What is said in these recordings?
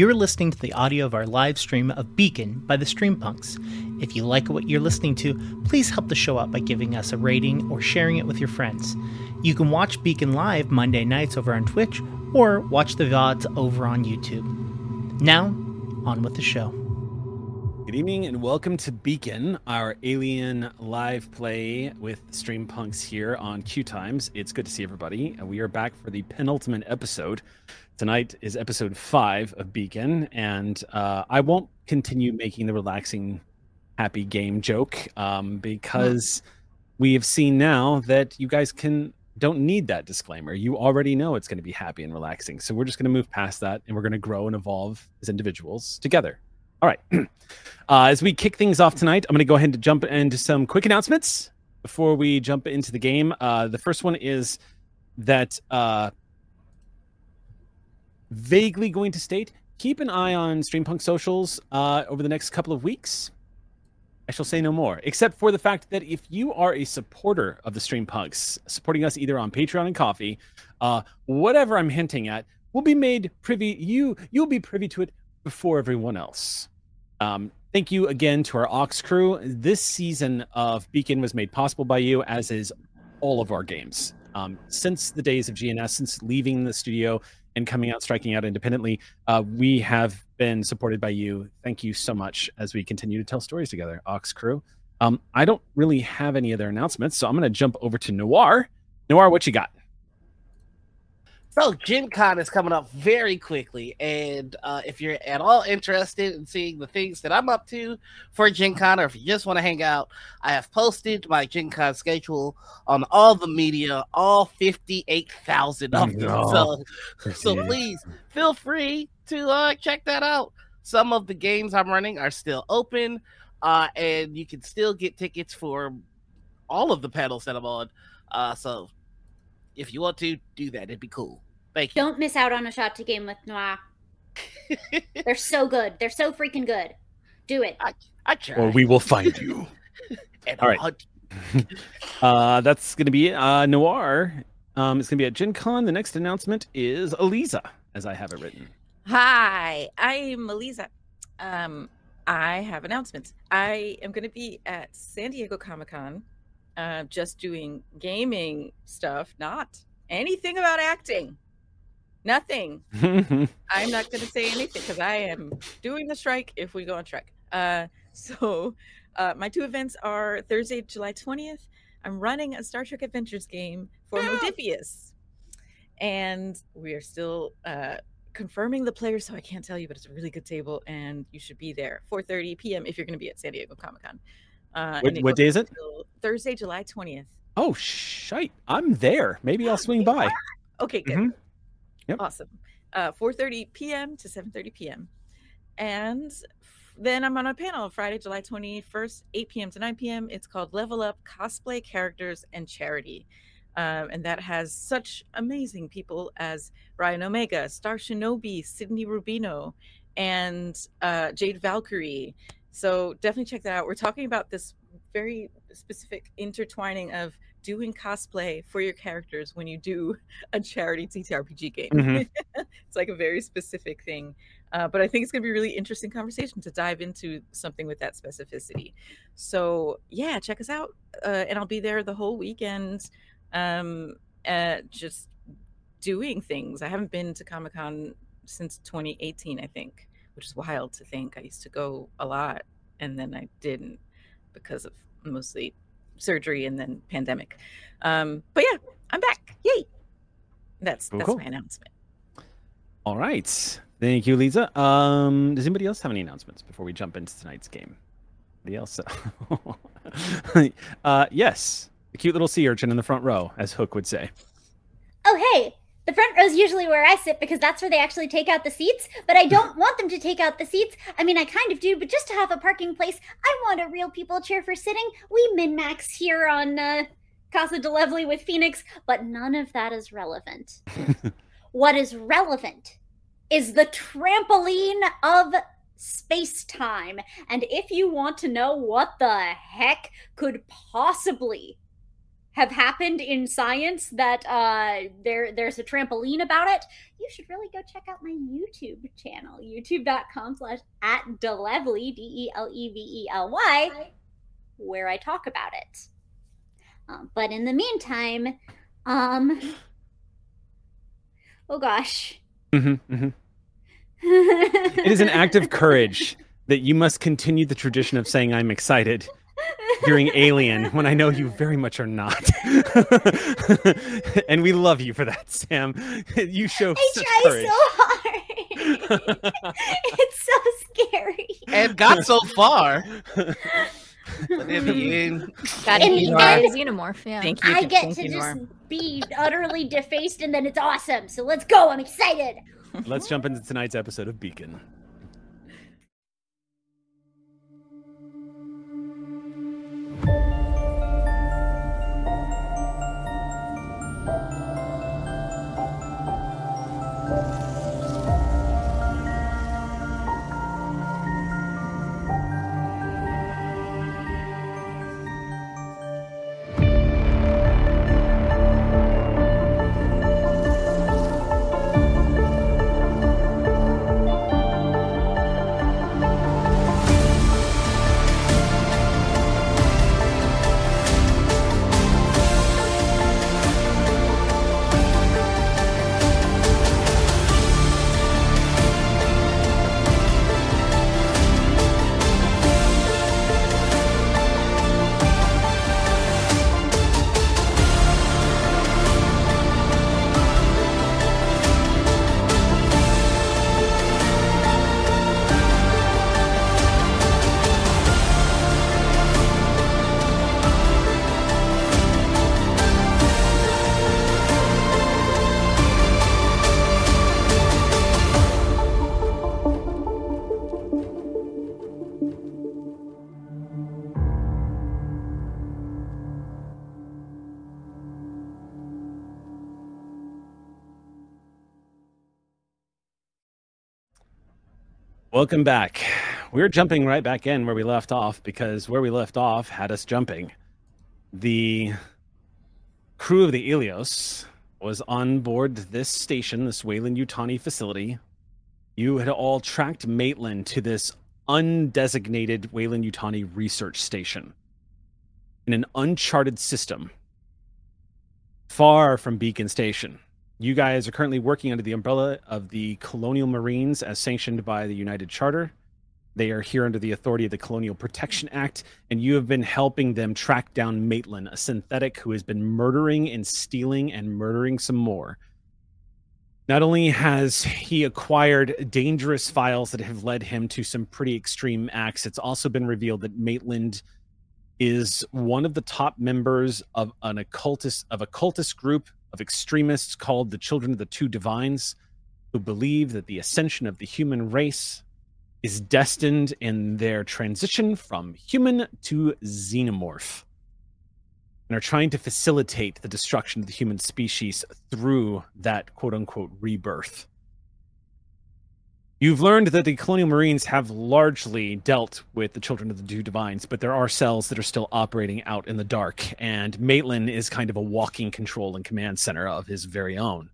You're listening to the audio of our live stream of Beacon by the Streampunks. If you like what you're listening to, please help the show out by giving us a rating or sharing it with your friends. You can watch Beacon live Monday nights over on Twitch or watch the VODs over on YouTube. Now, on with the show. Good evening and welcome to Beacon, our alien live play with Streampunks here on Queue Times. It's good to see everybody. Uh, we are back for the penultimate episode. Tonight is episode five of Beacon, and uh, I won't continue making the relaxing, happy game joke um, because we have seen now that you guys can don't need that disclaimer. You already know it's going to be happy and relaxing. So we're just going to move past that, and we're going to grow and evolve as individuals together. All right. Uh, as we kick things off tonight, I'm going to go ahead and jump into some quick announcements before we jump into the game. Uh, the first one is that uh, vaguely going to state keep an eye on Streampunk socials uh, over the next couple of weeks. I shall say no more, except for the fact that if you are a supporter of the Streampunks, supporting us either on Patreon and Ko-fi, uh, whatever I'm hinting at, will be made privy. You you'll be privy to it before everyone else. Um, thank you again to our Ox crew. This season of Beacon was made possible by you, as is all of our games. Um, since the days of GNS, since leaving the studio and coming out, striking out independently, uh, we have been supported by you. Thank you so much as we continue to tell stories together, Ox crew. Um, I don't really have any other announcements, so I'm going to jump over to Noir. Noir, what you got? So Gen Con is coming up very quickly, and uh, if you're at all interested in seeing the things that I'm up to for Gen Con, or if you just want to hang out, I have posted my Gen Con schedule on all the media, all 58,000 of them. No. So, so please feel free to uh, check that out. Some of the games I'm running are still open, uh, and you can still get tickets for all of the panels that I'm on. Uh, so if you want to do that, it'd be cool. Thank you. Don't miss out on a shot to game with Noir. They're so good. They're so freaking good. Do it. I, I try. Or we will find you. And all I'll right. hunt uh, that's going to be it. Uh, Noir. Um, it's going to be at Gen Con. The next announcement is Aliza, as I have it written. Hi, I'm Aliza. Um, I have announcements. I am going to be at San Diego Comic Con, uh, just doing gaming stuff, not anything about acting. Nothing. I'm not going to say anything because I am doing the strike if we go on strike. Uh, so, uh, my two events are Thursday, July 20th. I'm running a Star Trek Adventures game for Modiphius. And we are still uh, confirming the players, so I can't tell you, but it's a really good table, and you should be there 4:30 p.m. if you're going to be at San Diego Comic Con. Uh, What- what day is it? Thursday, July 20th. oh, shite. I'm there. Maybe I'll swing by. Okay, good. Mhm. Yep. Awesome. Uh, 4:30 p.m. to 7:30 p.m. And then I'm on a panel Friday, July 21st, 8 p.m. to 9 p.m. It's called Level Up Cosplay Characters and Charity. Um, and that has such amazing people as Ryan Omega, Star Shinobi, Sydney Rubino, and uh, Jade Valkyrie. So definitely check that out. We're talking about this very specific intertwining of doing cosplay for your characters when you do a charity TTRPG game. Mhm. it's like a very specific thing. Uh, but I think it's going to be a really interesting conversation to dive into something with that specificity. So, yeah, check us out. Uh, and I'll be there the whole weekend um, uh, just doing things. I haven't been to Comic Con since 2018, I think, which is wild to think. I used to go a lot and then I didn't because of mostly surgery and then pandemic. Um, but yeah, I'm back. Yay! That's Cool, that's cool. my announcement. All right. Thank you, Lisa. Um, does anybody else have any announcements before we jump into tonight's game? Anybody else? uh, yes. The cute little sea urchin in the front row, as Hook would say. The front row is usually where I sit because that's where they actually take out the seats, but I don't want them to take out the seats. I mean, I kind of do, but just to have a parking place, I want a real people chair for sitting. We min max here on uh, Casa de Lovely with Phoenix, but none of that is relevant. what is relevant is the trampoline of space time. And if you want to know what the heck could possibly have happened in science that uh, there there's a trampoline about it, you should really go check out my YouTube channel, youtube.com slash at Delevely, D-E-L-E-V-E-L-Y, where I talk about it. Um, but in the meantime, um, oh gosh. Mm-hmm, mm-hmm. it is an act of courage that you must continue the tradition of saying I'm excited during Alien when I know you very much are not. and we love you for that, Sam. You show I such try courage. so hard. it's so scary. and got so far. But in the end, Got In the be end- xenomorph, yeah. Thank you. I get thank to you, just Norm. be utterly defaced and then it's awesome. So let's go. I'm excited. Let's jump into tonight's episode of Beacon. Welcome back. We're jumping right back in where we left off because where we left off had us jumping. The crew of the Ilios was on board this station, this Weyland-Yutani facility. You had all tracked Maitland to this undesignated Weyland-Yutani research station in an uncharted system far from Beacon Station. You guys are currently working under the umbrella of the Colonial Marines as sanctioned by the United Charter. They are here under the authority of the Colonial Protection Act, and you have been helping them track down Maitland, a synthetic who has been murdering and stealing and murdering some more. Not only has he acquired dangerous files that have led him to some pretty extreme acts, it's also been revealed that Maitland is one of the top members of an occultist of a cultist group of extremists called the Children of the Two Divines, who believe that the ascension of the human race is destined in their transition from human to xenomorph, and are trying to facilitate the destruction of the human species through that quote unquote rebirth. You've learned that the Colonial Marines have largely dealt with the Children of the Two Divines, but there are cells that are still operating out in the dark, and Maitland is kind of a walking control and command center of his very own.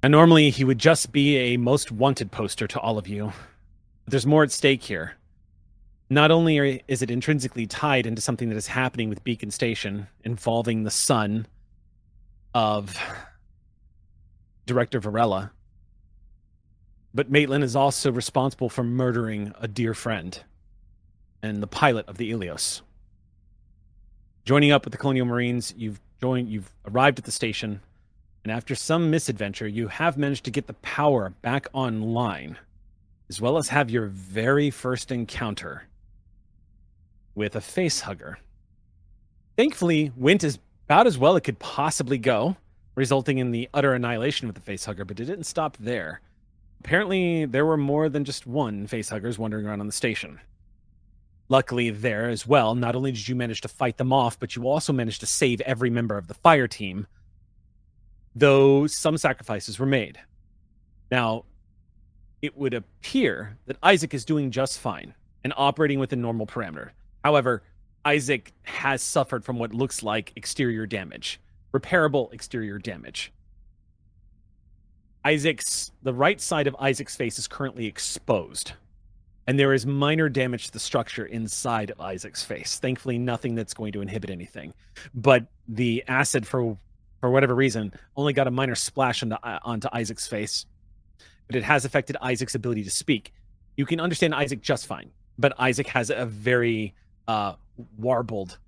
And normally he would just be a most wanted poster to all of you. But there's more at stake here. Not only is it intrinsically tied into something that is happening with Beacon Station involving the son of Director Varela, but Maitland is also responsible for murdering a dear friend and the pilot of the Ilios. Joining up with the Colonial Marines, you've joined you've arrived at the station, and after some misadventure, you have managed to get the power back online, as well as have your very first encounter with a face hugger. Thankfully, went as about as well it could possibly go, resulting in the utter annihilation with the face hugger, but it didn't stop there. Apparently, there were more than just one facehuggers wandering around on the station. Luckily, there as well, not only did you manage to fight them off, but you also managed to save every member of the fire team, though some sacrifices were made. Now, it would appear that Isaac is doing just fine and operating within normal parameter. However, Isaac has suffered from what looks like exterior damage, repairable exterior damage. Isaac's the right side of Isaac's face is currently exposed. And there is minor damage to the structure inside of Isaac's face. Thankfully, nothing that's going to inhibit anything. But the acid, for for whatever reason, only got a minor splash onto, uh, onto Isaac's face. But it has affected Isaac's ability to speak. You can understand Isaac just fine, but Isaac has a very uh, warbled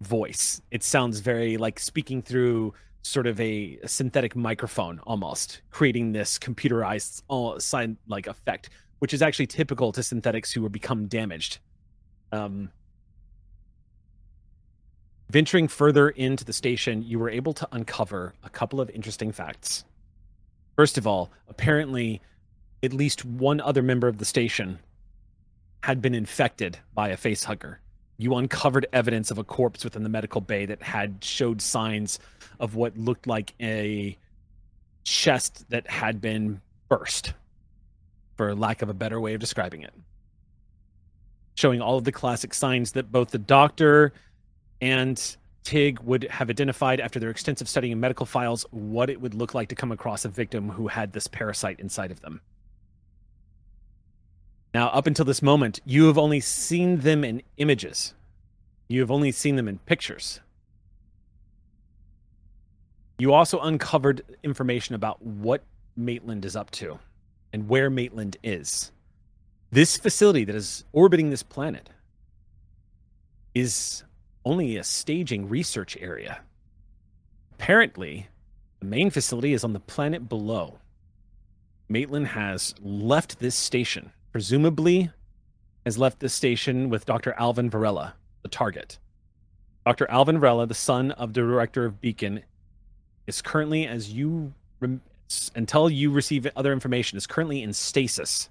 voice. It sounds very like speaking through sort of a, synthetic microphone almost, creating this computerized uh, sign like effect, which is actually typical to synthetics who have become damaged. Um, venturing further into the station, you were able to uncover a couple of interesting facts. First of all, apparently, at least one other member of the station had been infected by a facehugger you uncovered evidence of a corpse within the medical bay that had showed signs of what looked like a chest that had been burst for lack of a better way of describing it. Showing all of the classic signs that both the doctor and tig would have identified after their extensive study in medical files what it would look like to come across a victim who had this parasite inside of them now, up until this moment, you have only seen them in images. You have only seen them in pictures. You also uncovered information about what Maitland is up to and where Maitland is. This facility that is orbiting this planet is only a staging research area. Apparently, the main facility is on the planet below. Maitland has left this station presumably has left the station with Dr. Alvin Varela, the target. Dr. Alvin Varela, the son of the director of Beacon, is currently, as you until you receive other information, is currently in stasis.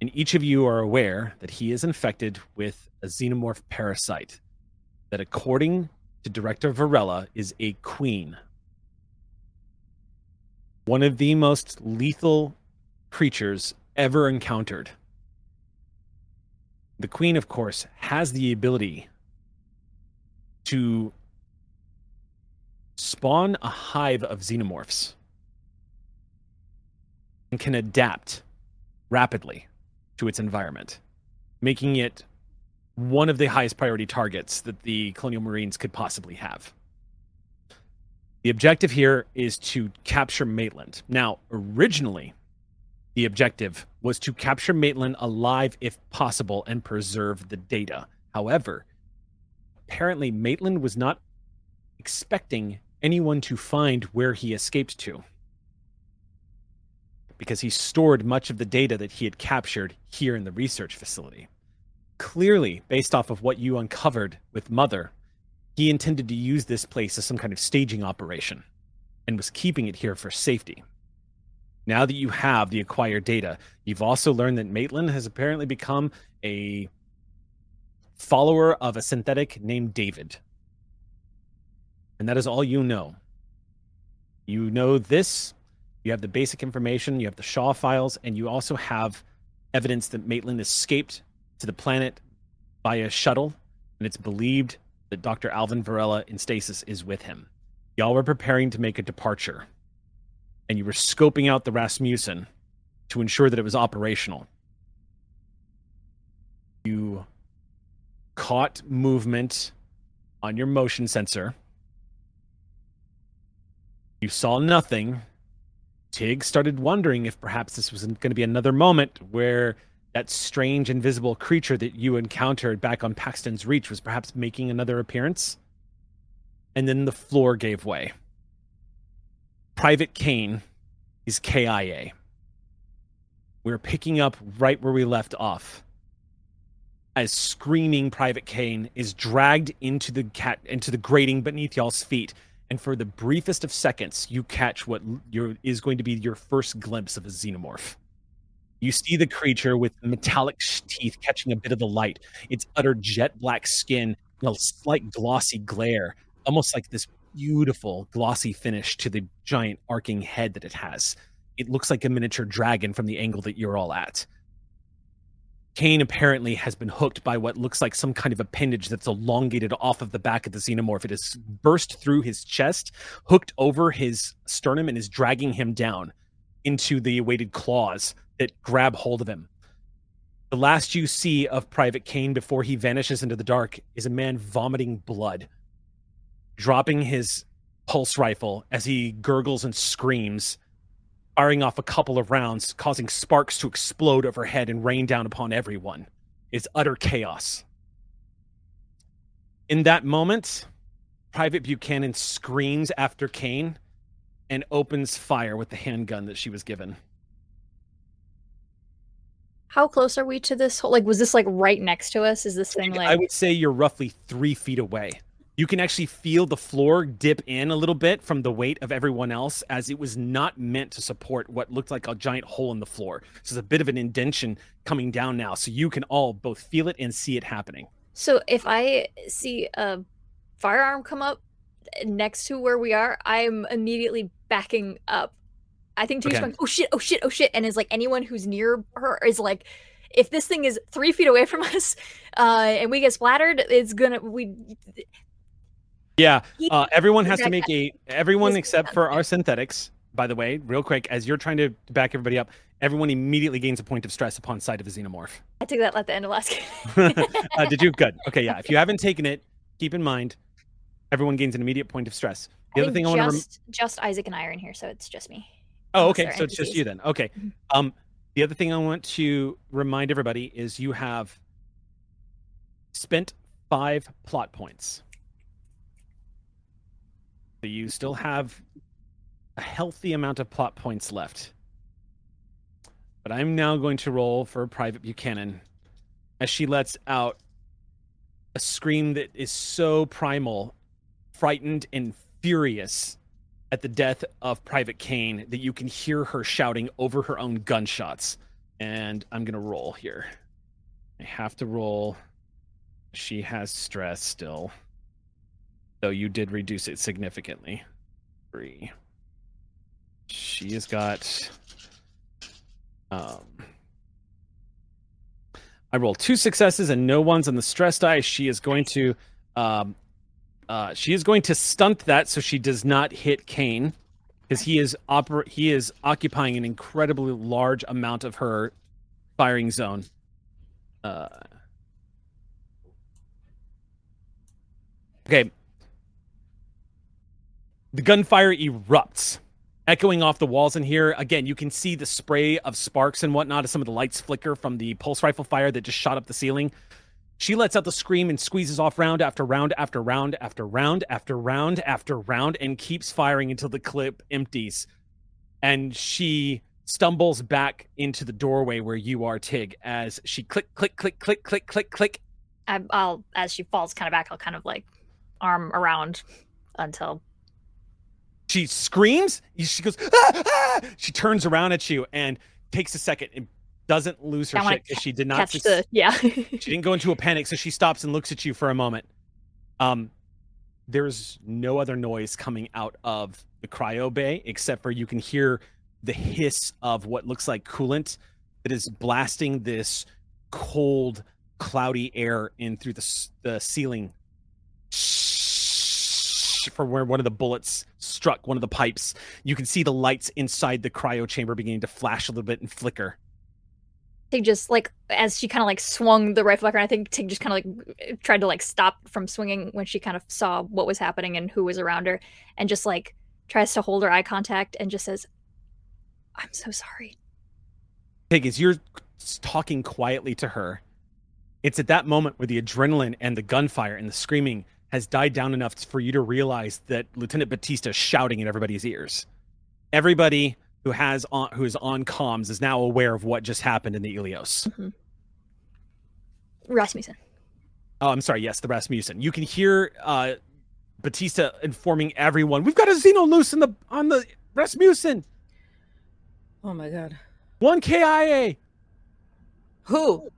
And each of you are aware that he is infected with a xenomorph parasite that, according to Director Varela, is a queen. One of the most lethal creatures ever encountered. The queen, of course, has the ability to spawn a hive of xenomorphs and can adapt rapidly to its environment, making it one of the highest priority targets that the colonial marines could possibly have. The objective here is to capture Maitland. Now, originally, the objective was to capture Maitland alive if possible and preserve the data. However, apparently Maitland was not expecting anyone to find where he escaped to because he stored much of the data that he had captured here in the research facility. Clearly, based off of what you uncovered with Mother, he intended to use this place as some kind of staging operation and was keeping it here for safety. Now that you have the acquired data, you've also learned that Maitland has apparently become a follower of a synthetic named David. And that is all you know. You know this, you have the basic information, you have the Shaw files, and you also have evidence that Maitland escaped to the planet via shuttle, and it's believed that Dr. Alvin Varela in stasis is with him. Y'all were preparing to make a departure and you were scoping out the Rasmussen to ensure that it was operational. You caught movement on your motion sensor. You saw nothing. Tig started wondering if perhaps this was going to be another moment where that strange invisible creature that you encountered back on Paxton's Reach was perhaps making another appearance. And then the floor gave way. Private Kane is KIA. We're picking up right where we left off. As screaming Private Kane is dragged into the cat into the grating beneath y'all's feet, and for the briefest of seconds, you catch what your, is going to be your first glimpse of a xenomorph. You see the creature with metallic teeth catching a bit of the light, its utter jet black skin, a slight glossy glare, almost like this beautiful glossy finish to the giant arcing head that it has. It looks like a miniature dragon from the angle that you're all at. Kane apparently has been hooked by what looks like some kind of appendage that's elongated off of the back of the xenomorph. It has burst through his chest, hooked over his sternum, and is dragging him down into the awaited claws that grab hold of him. The last you see of Private Kane before he vanishes into the dark is a man vomiting blood, dropping his pulse rifle as he gurgles and screams, firing off a couple of rounds, causing sparks to explode overhead and rain down upon everyone. It's utter chaos. In that moment, Private Buchanan screams after Kane and opens fire with the handgun that she was given. How close are we to this hole? Like, was this like right next to us? Is this thing like? I would say you're roughly three feet away. You can actually feel the floor dip in a little bit from the weight of everyone else, as it was not meant to support what looked like a giant hole in the floor. So there's a bit of an indentation coming down now, so you can all both feel it and see it happening. So if I see a firearm come up next to where we are, I'm immediately backing up. I think Tig's Okay. going, oh shit, oh shit, oh shit. And is like anyone who's near her is like, if this thing is three feet away from us uh, and we get splattered, it's gonna, we, Yeah, uh, everyone has to make a everyone except for our synthetics. By the way, real quick, as you're trying to back everybody up, everyone immediately gains a point of stress upon sight of a xenomorph. I took that at the end of last game. uh, did you? Good. Okay, yeah. If you haven't taken it, keep in mind, everyone gains an immediate point of stress. The I other thing I want to. Rem- just, just Isaac and I are in here, so it's just me. oh, okay. So it's just you then. Okay. Mhm. Um, the other thing I want to remind everybody is you have spent five plot points. You still have a healthy amount of plot points left. But I'm now going to roll for Private Buchanan as she lets out a scream that is so primal, frightened, and furious at the death of Private Kane that you can hear her shouting over her own gunshots. And I'm going to roll here. I have to roll. She has stress still. Though you did reduce it significantly. Three. She has got. Um, I rolled two successes and no ones on the stress die. She is going to. Um, uh, she is going to stunt that so she does not hit Kane because he is oper- he is occupying an incredibly large amount of her firing zone. Uh, okay. The gunfire erupts, echoing off the walls in here. Again, you can see the spray of sparks and whatnot as some of the lights flicker from the pulse rifle fire that just shot up the ceiling. She lets out the scream and squeezes off round after round after round after round after round after round and keeps firing until the clip empties. And she stumbles back into the doorway where you are, Tig, as she click, click, click, click, click, click, click. I, I'll, as she falls kind of back, I'll kind of like arm around until She screams. She goes, ah, ah! She turns around at you and takes a second and doesn't lose her shit because she did not just the, yeah. she didn't go into a panic, so she stops and looks at you for a moment. Um, there's no other noise coming out of the cryo bay except for you can hear the hiss of what looks like coolant that is blasting this cold, cloudy air in through the the ceiling. From where one of the bullets struck one of the pipes, you can see the lights inside the cryo chamber beginning to flash a little bit and flicker. Tig just like as she kind of like swung the rifle back around. I think Tig just kind of like tried to like stop from swinging when she kind of saw what was happening and who was around her, and just like tries to hold her eye contact and just says, "I'm so sorry." Pig, as you're talking quietly to her, it's at that moment where the adrenaline and the gunfire and the screaming has died down enough for you to realize that Lieutenant Batista is shouting in everybody's ears. Everybody who has on who is on comms is now aware of what just happened in the Ilios. Rasmussen. Oh, I'm sorry. Yes, the Rasmussen. You can hear uh, Batista informing everyone, "We've got a Xeno loose in the on the Rasmussen. Oh my god. One KIA. Who?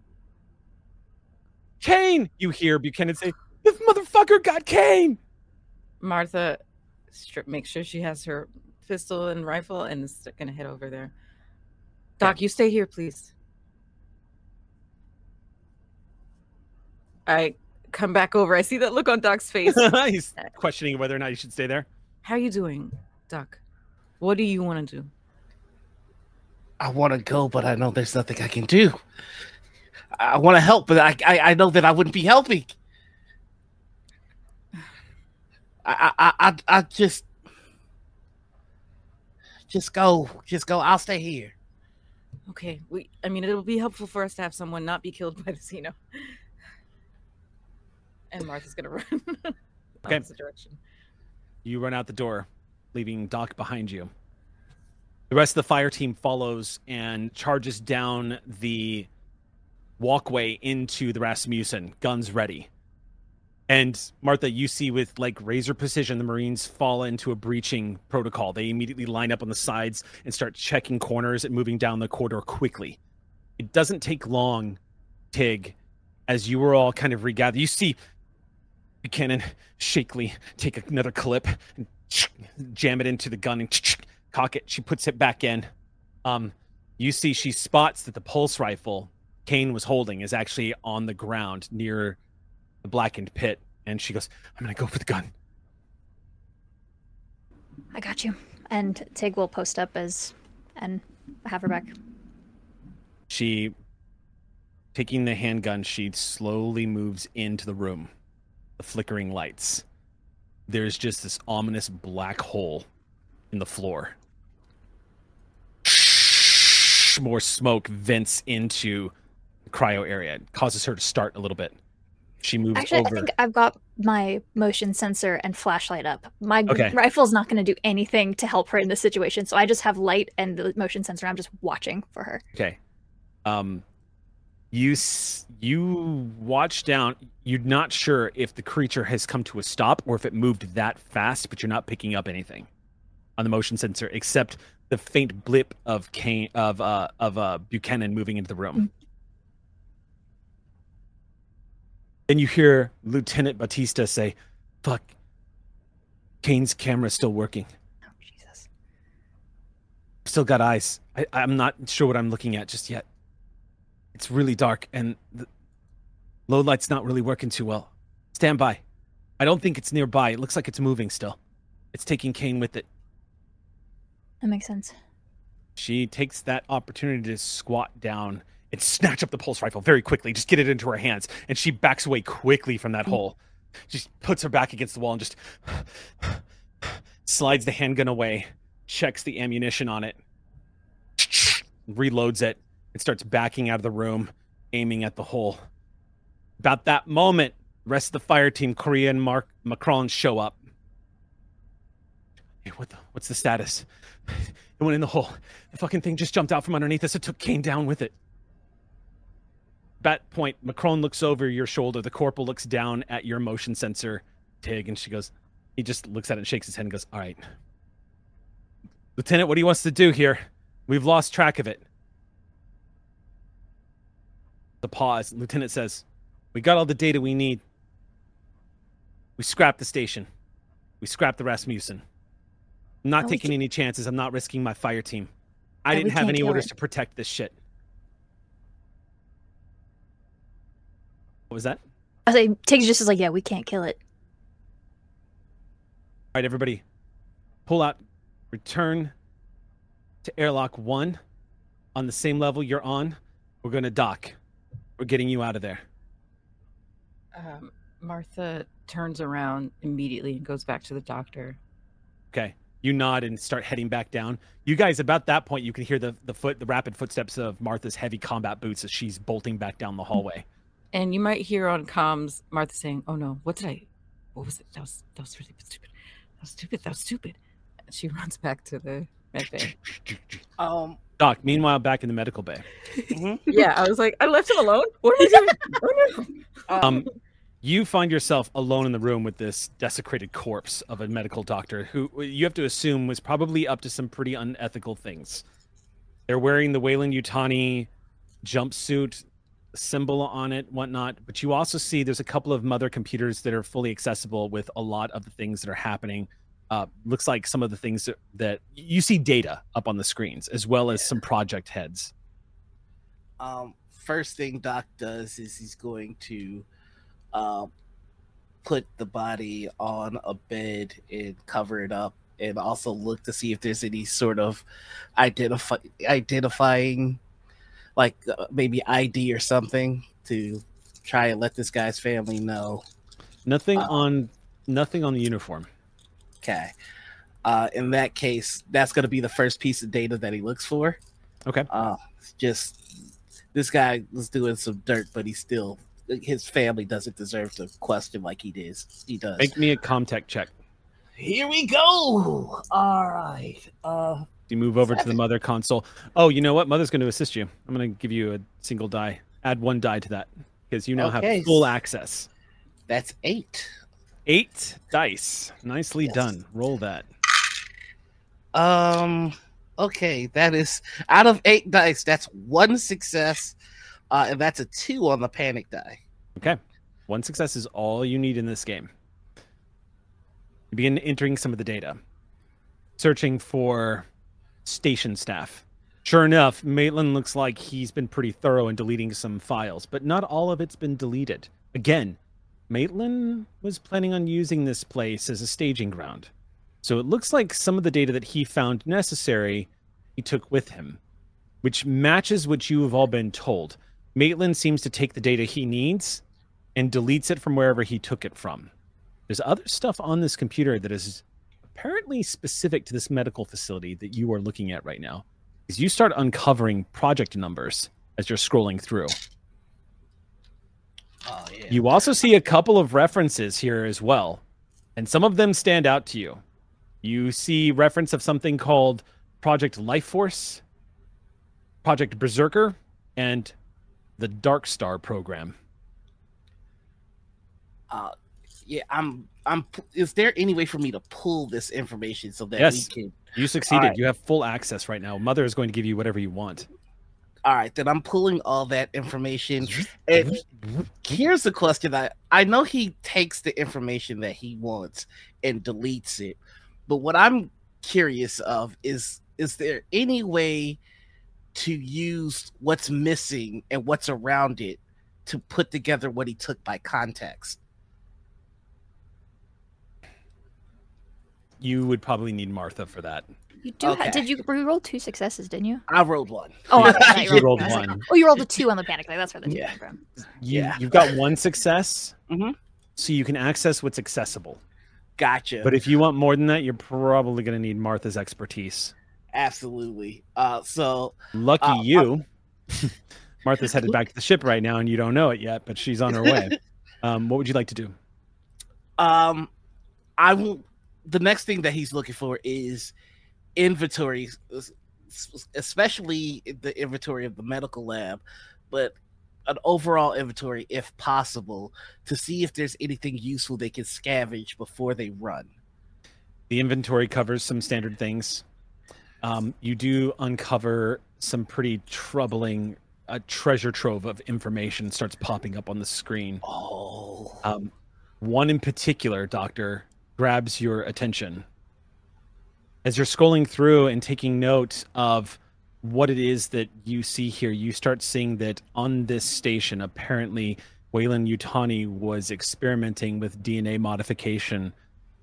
Kane." You hear Buchanan say, "This motherfucker got Kane." Martha, stri- make sure she has her pistol and rifle and is gonna head over there. Doc, you stay here, please. I come back over. I see that look on Doc's face. He's questioning whether or not you should stay there. How are you doing, Doc? What do you want to do? I want to go, but I know there's nothing I can do. I want to help, but I, I I know that I wouldn't be helping. I I I, I just just go, just go. I'll stay here. Okay, we. I mean, it'll be helpful for us to have someone not be killed by the Xeno. And Martha's gonna run. Okay. Opposite direction. You run out the door, leaving Doc behind you. The rest of the fire team follows and charges down the walkway into the Rasmussen, guns ready. And Martha, you see with like razor precision, the Marines fall into a breaching protocol. They immediately line up on the sides and start checking corners and moving down the corridor quickly. It doesn't take long, Tig, as you were all kind of regather. You see Buchanan shakily take another clip and jam it into the gun and cock it. She puts it back in. Um, you see she spots that the pulse rifle Kane was holding is actually on the ground near the blackened pit, and she goes, "I'm gonna go for the gun." I got you. And Tig will post up as and have her back. She, taking the handgun, she slowly moves into the room. The flickering lights. There's just this ominous black hole in the floor. More smoke vents into the cryo area. It causes her to start a little bit. She moves Actually, over. I think I've got my motion sensor and flashlight up. My Okay. rifle's not going to do anything to help her in this situation, so I just have light and the motion sensor. I'm just watching for her. Okay. Um, you you watch down. You're not sure if the creature has come to a stop or if it moved that fast, but you're not picking up anything on the motion sensor except the faint blip of Kane of uh of uh Buchanan moving into the room. Then you hear Lieutenant Batista say, "Fuck, Kane's camera's still working. Oh Jesus! Still got eyes. I, I'm not sure what I'm looking at just yet. It's really dark and the low light's not really working too well. Stand by. I don't think it's nearby. It looks like it's moving still. It's taking Kane with it. That makes sense. She takes that opportunity to squat down and snatch up the pulse rifle very quickly, just get it into her hands, and she backs away quickly from that hmm. hole. She puts her back against the wall and just slides the handgun away, checks the ammunition on it, reloads it, and starts backing out of the room, aiming at the hole. About that moment, the rest of the fire team, Korea and Mark Macron, show up. Hey, what the, what's the status? It went in the hole. The fucking thing just jumped out from underneath us. It took Kane down with it. At that point, Macron looks over your shoulder. The corporal looks down at your motion sensor, Tig, and she goes, he just looks at it and shakes his head and goes, All right. Lieutenant, what he wants to do here? We've lost track of it. The pause. Lieutenant says, We got all the data we need. We scrapped the station. We scrapped the Rasmussen. I'm not And taking ca- any chances. I'm not risking my fire team. I And didn't have any orders it. to protect this shit. What was that? I say Tig just is like, yeah, we can't kill it. All right, everybody, pull out, return to airlock one on the same level you're on. We're going to dock. We're getting you out of there. Um, Martha turns around immediately and goes back to the doctor. Okay. You nod and start heading back down. You guys, about that point, you can hear the, the foot, the rapid footsteps of Martha's heavy combat boots as she's bolting back down the hallway. And you might hear on comms Martha saying, "Oh no, what did I? What was it? That was that was really stupid. That was stupid. That was stupid." And she runs back to the med bay. Um, Doc, meanwhile, back in the medical bay. yeah, I was like, I left him alone. What am I doing? Oh no. Um, you find yourself alone in the room with this desecrated corpse of a medical doctor who you have to assume was probably up to some pretty unethical things. They're wearing the Weyland-Yutani jumpsuit symbol on it, whatnot. But you also see there's a couple of mother computers that are fully accessible with a lot of the things that are happening. Uh, looks like some of the things that, that you see data up on the screens, as well as some project heads. um, first thing Doc does is he's going to uh, put the body on a bed and cover it up, and also look to see if there's any sort of identify identifying, like uh, maybe ID or something to try and let this guy's family know. Nothing Uh, on nothing on the uniform. Okay. Uh, in that case, that's going to be the first piece of data that he looks for. Okay. Uh, just this guy was doing some dirt, but he still his family doesn't deserve to question like he does. He does. Make me a comtech check. Here we go. All right. Uh, You move over to the mother console. Oh, you know what? Mother's going to assist you. I'm going to give you a single die. Add one die to that because you now Okay. have full access. that's eight. Eight dice. Nicely Yes. done. Roll that. Um. Okay, that is out of eight dice. That's one success, uh, and that's a two on the panic die. Okay. One success is all you need in this game. You begin entering some of the data, searching for station staff. Sure enough, Maitland looks like he's been pretty thorough in deleting some files, but not all of it's been deleted. Again, Maitland was planning on using this place as a staging ground. So it looks like some of the data that he found necessary, he took with him, which matches what you have all been told. Maitland seems to take the data he needs and deletes it from wherever he took it from. There's other stuff on this computer that is apparently specific to this medical facility that you are looking at right now. Because you start uncovering project numbers as you're scrolling through. Oh yeah. You also see a couple of references here as well, and some of them stand out to you. You see reference of something called Project Life Force, Project Berserker, and the Dark Star program. uh yeah i'm i'm is there any way for me to pull this information so that Yes. we can You succeeded. Alright. You have full access right now. Mother is going to give you whatever you want. all right then i'm pulling all that information and here's the question that i know he takes the information that he wants and deletes it but what i'm curious of is is there any way to use what's missing and what's around it to put together what he took by context You would probably need Martha for that. You do. Okay. Ha- did you roll two successes? Didn't you? i rolled one Oh, I thought you You rolled, rolled I like, one. oh, you rolled a two on the panic die. That's where the two Yeah. came from. You, Yeah. You've got one success, Mhm. so you can access what's accessible. gotcha But if you want more than that, you're probably going to need Martha's expertise. absolutely uh so Lucky Uh, you. Martha's headed back to the ship right now, and you don't know it yet, but she's on her way. Um, what would you like to do? Um, I will. The next thing that he's looking for is inventory, especially the inventory of the medical lab, but an overall inventory, if possible, to see if there's anything useful they can scavenge before they run. The inventory covers some standard things. Um, you do uncover some pretty troubling uh, treasure trove of information starts popping up on the screen. Oh, Um, one in particular, Doctor, grabs your attention. As you're scrolling through and taking note of what it is that you see here, you start seeing that on this station, apparently, Weyland-Yutani was experimenting with DNA modification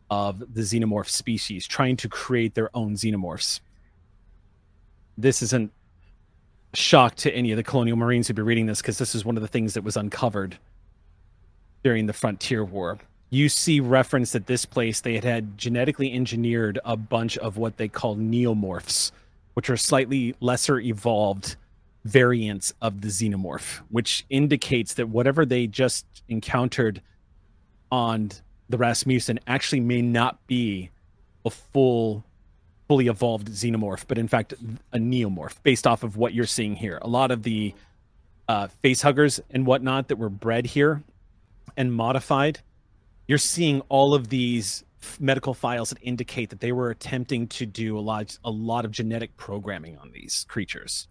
of the xenomorph species, trying to create their own xenomorphs. This isn't a shock to any of the colonial marines who'd be reading this because this is one of the things that was uncovered during the Frontier War. You see reference that this place they had had genetically engineered a bunch of what they call neomorphs, which are slightly lesser evolved variants of the xenomorph, which indicates that whatever they just encountered on the Rasmussen actually may not be a full fully evolved xenomorph, but in fact a neomorph based off of what you're seeing here. A lot of the uh, face huggers and whatnot that were bred here and modified, you're seeing all of these medical files that indicate that they were attempting to do a lot, a lot of genetic programming on these creatures,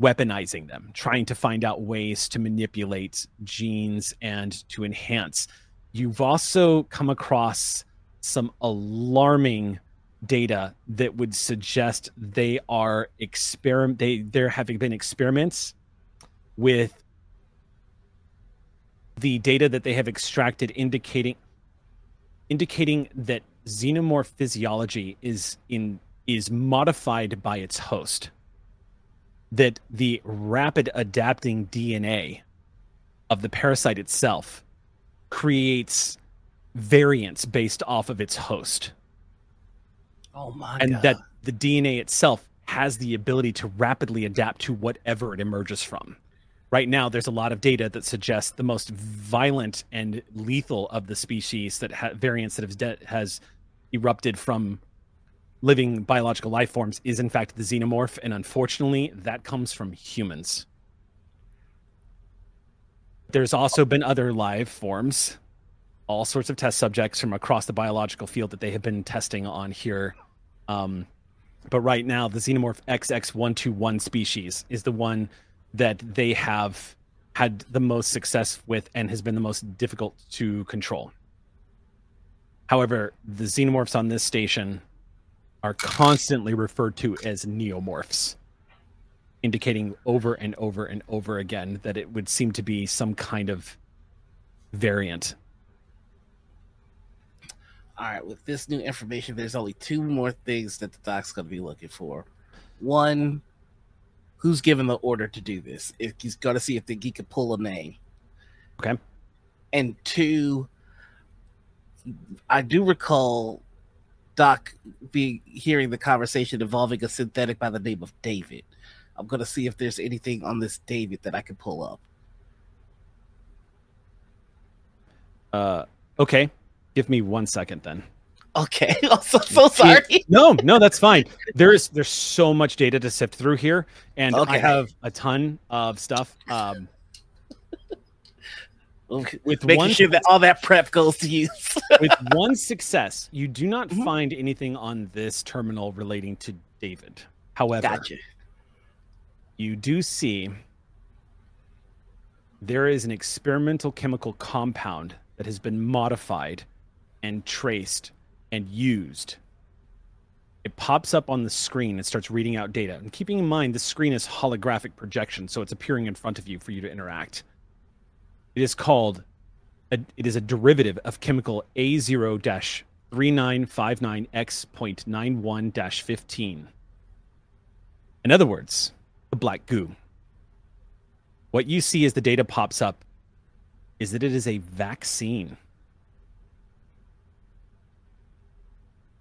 weaponizing them, trying to find out ways to manipulate genes and to enhance. You've also come across some alarming data that would suggest they are experiment they there having been experiments with the data that they have extracted indicating indicating that xenomorph physiology is in is modified by its host that the rapid adapting dna of the parasite itself creates variants based off of its host Oh my and god. that the DNA itself has the ability to rapidly adapt to whatever it emerges from. Right now, there's a lot of data that suggests the most violent and lethal of the species that ha- variants that have de- has erupted from living biological life forms is in fact the xenomorph, and unfortunately, that comes from humans. There's also been other live forms, all sorts of test subjects from across the biological field that they have been testing on here um, but right now, the xenomorph XX121 species is the one that they have had the most success with and has been the most difficult to control. However, the xenomorphs on this station are constantly referred to as neomorphs, indicating over and over and over again that it would seem to be some kind of variant All right, with this new information, there's only two more things that the doc's going to be looking for. One, who's given the order to do this? If he's going to see if the, he can pull a name. Okay. And two, I do recall Doc be hearing the conversation involving a synthetic by the name of David. I'm going to see if there's anything on this David that I can pull up. Uh, okay. Give me one second then. Okay, I'm so, so sorry. No, no, that's fine. There's there's so much data to sift through here, and I have a ton of stuff. Um, with Making one sure that all that prep goes to use. with one success, you do not Mhm. find anything on this terminal relating to David. However, gotcha. you do see there is an experimental chemical compound that has been modified and traced and used. It pops up on the screen and starts reading out data. And keeping in mind, the screen is holographic projection, so it's appearing in front of you for you to interact. It is called, a, it is a derivative of chemical A0 3959X.91 15. In other words, the black goo. What you see as the data pops up is that it is a vaccine.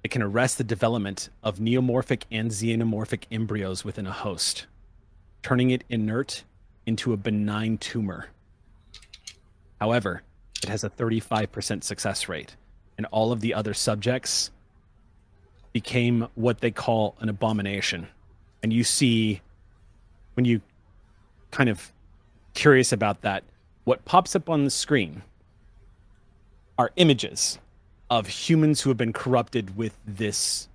It can arrest the development of neomorphic and xenomorphic embryos within a host, turning it inert into a benign tumor. However, it has a 35% success rate, and all of the other subjects became what they call an abomination. And you see, when you kind of curious about that, what pops up on the screen are images of humans who have been corrupted with this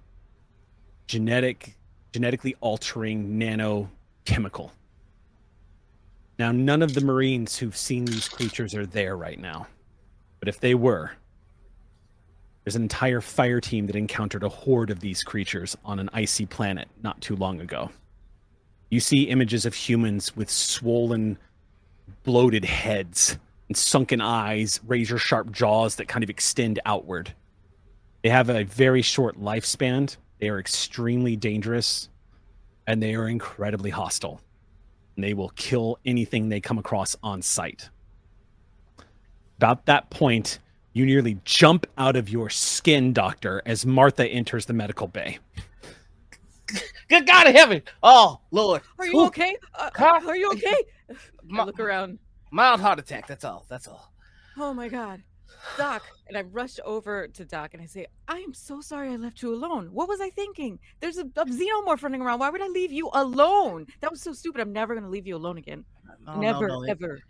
genetic genetically altering nanochemical. Now none of the marines who've seen these creatures are there right now. But if they were, there's an entire fire team that encountered a horde of these creatures on an icy planet not too long ago. You see images of humans with swollen bloated heads and sunken eyes, razor sharp jaws that kind of extend outward. They have a very short lifespan. They are extremely dangerous and they are incredibly hostile. And they will kill anything they come across on sight. About that point, you nearly jump out of your skin, Doctor, as Martha enters the medical bay. Good God in heaven! Oh Lord, Are you Ooh, okay? Uh, are you okay? I look around. Mild heart attack. That's all. That's all. Oh my God. Doc. And I rush over to Doc and I say, I am so sorry I left you alone. What was I thinking? There's a, a xenomorph running around. Why would I leave you alone? That was so stupid. I'm never going to leave you alone again. No, no, never, no, it- ever.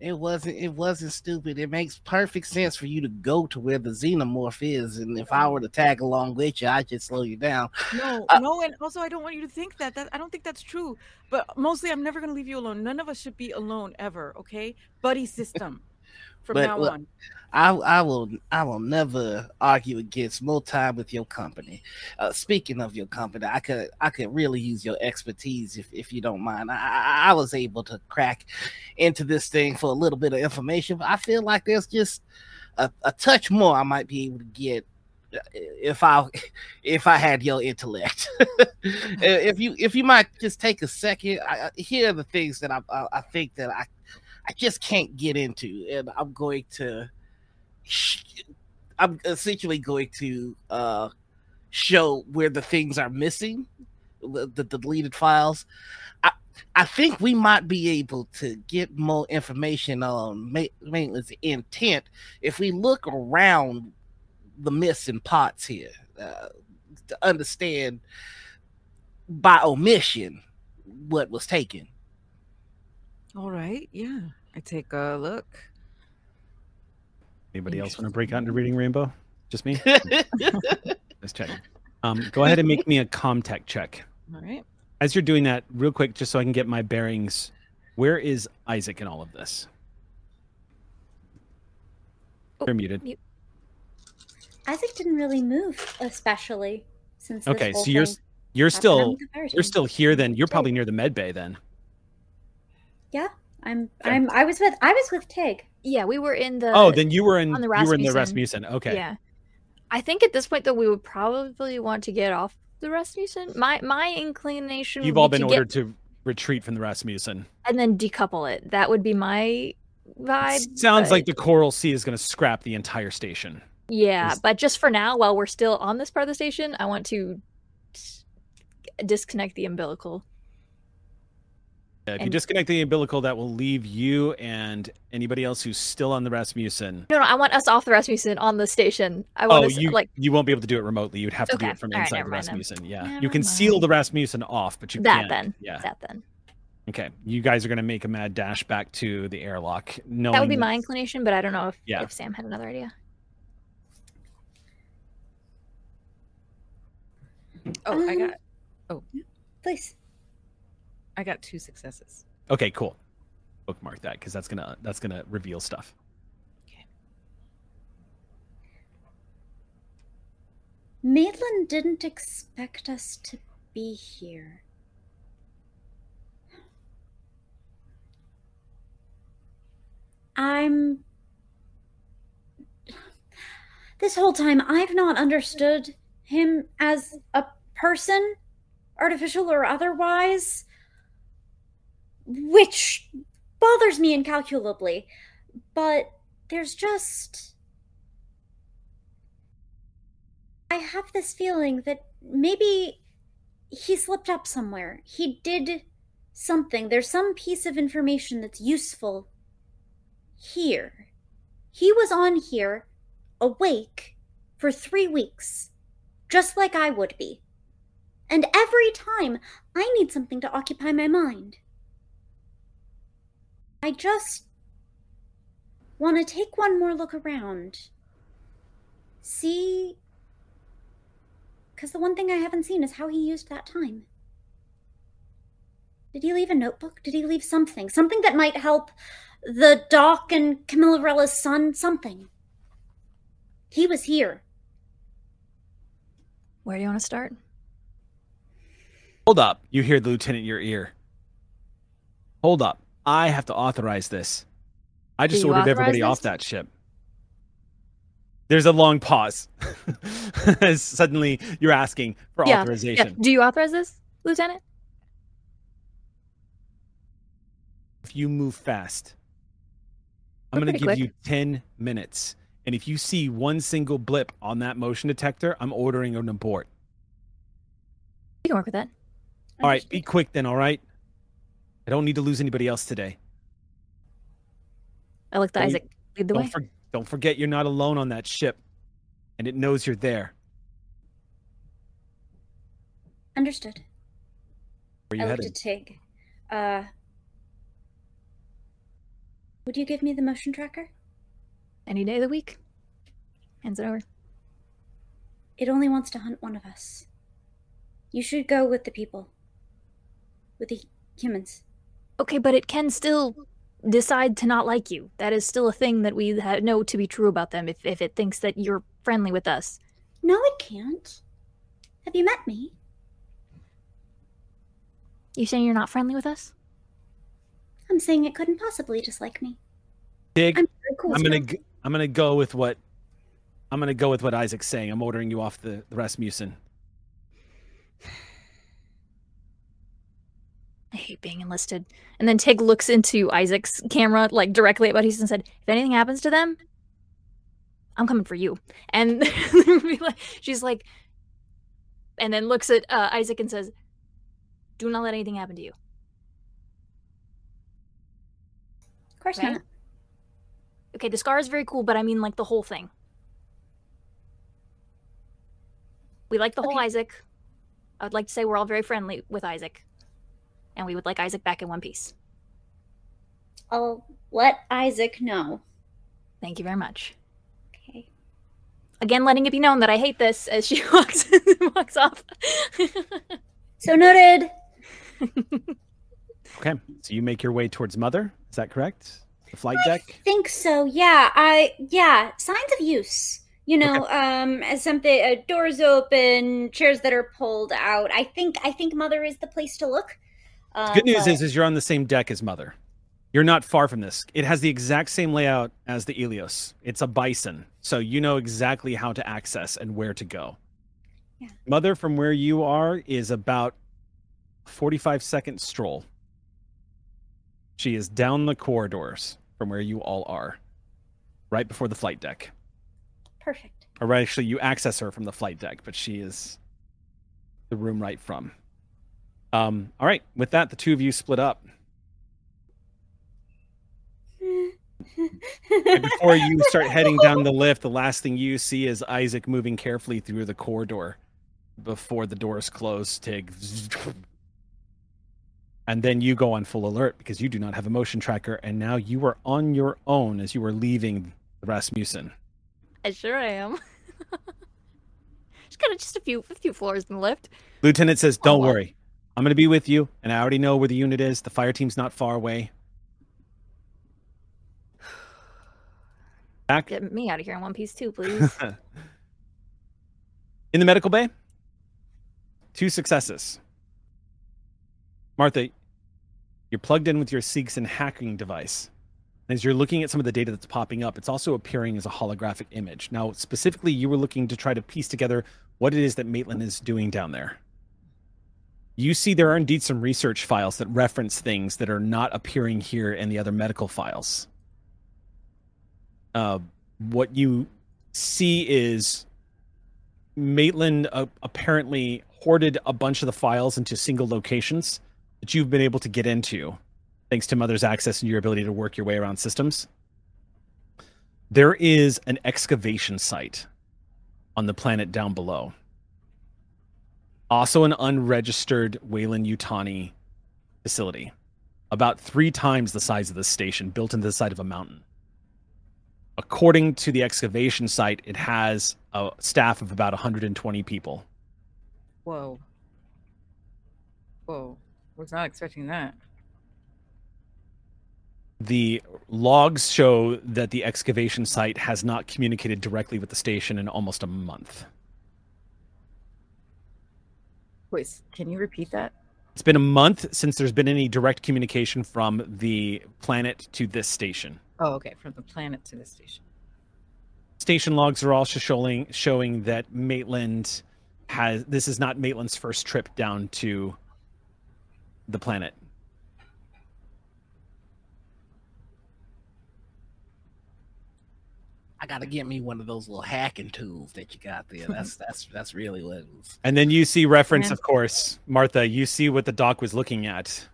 It wasn't. It wasn't stupid. It makes perfect sense for you to go to where the xenomorph is, and if I were to tag along with you, I'd just slow you down. No, Uh, no, and also I don't want you to think that. That I don't think that's true. But mostly, I'm never gonna leave you alone. None of us should be alone ever. Okay, buddy system. From But, now well, on. I I will I will never argue against more time with your company. Uh, speaking of your company, I could I could really use your expertise if, if you don't mind. I, I was able to crack into this thing for a little bit of information, but I feel like there's just a, a touch more I might be able to get uh, if I if I had your intellect. if you if you might just take a second, I, I- here are the things that I, I I think that I I just can't get into, and I'm going to I'm essentially going to uh show where the things are missing, the, the deleted files. I I think we might be able to get more information on ma- maintenance intent if we look around the missing parts here uh, to understand by omission what was taken. All right. Yeah. I take a look. Anybody else want to break out into reading Rainbow? Just me? Let's check. Um, go ahead and make me a comtech check. All right. As you're doing that, real quick, just so I can get my bearings, where is Isaac in all of this? Oh, You're muted. mute. Isaac didn't really move, especially since. This Okay, whole so you're thing you're happened still on the fire you're still here. Then you're probably near the med bay. Then I'm. Okay. I'm. I was with. I was with Tig. Yeah, we were in the. oh, then you were in on the you were in the Rasmussen. Rasmussen. Okay. Yeah. I think at this point though we would probably want to get off the Rasmussen. My my inclination. You've would all be been to get- ordered to retreat from the Rasmussen. and then decouple it. That would be my vibe. Sounds but- like the Coral Sea is going to scrap the entire station. Yeah, is- but just for now, while we're still on this part of the station, I want to s- disconnect the umbilical. If you disconnect the umbilical, that will leave you and anybody else who's still on the Rasmussen. No, no, I want us off the Rasmussen on the station. I want Oh, us you like you won't be able to do it remotely. You'd have to do it from all right, inside never the mind then. Rasmussen. Yeah, you Never can seal the Rasmussen off, but you that can't. then. Yeah. That then. Okay. You guys are going to make a mad dash back to the airlock. Knowing That would be my inclination, but I don't know if, Yeah. if Sam had another idea. Oh, I Um, Oh, Please. I got two successes. Okay, cool. Bookmark that because that's gonna that's gonna reveal stuff. Maitland didn't expect us to be here. I'm. This whole time, I've not understood him as a person, artificial or otherwise, which bothers me incalculably. But there's just. I have this feeling that maybe he slipped up somewhere. He did something. There's some piece of information that's useful here. He was on here, awake, for three weeks, just like I would be. And every time I need something to occupy my mind. I just want to take one more look around. See because the one thing I haven't seen is how he used that time. Did he leave a notebook? Did he leave something? Something that might help the Doc and Camillarella's son? Something. He was here. Where do you want to start? Hold up. You hear the lieutenant in your ear. Hold up. I have to authorize this. I just ordered everybody off that ship. There's a long pause. Suddenly you're asking for Yeah, Yeah. authorization. Do you authorize this, Lieutenant? If you move fast, I'm going to give pretty you 10 minutes. And if you see one single blip on that motion detector, I'm ordering an abort. You can work with that. All right, be quick then, all right? I don't need to lose anybody else today. I looked at Don't- Isaac. Lead the Don't, way. for, don't forget you're not alone on that ship, and it knows you're there. Understood. Where you I looked headed? at Tig. Uh, would you give me the motion tracker? Any day of the week. Hands it over. It only wants to hunt one of us. You should go with the people. With the humans. Okay, but it can still decide to not like you. That is still a thing that we ha- know to be true about them if, if it thinks that you're friendly with us. No, it can't. Have you met me? You saying you're not friendly with us? I'm saying it couldn't possibly dislike me. Tig, I'm cool. I'm gonna still. g- I'm gonna go with what I'm gonna go with what Isaac's saying. I'm ordering you off the, the Rasmussen. I hate being enlisted. And then Tig looks into Isaac's camera, like directly at Buddies, and said, "If anything happens to them, I'm coming for you." And she's like, and then looks at uh, Isaac and says, "Do not let anything happen to you." Of course Okay. not. Okay, the scar is very cool, but I mean like the whole thing. We like the whole Isaac. I would like to say we're all very friendly with Isaac, and we would like Isaac back in one piece. I'll let Isaac know. Thank you very much. Okay. Again, letting it be known that I hate this as she walks walks off. So noted. Okay, so you make your way towards Mother. Is that correct? The flight deck. think so. Yeah, I yeah, signs of use. You know, um as something uh, doors open, chairs that are pulled out. I think I think mother is the place to look. Um, Good news but- is, is you're on the same deck as Mother. You're not far from this. It has the exact same layout as the Elios. It's a bison, so you know exactly how to access and where to go. Yeah. Mother, from where you are, is about a 45 second stroll. She is down the corridors from where you all are, right before the flight deck. perfect. Or actually, you access her from the flight deck, but she is the room right from. Um, all right, with that, the two of you split up. Before you start heading down the lift, the last thing you see is Isaac moving carefully through the corridor before the doors close. Tig. And then you go on full alert because you do not have a motion tracker, and now you are on your own as you are leaving the Rasmussen. I sure am. Just got just a few a few floors in the lift. Lieutenant says, "Don't Oh, well. worry, I'm going to be with you, and I already know where the unit is. The fire team's not far away." Back Get me out of here in one piece too, please. in the medical bay, two successes. Martha, you're plugged in with your Seegson hacking device. And As you're looking at some of the data that's popping up, it's also appearing as a holographic image. Now, specifically, you were looking to try to piece together what it is that Maitland is doing down there. You see, there are indeed some research files that reference things that are not appearing here in the other medical files. Uh, what you see is Maitland uh, apparently hoarded a bunch of the files into single locations that you've been able to get into thanks to Mother's access and your ability to work your way around systems. There is an excavation site on the planet down below. Also, an unregistered Weyland-Yutani facility, about three times the size of the station, built into the side of a mountain. According to the excavation site, it has a staff of about 120 people. Whoa. Whoa. Was not expecting that. The logs show that the excavation site has not communicated directly with the station in almost a month. Wait, can you repeat that? It's been a month since there's been any direct communication from the planet to this station. Oh, okay. From the planet to the station. Station logs are also showing showing that Maitland has this is not Maitland's first trip down to the planet. I gotta get me one of those little hacking tools that you got there. That's that's that's really what it was. And then you see reference, Man. of course, Martha. You see what the doc was looking at.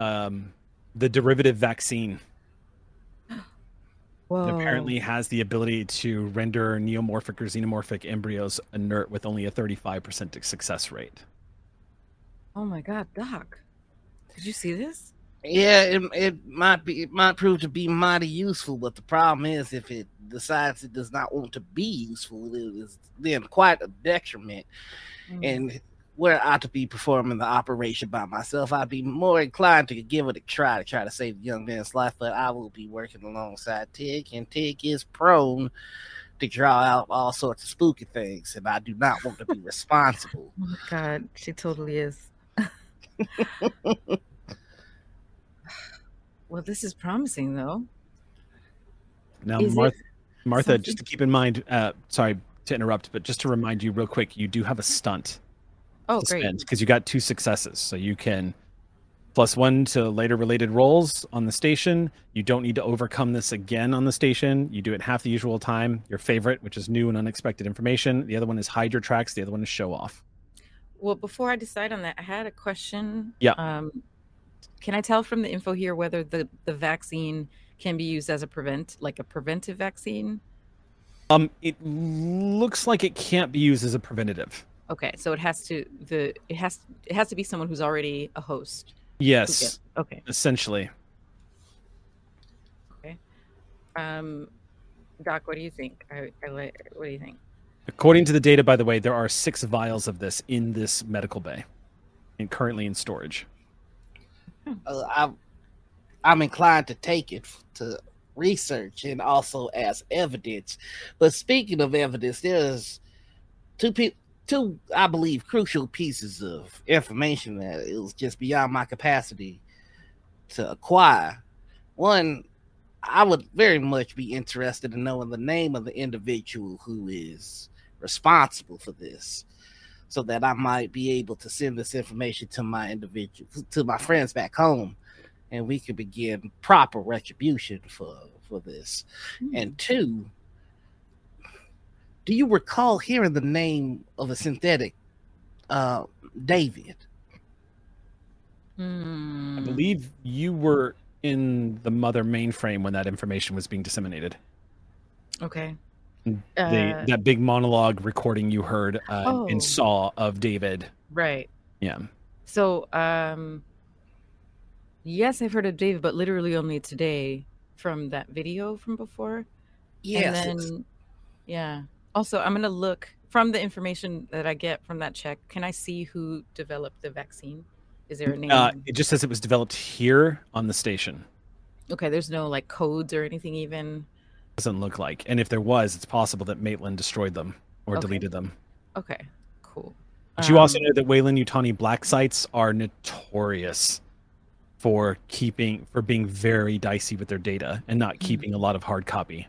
Um, the derivative vaccine Whoa. that apparently has the ability to render neomorphic or xenomorphic embryos inert with only a 35% success rate. Oh my god, Doc. Did you see this? Yeah, it, it might be it might prove to be mighty useful, but the problem is if it decides it does not want to be useful, it is then quite a detriment. Mm. And were I to be performing the operation by myself, I'd be more inclined to give it a try to try to save the young man's life. But I will be working alongside Tig, and Tig is prone to draw out all sorts of spooky things, and I do not want to be responsible. Oh god, she totally is. well, this is promising though. Now, Is Martha, Martha just to keep in mind, uh, sorry to interrupt, but just to remind you real quick, you do have a stunt Oh, great. because you got two successes. So you can plus one to later related roles on the station. You don't need to overcome this again on the station. You do it half the usual time. Your favorite, which is new and unexpected information. The other one is hide your tracks. The other one is show off. Well, before I decide on that, I had a question. Yeah. Um, can I tell from the info here whether the the vaccine can be used as a prevent, like a preventive vaccine? Um, it looks like it can't be used as a preventative. Okay, so it has to the it has it has to be someone who's already a host. Yes, Okay. essentially. Okay. Um, Doc, what do you think? I, I. What do you think? According to the data, by the way, there are six vials of this in this medical bay, and currently in storage. Uh, I'm, I'm inclined to take it to research and also as evidence. But speaking of evidence, there's two people, two I believe crucial pieces of information that it was just beyond my capacity to acquire. One, I would very much be interested in knowing the name of the individual who is responsible for this so that I might be able to send this information to my individual to my friends back home and we could begin proper retribution for for this. Hmm. And two, do you recall hearing the name of a synthetic uh David? Hmm. I believe you were in the mother mainframe when that information was being disseminated. Okay. The, Uh, that big monologue recording you heard uh, Oh. and saw of David. right. Yeah. So, um, yes, I've heard of David, but literally only today from that video from before. Yes. And then, yeah. Also, I'm gonna look from the information that I get from that check. Can I see who developed the vaccine? Is there a name? Uh, it just says it was developed here on the station. okay, there's no like codes or anything even. Doesn't look like. And if there was, it's possible that Maitland destroyed them or Okay. deleted them. Okay, cool. But you also Um, know that Weyland-Yutani black sites are notorious for keeping for being very dicey with their data and not Hmm. keeping a lot of hard copy.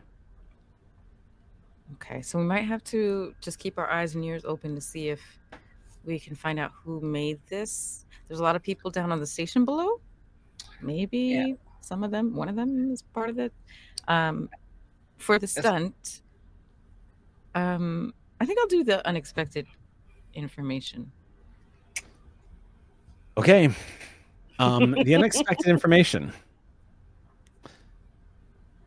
Okay, so we might have to just keep our eyes and ears open to see if we can find out who made this. There's a lot of people down on the station below. Maybe some of them, one of them is part of it. Um, for the stunt, um, I think I'll do the unexpected information. Okay. Um, the unexpected information.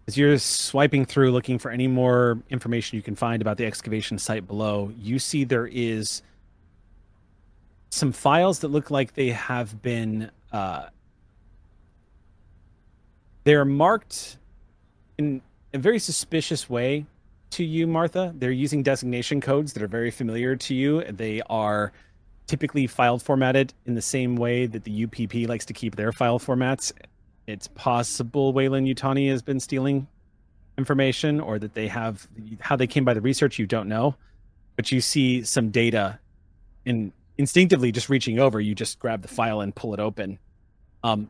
As you're swiping through looking for any more information you can find about the excavation site below, you see there is some files that look like they have been uh, they're marked in a very suspicious way to you, Martha. They're using designation codes that are very familiar to you. They are typically file formatted in the same way that the UPP likes to keep their file formats. It's possible Weyland-Yutani has been stealing information or that they have how they came by the research, you don't know. But you see some data and instinctively just reaching over, you just grab the file and pull it open. Um,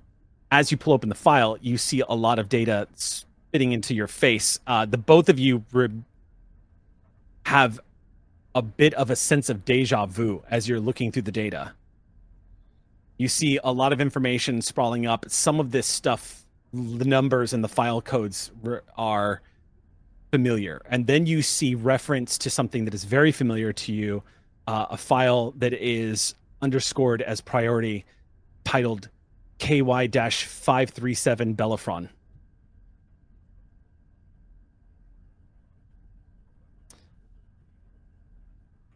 as you pull open the file, you see a lot of data spitting into your face. Uh, the both of you re- have a bit of a sense of deja vu as you're looking through the data. You see a lot of information sprawling up. Some of this stuff, the numbers and the file codes re- are familiar. And then you see reference to something that is very familiar to you uh, a file that is underscored as priority titled KY 537 Bellafron.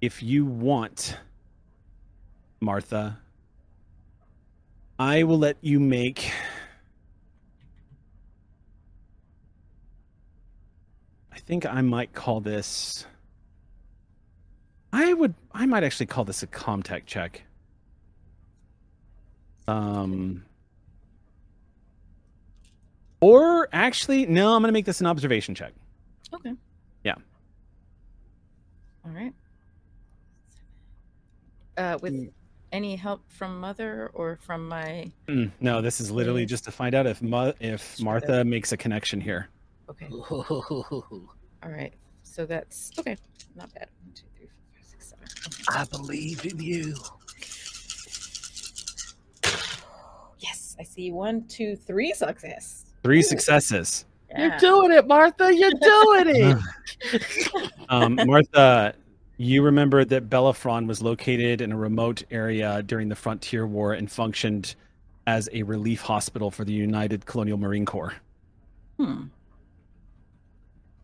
If you want, Martha, I will let you make. I think I might call this. I would. I might actually call this a Comtech check. Um. Or actually, no. I'm going to make this an observation check. Okay. Yeah. All right. Uh, with Mm. any help from mother or from my Mm, no, this is literally just to find out if Ma- if Martha makes a connection here. okay. All right. So that's okay. Not bad. One, two, three, four, five, six, seven. Okay. I believe in you. Yes, I see one, two, three success. Three successes. You're doing it, Martha. You're doing it. Um, Martha, you remember that Belafron was located in a remote area during the Frontier War and functioned as a relief hospital for the United Colonial Marine Corps. Hmm.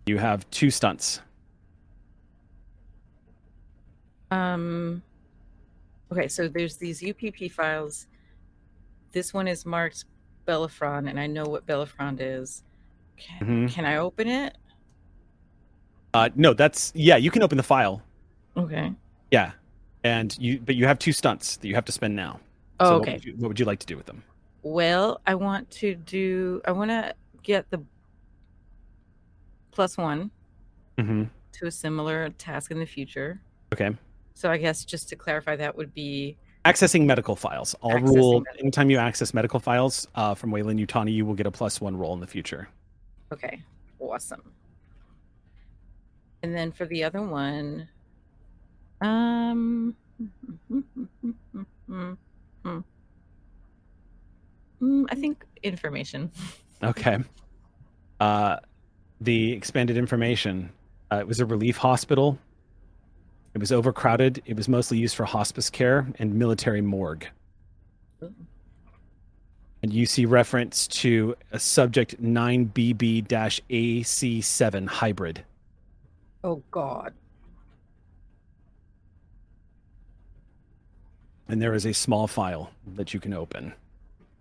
You have two stunts. Um. Okay, so there's these UPP files. This one is marked Bellafron, and I know what Bellafron is. Can, Mhm. can I open it? Uh, no, that's yeah. You can open the file. Okay. Yeah, and you but you have two stunts that you have to spend now. Oh, So what okay. would you- what would you like to do with them? Well, I want to do. I want to get the plus one Mm-hmm. to a similar task in the future. Okay. So I guess just to clarify, that would be Accessing medical files. I'll rule medical- anytime you access medical files uh, from Weyland-Yutani, you will get a plus one roll in the future. okay. Awesome. And then for the other one, um, Mm, I think information. Okay. Uh, the expanded information. Uh, it was a relief hospital. It was overcrowded. It was mostly used for hospice care and military morgue. Ooh. And you see reference to a subject 9BB AC7 hybrid. Oh God. And there is a small file that you can open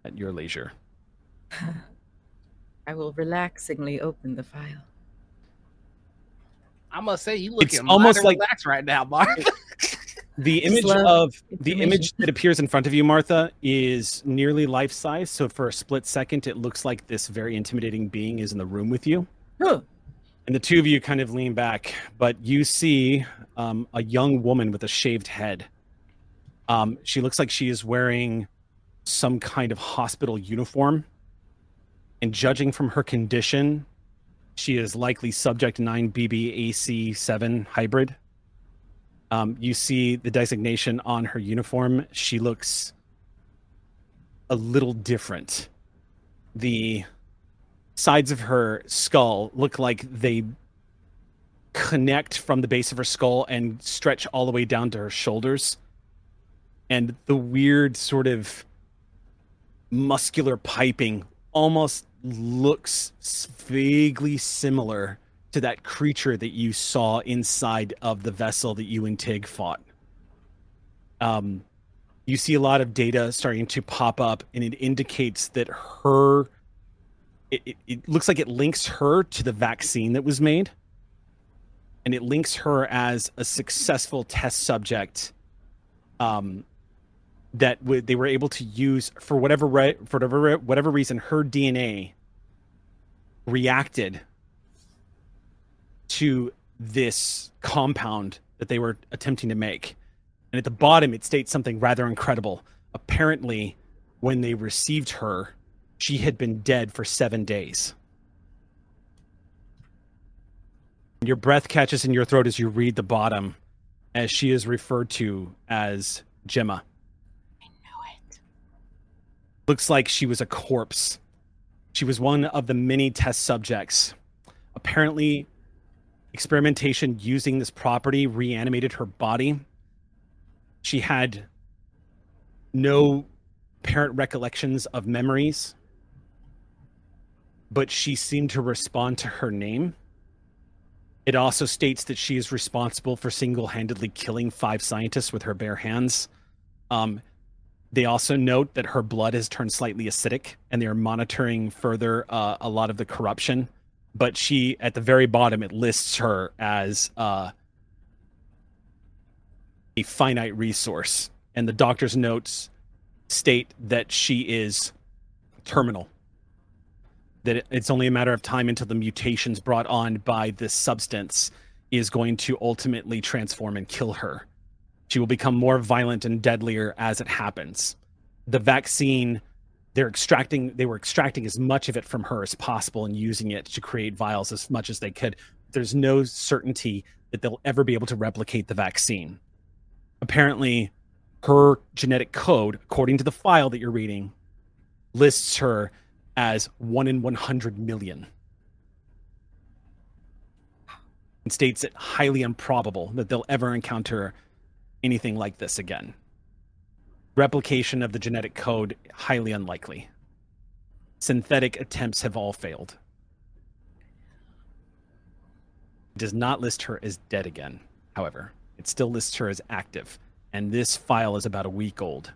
at your leisure. I will relaxingly open the file. I must say, you look almost almost like- relaxed right now, Martha. The image of the image that appears in front of you, Martha, is nearly life size. So for a split second, it looks like this very intimidating being is in the room with you. Huh. And the two of you kind of lean back, but you see um, a young woman with a shaved head. Um, she looks like she is wearing some kind of hospital uniform. And judging from her condition, she is likely subject 9 BBAC 7 hybrid. Um, you see the designation on her uniform. She looks a little different. The sides of her skull look like they connect from the base of her skull and stretch all the way down to her shoulders. And the weird sort of muscular piping almost looks vaguely similar to that creature that you saw inside of the vessel that you and Tig fought. Um, you see a lot of data starting to pop up, and it indicates that her. It, it, it looks like it links her to the vaccine that was made, and it links her as a successful test subject. Um, that w- they were able to use for whatever re- for whatever re- whatever reason her DNA reacted to this compound that they were attempting to make. And at the bottom, it states something rather incredible. Apparently, when they received her, she had been dead for seven days. Your breath catches in your throat as you read the bottom, as she is referred to as Gemma. Looks like she was a corpse. She was one of the many test subjects. Apparently, experimentation using this property reanimated her body. She had no apparent recollections of memories, but she seemed to respond to her name. It also states that she is responsible for single handedly killing five scientists with her bare hands. Um, they also note that her blood has turned slightly acidic and they are monitoring further uh, a lot of the corruption. But she, at the very bottom, it lists her as uh, a finite resource, and the doctor's notes state that she is terminal. That it's only a matter of time until the mutations brought on by this substance is going to ultimately transform and kill her. She will become more violent and deadlier as it happens. The vaccine, they're extracting, they were extracting as much of it from her as possible and using it to create vials as much as they could. There's no certainty that they'll ever be able to replicate the vaccine. Apparently, her genetic code, according to the file that you're reading, lists her as one in 100 million. And states it highly improbable that they'll ever encounter anything like this again. Replication of the genetic code, highly unlikely. Synthetic attempts have all failed. It does not list her as dead again, however. It still lists her as active, and this file is about a week old.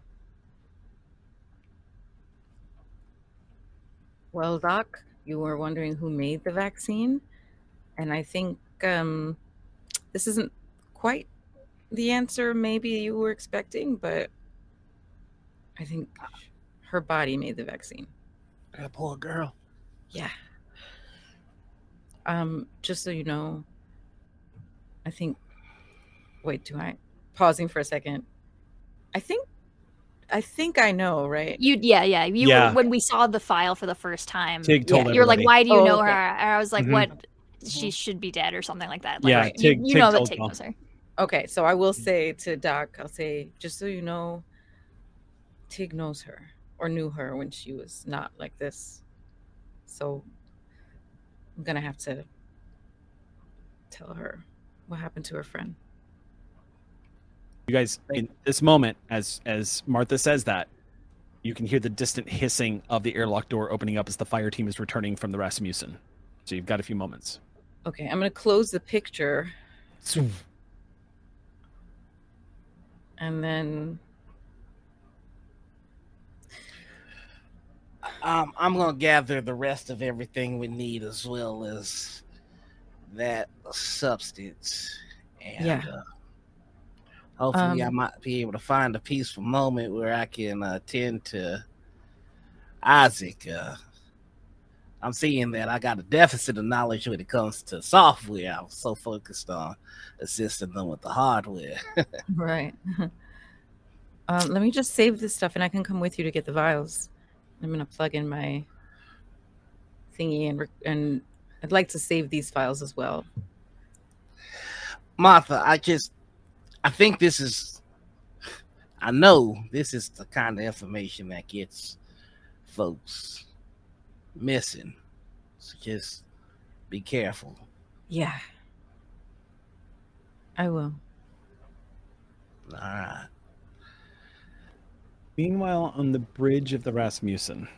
Well, Doc, you were wondering who made the vaccine, and I think um, this isn't quite the answer maybe you were expecting, but I think her body made the vaccine. That poor girl. Yeah. Um, just so you know, I think. Wait, do I? Pausing for a second. I think. I think I know, right? You, yeah, yeah. You Yeah. when we saw the file for the first time, Tig told yeah, you're like, why do you Oh, know okay. her? And I was like, Mhm. what? She should be dead or something like that. Like, Yeah, you, Tig- you Tig know that told Tig knows her. Okay, so I will mm. say to Doc, I'll say, just so you know, Tig knows her or knew her when she was not like this. So I'm gonna have to tell her what happened to her friend. You guys, in this moment, as as Martha says that, you can hear the distant hissing of the airlock door opening up as the fire team is returning from the Rasmussen. So you've got a few moments. Okay, I'm gonna close the picture and then Um, I'm gonna gather the rest of everything we need as well as that substance. And Yeah. uh, hopefully I Um, might be able to find a peaceful moment where I can uh, tend to Isaac. Uh, I'm seeing that I got a deficit of knowledge when it comes to software. I'm so focused on assisting them with the hardware. right. um, let me just save this stuff and I can come with you to get the vials. I'm gonna plug in my thingy and and I'd like to save these files as well. Martha, I just I think this is I know this is the kind of information that gets folks missing. So just be careful. Yeah. I will. All right. Meanwhile, on the bridge of the Rasmussen,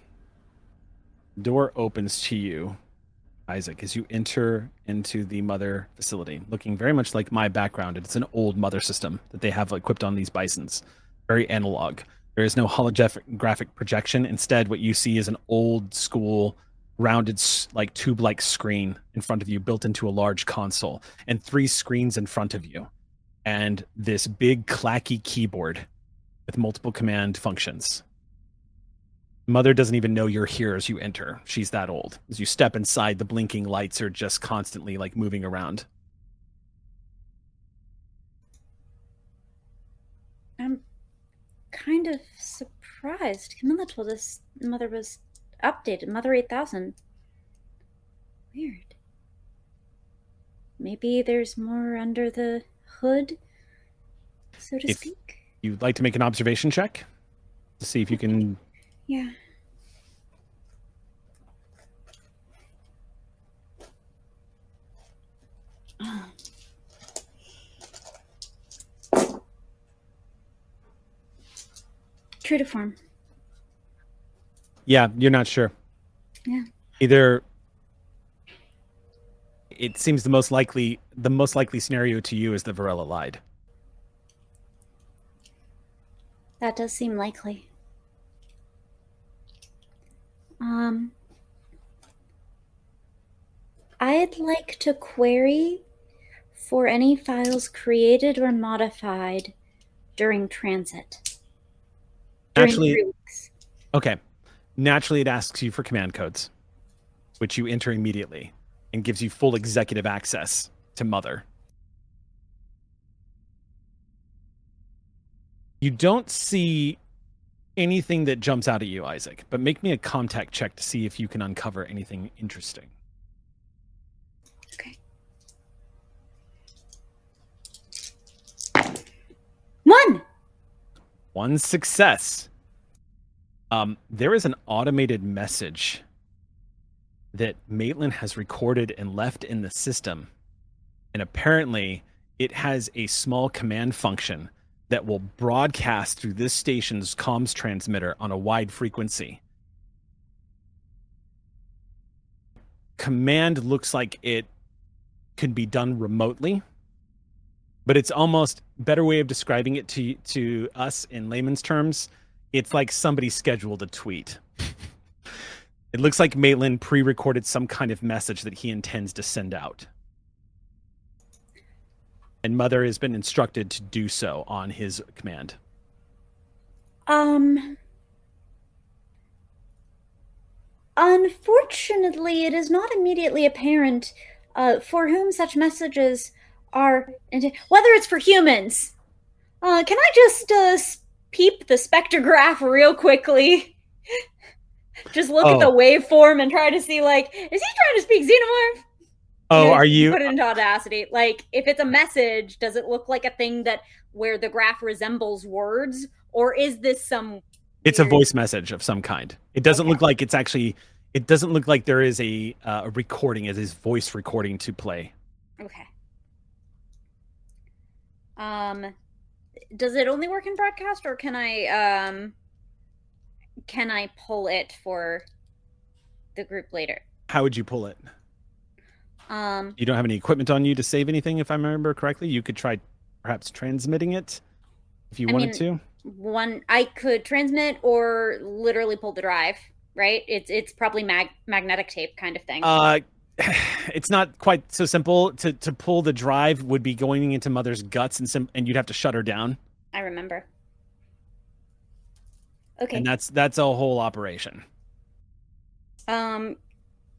door opens to you, Isaac, as you enter into the mother facility, looking very much like my background. It's an old mother system that they have equipped on these bisons, very analog. There is no holographic projection. Instead, what you see is an old school, rounded, like tube like screen in front of you, built into a large console, and three screens in front of you, and this big, clacky keyboard with multiple command functions. Mother doesn't even know you're here as you enter. She's that old. As you step inside, the blinking lights are just constantly like moving around. I'm kind of surprised. Camilla told us Mother was updated, Mother 8000. Weird. Maybe there's more under the hood, so to If- speak. You'd like to make an observation check to see if you can. Yeah. Ah. True to form. Yeah, you're not sure. Yeah. Either it seems the most likely the most likely scenario to you is that Varela lied. That does seem likely. Um, I'd like to query for any files created or modified during transit. Naturally, okay. Naturally, it asks you for command codes, which you enter immediately and gives you full executive access to Mother. You don't see anything that jumps out at you, Isaac, but make me a comtech check to see if you can uncover anything interesting. One. One success. Um, there is an automated message that Maitland has recorded and left in the system. And apparently, it has a small command function that will broadcast through this station's comms transmitter on a wide frequency. Command looks like it can be done remotely, but it's almost better way of describing it to to us in layman's terms. It's like somebody scheduled a tweet. it looks like Maitland pre-recorded some kind of message that he intends to send out. And Mother has been instructed to do so on his command. Um. Unfortunately, it is not immediately apparent uh, for whom such messages are. Whether it's for humans. Uh, can I just uh, peep the spectrograph real quickly? just look at the Oh. waveform and try to see, like, is he trying to speak xenomorph? Oh, are you put it into Audacity? Like, if it's a message, does it look like a thing that where the graph resembles words, or is this some? It's a voice message of some kind. It doesn't Okay. look like it's actually. It doesn't look like there is a uh, a recording. It is voice recording to play. Okay. Um, does it only work in broadcast, or can I um, can I pull it for the group later? How would you pull it? Um, You don't have any equipment on you to save anything, if I remember correctly. You could try perhaps transmitting it if you I wanted mean, to. one I could transmit or literally pull the drive. Right? It's it's probably mag magnetic tape kind of thing. Uh, it's not quite so simple. To to pull the drive would be going into Mother's guts, and sim- and you'd have to shut her down, I remember. Okay. and that's that's a whole operation. Um,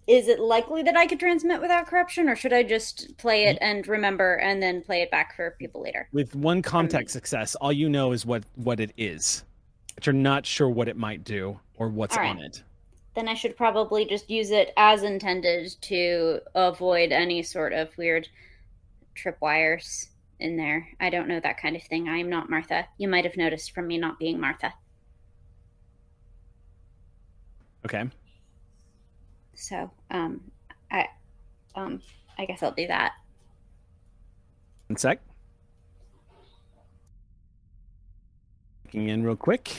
is it likely that I could transmit without corruption, or should I just play it and remember and then play it back for people later? With one contact success, all you know is what what it is, but you're not sure what it might do or what's All on it. Then I should probably just use it as intended to avoid any sort of weird tripwires in there. I don't know that kind of thing. I am not Martha. You might have noticed from me not being Martha. Okay. So, um, I, um, I guess I'll do that. One sec. Looking in real quick.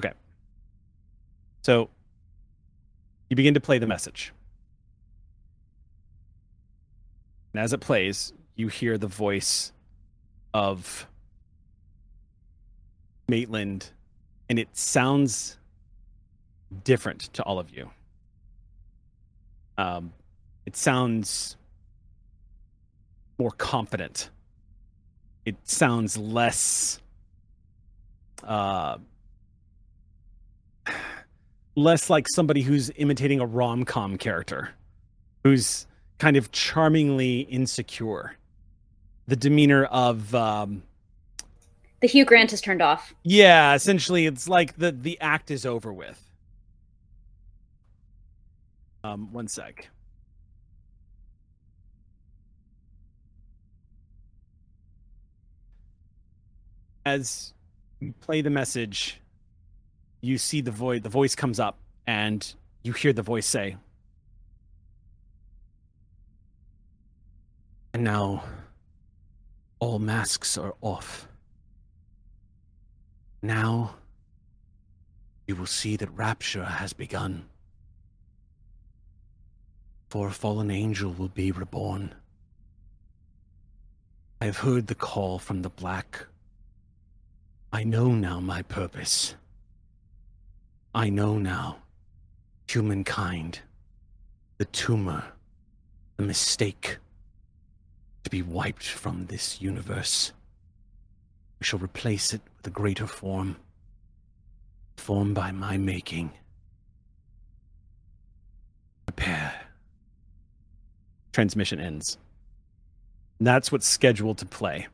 Okay. So you begin to play the message. And as it plays, you hear the voice of Maitland, and it sounds different to all of you. Um, it sounds more confident. It sounds less, uh, less like somebody who's imitating a rom com character, who's kind of charmingly insecure. The demeanor of, um, The Hugh Grant is turned off. yeah, essentially, it's like the the act is over with. Um, one sec. As you play the message, you see the voice. The voice comes up, and you hear the voice say, "And now, all masks are off." Now you will see that rapture has begun. For a fallen angel will be reborn. I have heard the call from the black. I know now my purpose. I know now humankind the tumor, the mistake, to be wiped from this universe. We shall replace it with a greater form, formed by my making. Prepare. Transmission ends. That's what's scheduled to play.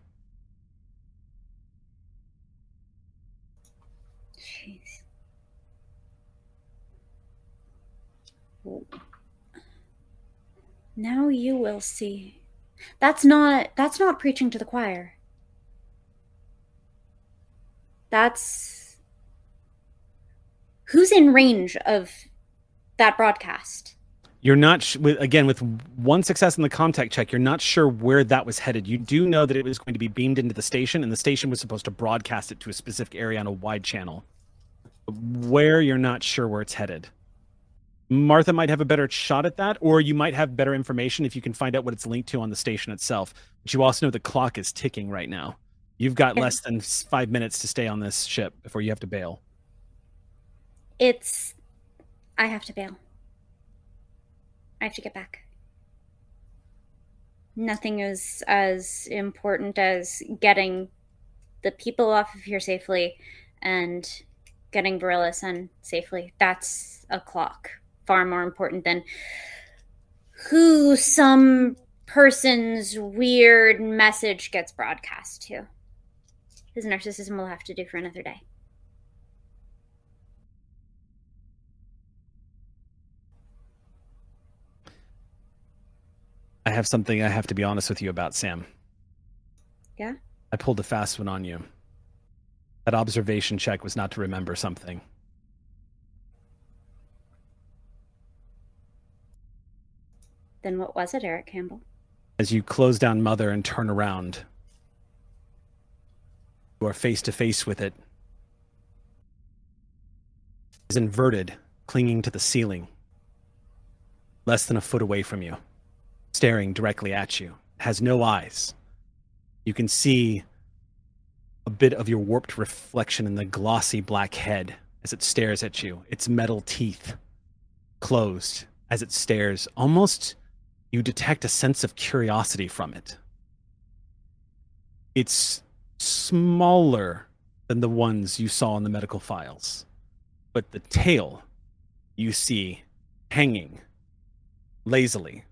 Now you will see. That's not that's not preaching to the choir. That's who's in range of that broadcast. You're not sh- again with one success in the contact check. You're not sure where that was headed. You do know that it was going to be beamed into the station, and the station was supposed to broadcast it to a specific area on a wide channel. Where you're not sure where it's headed. Martha might have a better shot at that, or you might have better information if you can find out what it's linked to on the station itself. But you also know the clock is ticking right now. You've got less than five minutes to stay on this ship before you have to bail. It's I have to bail. I have to get back. Nothing is as important as getting the people off of here safely and getting Barilla Sun safely. That's a clock. Far more important than who some person's weird message gets broadcast to. His narcissism will have to do for another day. I have something I have to be honest with you about, Sam. Yeah? I pulled a fast one on you. That observation check was not to remember something. Then what was it, Eric Campbell? As you close down Mother and turn around, you are face to face with it. It's inverted, clinging to the ceiling, less than a foot away from you, staring directly at you. It has no eyes. You can see a bit of your warped reflection in the glossy black head as it stares at you, its metal teeth closed as it stares, almost you detect a sense of curiosity from it. It's smaller than the ones you saw in the medical files, but the tail you see hanging lazily,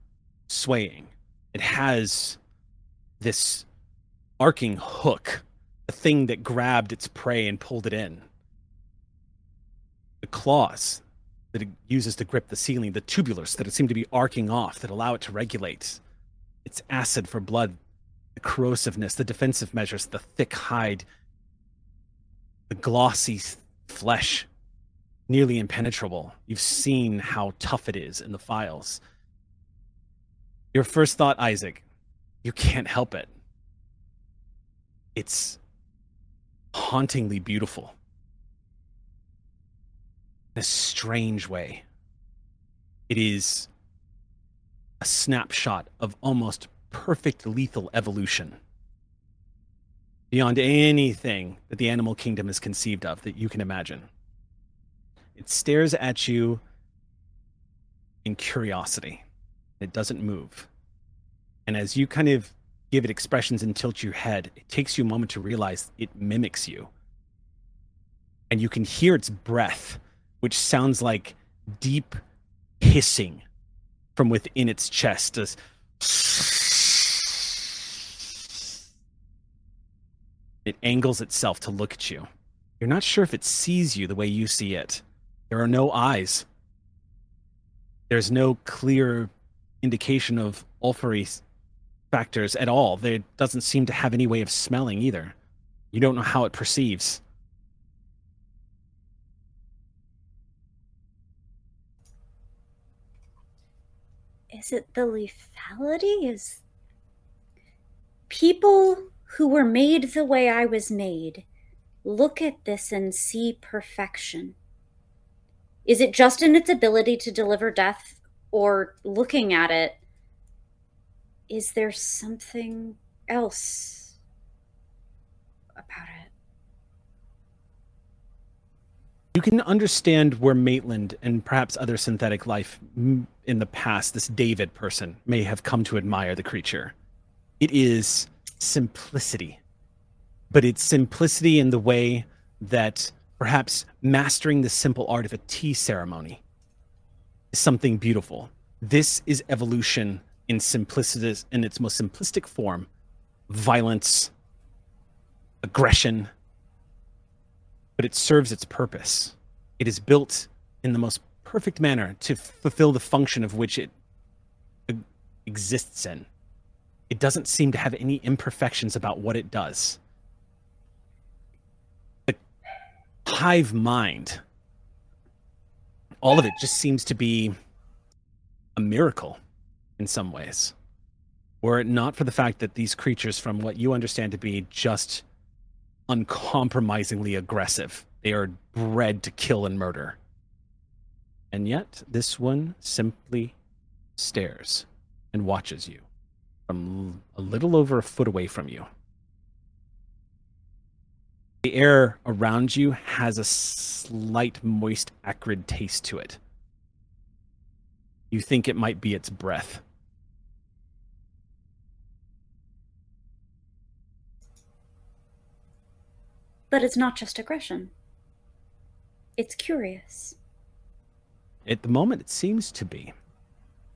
swaying. It has this arcing hook, a thing that grabbed its prey and pulled it in. The claws that it uses to grip the ceiling, the tubulars that it seem to be arcing off that allow it to regulate. It's acid for blood, the corrosiveness, the defensive measures, the thick hide, the glossy flesh, nearly impenetrable. You've seen how tough it is in the files. Your first thought, Isaac, you can't help it. It's hauntingly beautiful in a strange way. It is a snapshot of almost perfect lethal evolution beyond anything that the animal kingdom has conceived of that you can imagine. It stares at you in curiosity. It doesn't move. And as you kind of give it expressions and tilt your head, it takes you a moment to realize it mimics you. And you can hear its breath which sounds like deep hissing from within its chest. As it angles itself to look at you. You're not sure if it sees you the way you see it. There are no eyes. There's no clear indication of olfactory factors at all. There doesn't seem to have any way of smelling either. You don't know how it perceives. Is it the lethality? Is people who were made the way I was made look at this and see perfection? Is it just in its ability to deliver death, or looking at it, is there something else about it? You can understand where Maitland and perhaps other synthetic life m- in the past, this David person, may have come to admire the creature. It is simplicity, but it's simplicity in the way that perhaps mastering the simple art of a tea ceremony is something beautiful. This is evolution in simplicity, in its most simplistic form violence, aggression, but it serves its purpose. It is built in the most perfect manner to fulfill the function of which it exists in. It doesn't seem to have any imperfections about what it does. The hive mind, all of it just seems to be a miracle in some ways. Were it not for the fact that these creatures, from what you understand to be just uncompromisingly aggressive. They are bred to kill and murder. And yet, this one simply stares and watches you from a little over a foot away from you. The air around you has a slight, moist, acrid taste to it. You think it might be its breath. But it's not just aggression. It's curious. At the moment, it seems to be.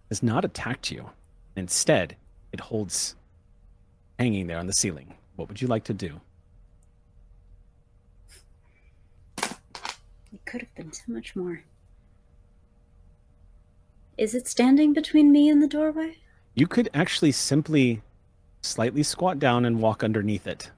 Has not attacked you. Instead, it holds hanging there on the ceiling. What would you like to do? It could have been so much more. Is it standing between me and the doorway? You could actually simply slightly squat down and walk underneath it.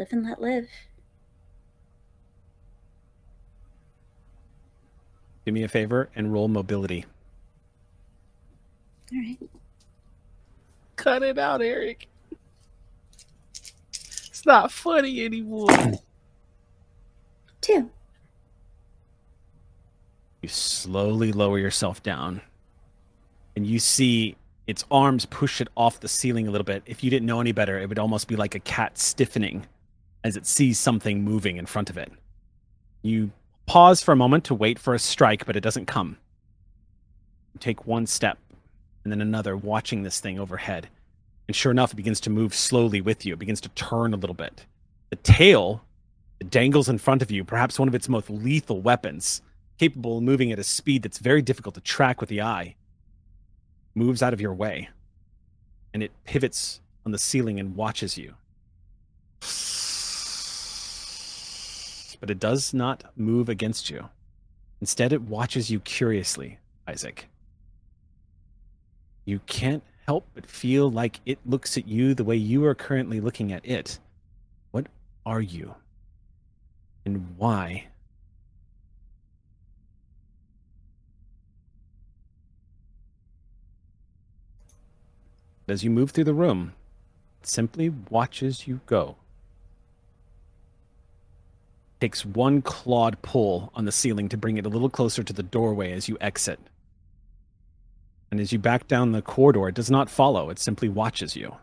Live and let live. Do me a favor and roll mobility. All right. Cut it out, Eric. It's not funny anymore. Two. You slowly lower yourself down, and you see its arms push it off the ceiling a little bit. If you didn't know any better, it would almost be like a cat stiffening as it sees something moving in front of it. You pause for a moment to wait for a strike, but it doesn't come. You take one step and then another, watching this thing overhead. And sure enough, it begins to move slowly with you. It begins to turn a little bit. The tail that dangles in front of you, perhaps one of its most lethal weapons, capable of moving at a speed that's very difficult to track with the eye, moves out of your way. And it pivots on the ceiling and watches you. But it does not move against you. Instead, it watches you curiously, Isaac. You can't help but feel like it looks at you the way you are currently looking at it. What are you? And why? As you move through the room, it simply watches you go. Takes one clawed pull on the ceiling to bring it a little closer to the doorway as you exit. And as you back down the corridor, it does not follow, it simply watches you.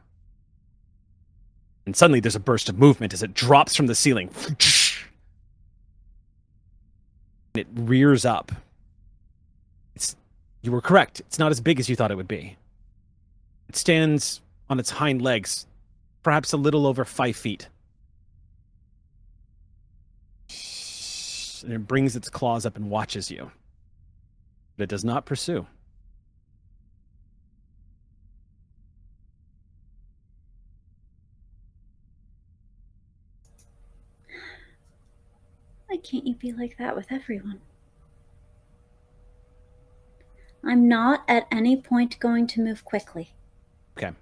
And suddenly there's a burst of movement as it drops from the ceiling. And it rears up. It's you were correct. It's not as big as you thought it would be. It stands on its hind legs, perhaps a little over five feet. And it brings its claws up and watches you. But it does not pursue. Why can't you be like that with everyone? I'm not at any point going to move quickly. Okay.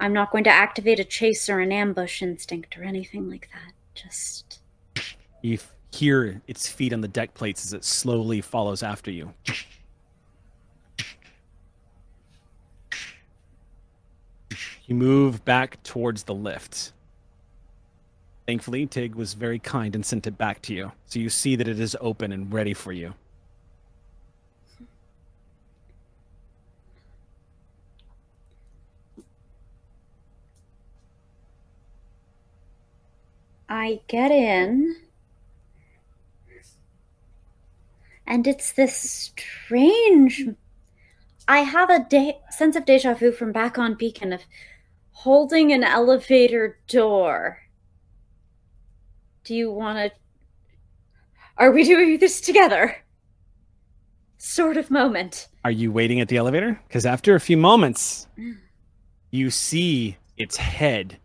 I'm not going to activate a chase or an ambush instinct or anything like that. Just. You hear its feet on the deck plates as it slowly follows after you. You move back towards the lift. Thankfully, Tig was very kind and sent it back to you, so you see that it is open and ready for you. I get in And it's this strange. I have a de- sense of deja vu from back on Beacon of holding an elevator door. Do you want to. Are we doing this together? Sort of moment. Are you waiting at the elevator? Because after a few moments, mm. you see its head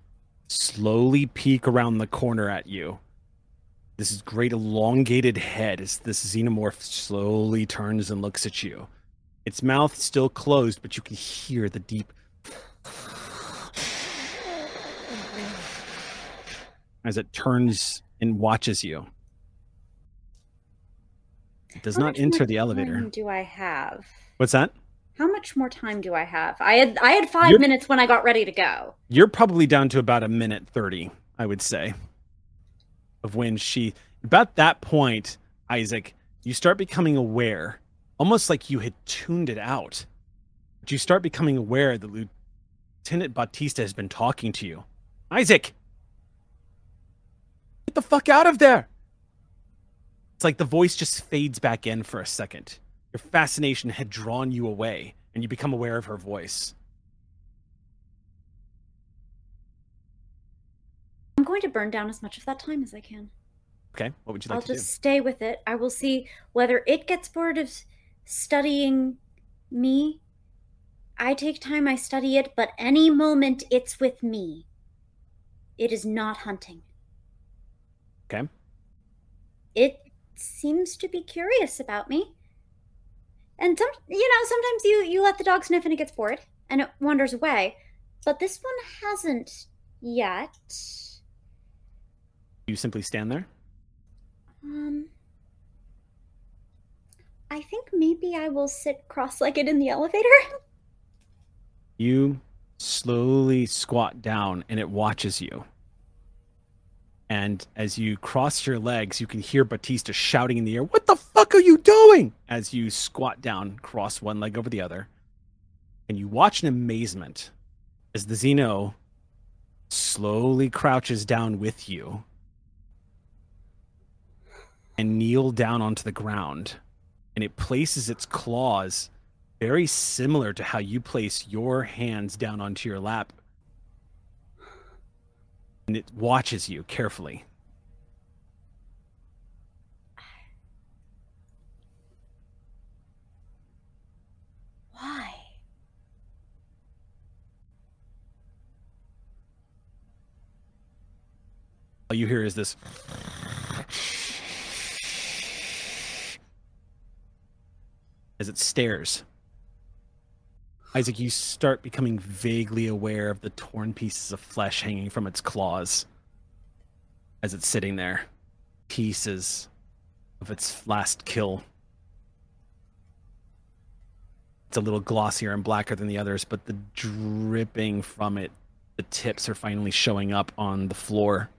slowly peek around the corner at you. This is great elongated head as this xenomorph slowly turns and looks at you. Its mouth still closed, but you can hear the deep as it turns and watches you. It does How not enter the elevator. Do I have? What's that? How much more time do I have? I had I had 5 You're- minutes when I got ready to go. You're probably down to about a minute 30, I would say, of when she, about that point, Isaac, you start becoming aware, almost like you had tuned it out. But you start becoming aware that Lieutenant Bautista has been talking to you. Isaac! Get the fuck out of there! It's like the voice just fades back in for a second. Your fascination had drawn you away, and you become aware of her voice. I'm going to burn down as much of that time as I can. Okay, what would you like I'll to just stay with it. I will see whether it gets bored of studying me. I take time, I study it, but any moment it's with me. It is not hunting. Okay. It seems to be curious about me. And some, you know, sometimes you you let the dog sniff and it gets bored and it wanders away. But this one hasn't yet. You simply stand there? Um, I think maybe I will sit cross-legged in the elevator. You slowly squat down and it watches you. And as you cross your legs, you can hear Batista shouting in the air, What the fuck are you doing? As you squat down, cross one leg over the other. And you watch in amazement as the Xeno slowly crouches down with you and kneel down onto the ground. And it places its claws very similar to how you place your hands down onto your lap. And it watches you carefully. Why? All you hear is this. As it stares. Isaac, you start becoming vaguely aware of the torn pieces of flesh hanging from its claws as it's sitting there. Pieces of its last kill. It's a little glossier and blacker than the others, but the dripping from it, the tips are finally showing up on the floor.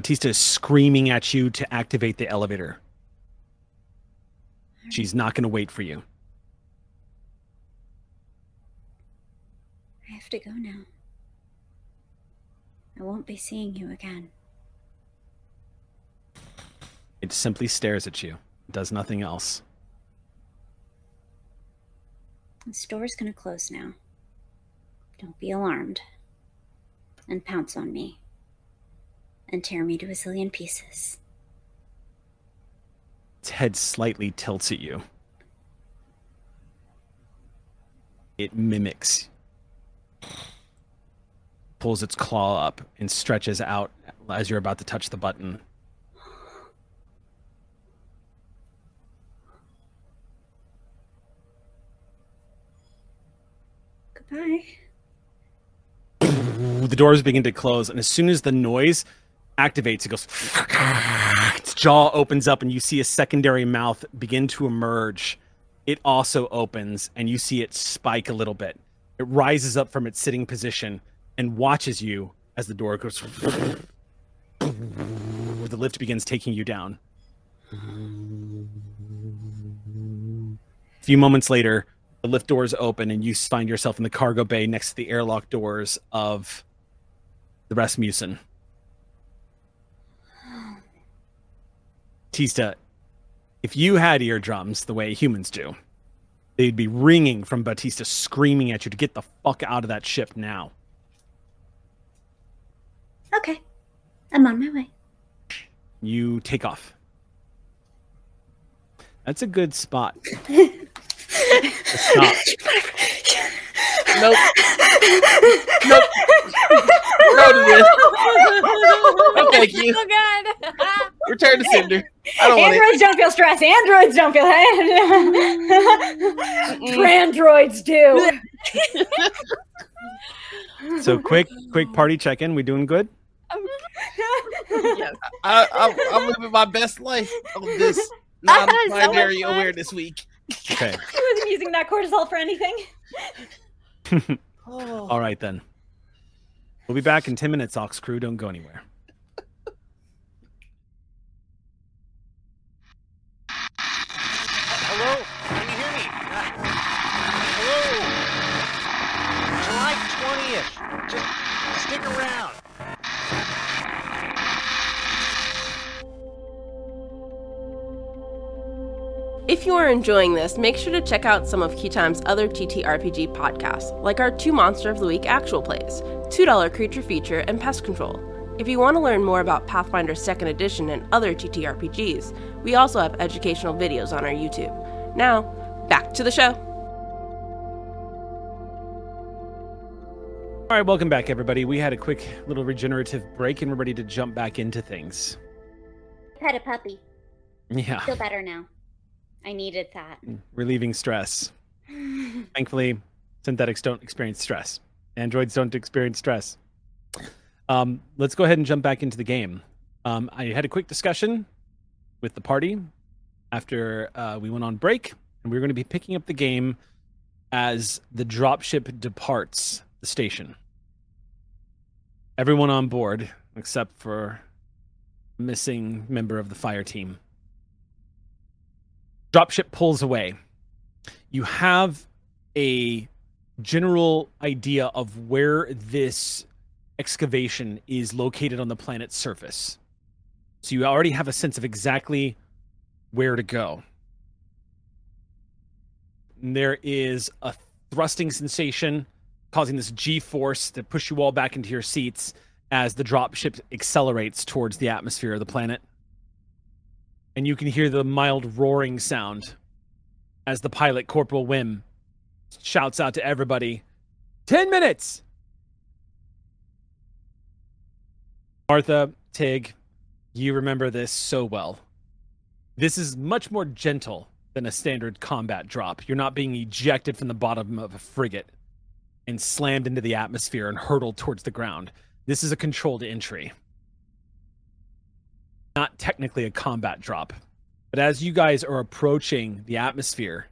Batista is screaming at you to activate the elevator. She's not going to wait for you. I have to go now. I won't be seeing you again. It simply stares at you, does nothing else. The store's gonna close now. Don't be alarmed. And pounce on me. And tear me to a zillion pieces. Its head slightly tilts at you. It mimics, pulls its claw up, and stretches out as you're about to touch the button. Goodbye. the doors begin to close, and as soon as the noise activates, it goes. Its jaw opens up, and you see a secondary mouth begin to emerge. It also opens, and you see it spike a little bit. It rises up from its sitting position and watches you as the door goes. The lift begins taking you down. A few moments later, the lift doors open and you find yourself in the cargo bay next to the airlock doors of the Rasmussen. Tista, if you had eardrums the way humans do, they'd be ringing from Batista screaming at you to get the fuck out of that ship now. Okay. I'm on my way. You take off. That's a good spot. Stop. Nope. nope. No to this. No, thank you. Oh god. Return to Cinder. I don't want it. Androids don't feel stress. Androids don't feel Androids do. So quick, quick party check in. We doing good? yes. I, I'm, I'm living my best life on this That was so much non-binary fun. awareness week. Okay. I wasn't using that cortisol for anything. Oh. All right then. We'll be back in ten minutes. Ox crew, don't go anywhere. Hello? Can you hear me? Uh, hello? July 20th. Just stick around. If you are enjoying this, make sure to check out some of Queue Times' other TTRPG podcasts, like our two Monster of the Week actual plays, $2 Creature Feature, and Pest Control. If you want to learn more about Pathfinder 2nd Edition and other TTRPGs, we also have educational videos on our YouTube. Now, back to the show. All right, welcome back, everybody. We had a quick little regenerative break, and we're ready to jump back into things. Pet a puppy. Yeah, Feel better now. I needed that. relieving stress. Thankfully, synthetics don't experience stress. Androids don't experience stress. Um, let's go ahead and jump back into the game. Um, I had a quick discussion with the party after uh, we went on break, and we are going to be picking up the game as the dropship departs the station. Everyone on board, except for a missing member of the fire team. Dropship pulls away. You have a general idea of where this excavation is located on the planet's surface. So you already have a sense of exactly where to go. And there is a thrusting sensation causing this G force to push you all back into your seats as the dropship accelerates towards the atmosphere of the planet. And you can hear the mild roaring sound as the pilot, Corporal Wim, shouts out to everybody 10 minutes! Martha, Tig, you remember this so well. This is much more gentle than a standard combat drop. You're not being ejected from the bottom of a frigate and slammed into the atmosphere and hurtled towards the ground. This is a controlled entry. Not technically a combat drop. But as you guys are approaching the atmosphere,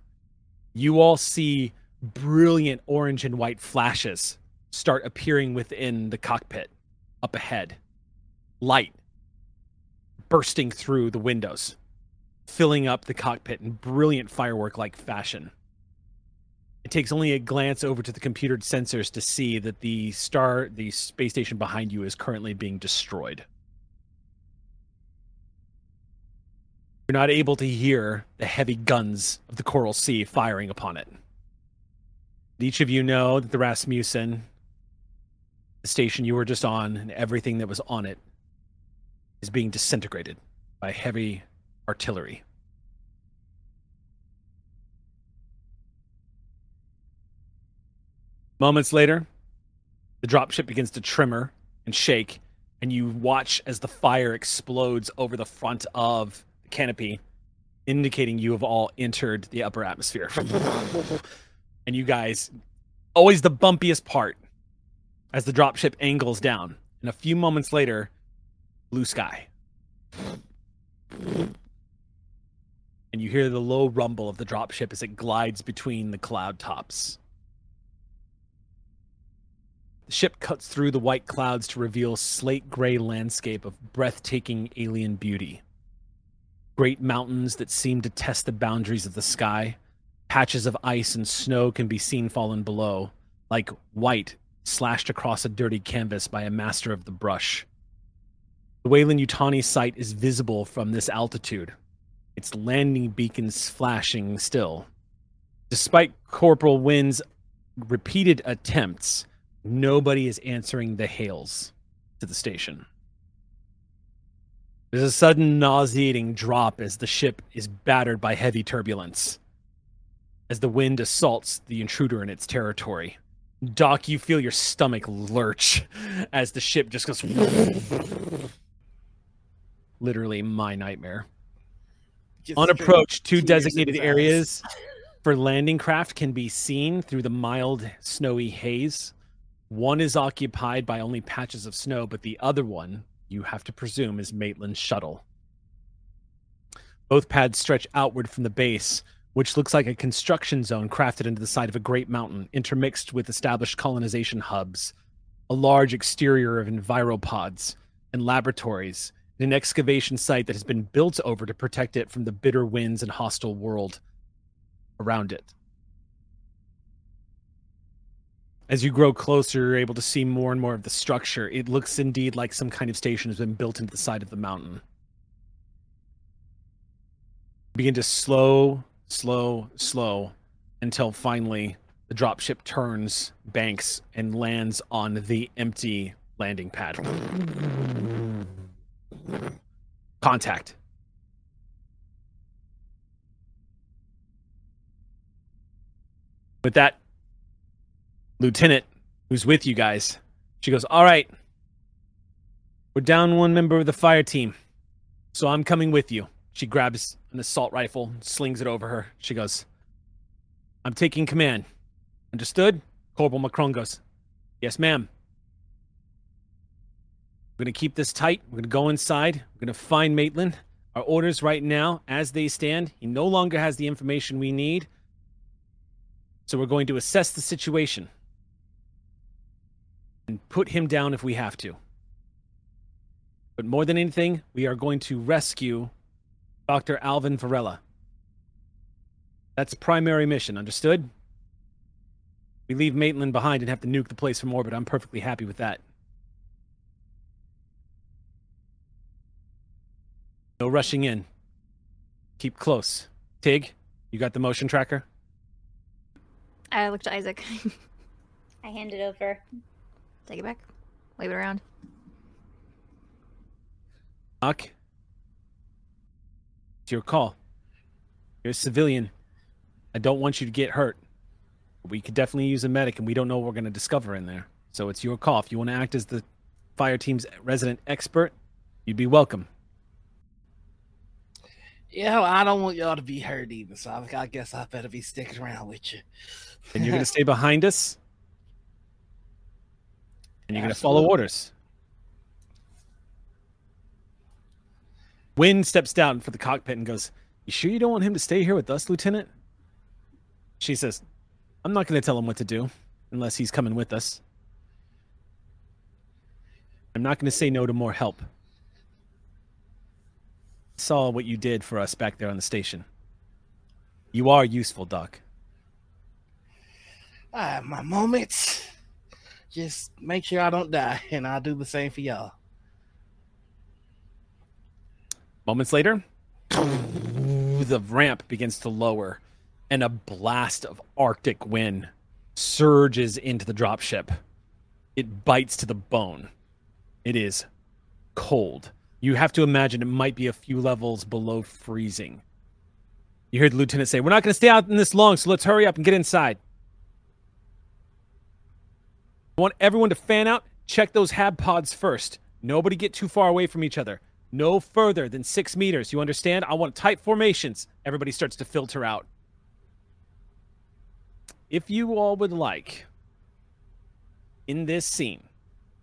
you all see brilliant orange and white flashes start appearing within the cockpit up ahead. Light bursting through the windows, filling up the cockpit in brilliant firework like fashion. It takes only a glance over to the computered sensors to see that the star, the space station behind you, is currently being destroyed. You're not able to hear the heavy guns of the Coral Sea firing upon it. Each of you know that the Rasmussen, the station you were just on, and everything that was on it is being disintegrated by heavy artillery. Moments later, the dropship begins to tremor and shake, and you watch as the fire explodes over the front of the canopy, indicating you have all entered the upper atmosphere. and you guys, always the bumpiest part, as the dropship angles down. And a few moments later, blue sky. And you hear the low rumble of the dropship as it glides between the cloud tops. The ship cuts through the white clouds to reveal slate gray landscape of breathtaking alien beauty. Great mountains that seem to test the boundaries of the sky, Patches of ice and snow can be seen fallen below, like white slashed across a dirty canvas by a master of the brush. The Weyland-Yutani site is visible from this altitude, its landing beacons flashing still. Despite Corporal Wynn's repeated attempts, nobody is answering the hails to the station. There's a sudden nauseating drop as the ship is battered by heavy turbulence. As the wind assaults the intruder in its territory. Doc, you feel your stomach lurch as the ship just goes. Literally, my nightmare. Just On approach, two designated areas for landing craft can be seen through the mild, snowy haze. One is occupied by only patches of snow, but the other one, you have to presume, is Maitland's shuttle. Both pads stretch outward from the base, which looks like a construction zone crafted into the side of a great mountain, intermixed with established colonization hubs, a large exterior of enviropods and laboratories, and an excavation site that has been built over to protect it from the bitter winds and hostile world around it. As you grow closer, you're able to see more and more of the structure. It looks indeed like some kind of station has been built into the side of the mountain. Begin to slow, slow, slow until finally the dropship turns, banks, and lands on the empty landing pad. Contact. With that, Lieutenant, who's with you guys, she goes, All right, we're down one member of the fire team, so I'm coming with you. She grabs an assault rifle, slings it over her. She goes, I'm taking command. Understood? Corporal Macron goes, Yes, ma'am. We're going to keep this tight. We're going to go inside. We're going to find Maitland. Our orders right now, as they stand, he no longer has the information we need. So we're going to assess the situation and put him down if we have to. But more than anything, we are going to rescue Dr. Alvin Varela. That's primary mission, understood? We leave Maitland behind and have to nuke the place from orbit. I'm perfectly happy with that. No rushing in. Keep close. Tig, you got the motion tracker? I looked to Isaac. I hand it over. Take it back. Wave it around. Doc, it's your call. You're a civilian. I don't want you to get hurt. We could definitely use a medic, and we don't know what we're going to discover in there. So it's your call. If you want to act as the fire team's resident expert, you'd be welcome. Yeah, well, I don't want y'all to be hurt either, so I, I guess I better be sticking around with you. And you're going to stay behind us, and you're going to follow orders. Wynn steps down for the cockpit and goes, You sure you don't want him to stay here with us, Lieutenant? She says, I'm not going to tell him what to do unless he's coming with us. I'm not going to say no to more help. Saw what you did for us back there on the station. You are useful, Doc. I have my moments. Just make sure I don't die, and I'll do the same for y'all. Moments later, the ramp begins to lower, and a blast of Arctic wind surges into the dropship. It bites to the bone. It is cold. You have to imagine it might be a few levels below freezing. You hear the lieutenant say, We're not going to stay out in this long, so let's hurry up and get inside. I want everyone to fan out. Check those hab pods first. Nobody get too far away from each other. No further than six meters. You understand? I want tight formations. Everybody starts to filter out. If you all would like, in this scene,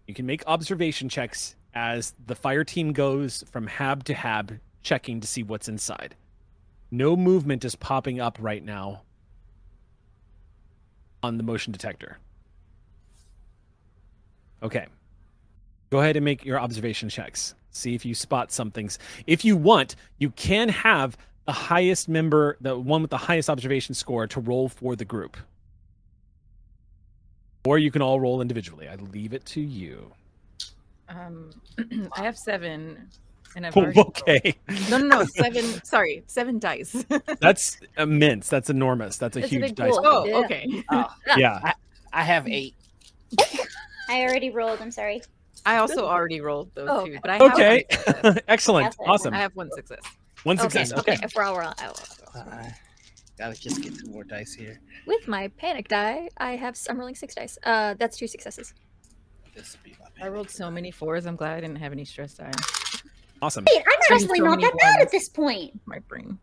you can make observation checks as the fire team goes from hab to hab, checking to see what's inside. No movement is popping up right now on the motion detector. Okay. Go ahead and make your observation checks. See if you spot some things. If you want, you can have the highest member, the one with the highest observation score, to roll for the group. Or you can all roll individually. I leave it to you. Um, I have seven, and I've Oh, already okay. no, no, no, seven. Sorry, seven dice. That's immense. That's enormous. That's a That's a huge big dice. pool. pool. oh, Yeah. okay. Oh, Yeah. I have eight. I already rolled. I'm sorry. I also already rolled those Oh, two, but I have Okay. one. Excellent. That's it. Awesome. I have one success. One success. okay. Okay. If we're all, we're I will- Uh, gotta just get two more dice here. With my panic die, I have I'm rolling six dice. Uh, that's two successes. This will be my I rolled so many fours. I'm glad I didn't have any stress die. Awesome. Wait, I'm Having actually so not that bad at this point. My brain.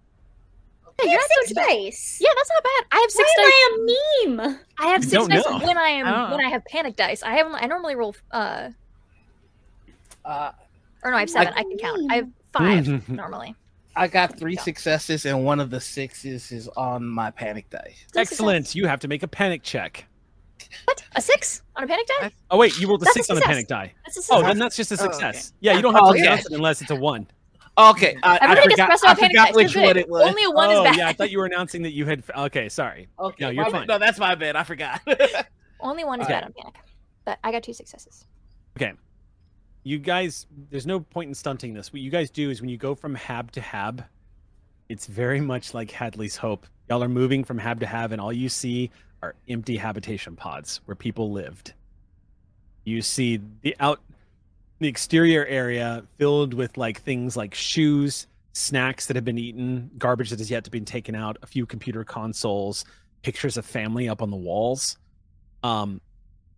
I you're have not six doing dice. Yeah, that's not bad. I have six Why dice. am I a meme? I have six dice know. when I am I when. I have panic dice. I have I normally roll uh Uh, or no, I have seven. I, can count. I have five normally. I got three successes, and one of the sixes is on my panic die. Excellent. You have to make a panic check. What? A six on a panic die? Oh wait, you rolled a That's a six on a panic die. That's a Oh, success. then that's just a Oh, okay. success. Yeah, you don't have Oh, to okay. announce it unless it's a one. Okay, I, I Everybody gets forgot, pressed I on panic forgot dice. which You're one it was. Only a one oh, is bad. yeah, I thought you were announcing that you had. Okay, sorry. okay, No, you're fine. bad. No, that's my bad. I forgot. Only one is Okay. bad on panic. But I got two successes. Okay, you guys, there's no point in stunting this. What you guys do is when you go from hab to hab, it's very much like Hadley's Hope. Y'all are moving from hab to hab, and all you see are empty habitation pods where people lived. You see the out, the exterior area filled with like things like shoes, snacks that have been eaten, garbage that has yet to be taken out, a few computer consoles, pictures of family up on the walls. Um,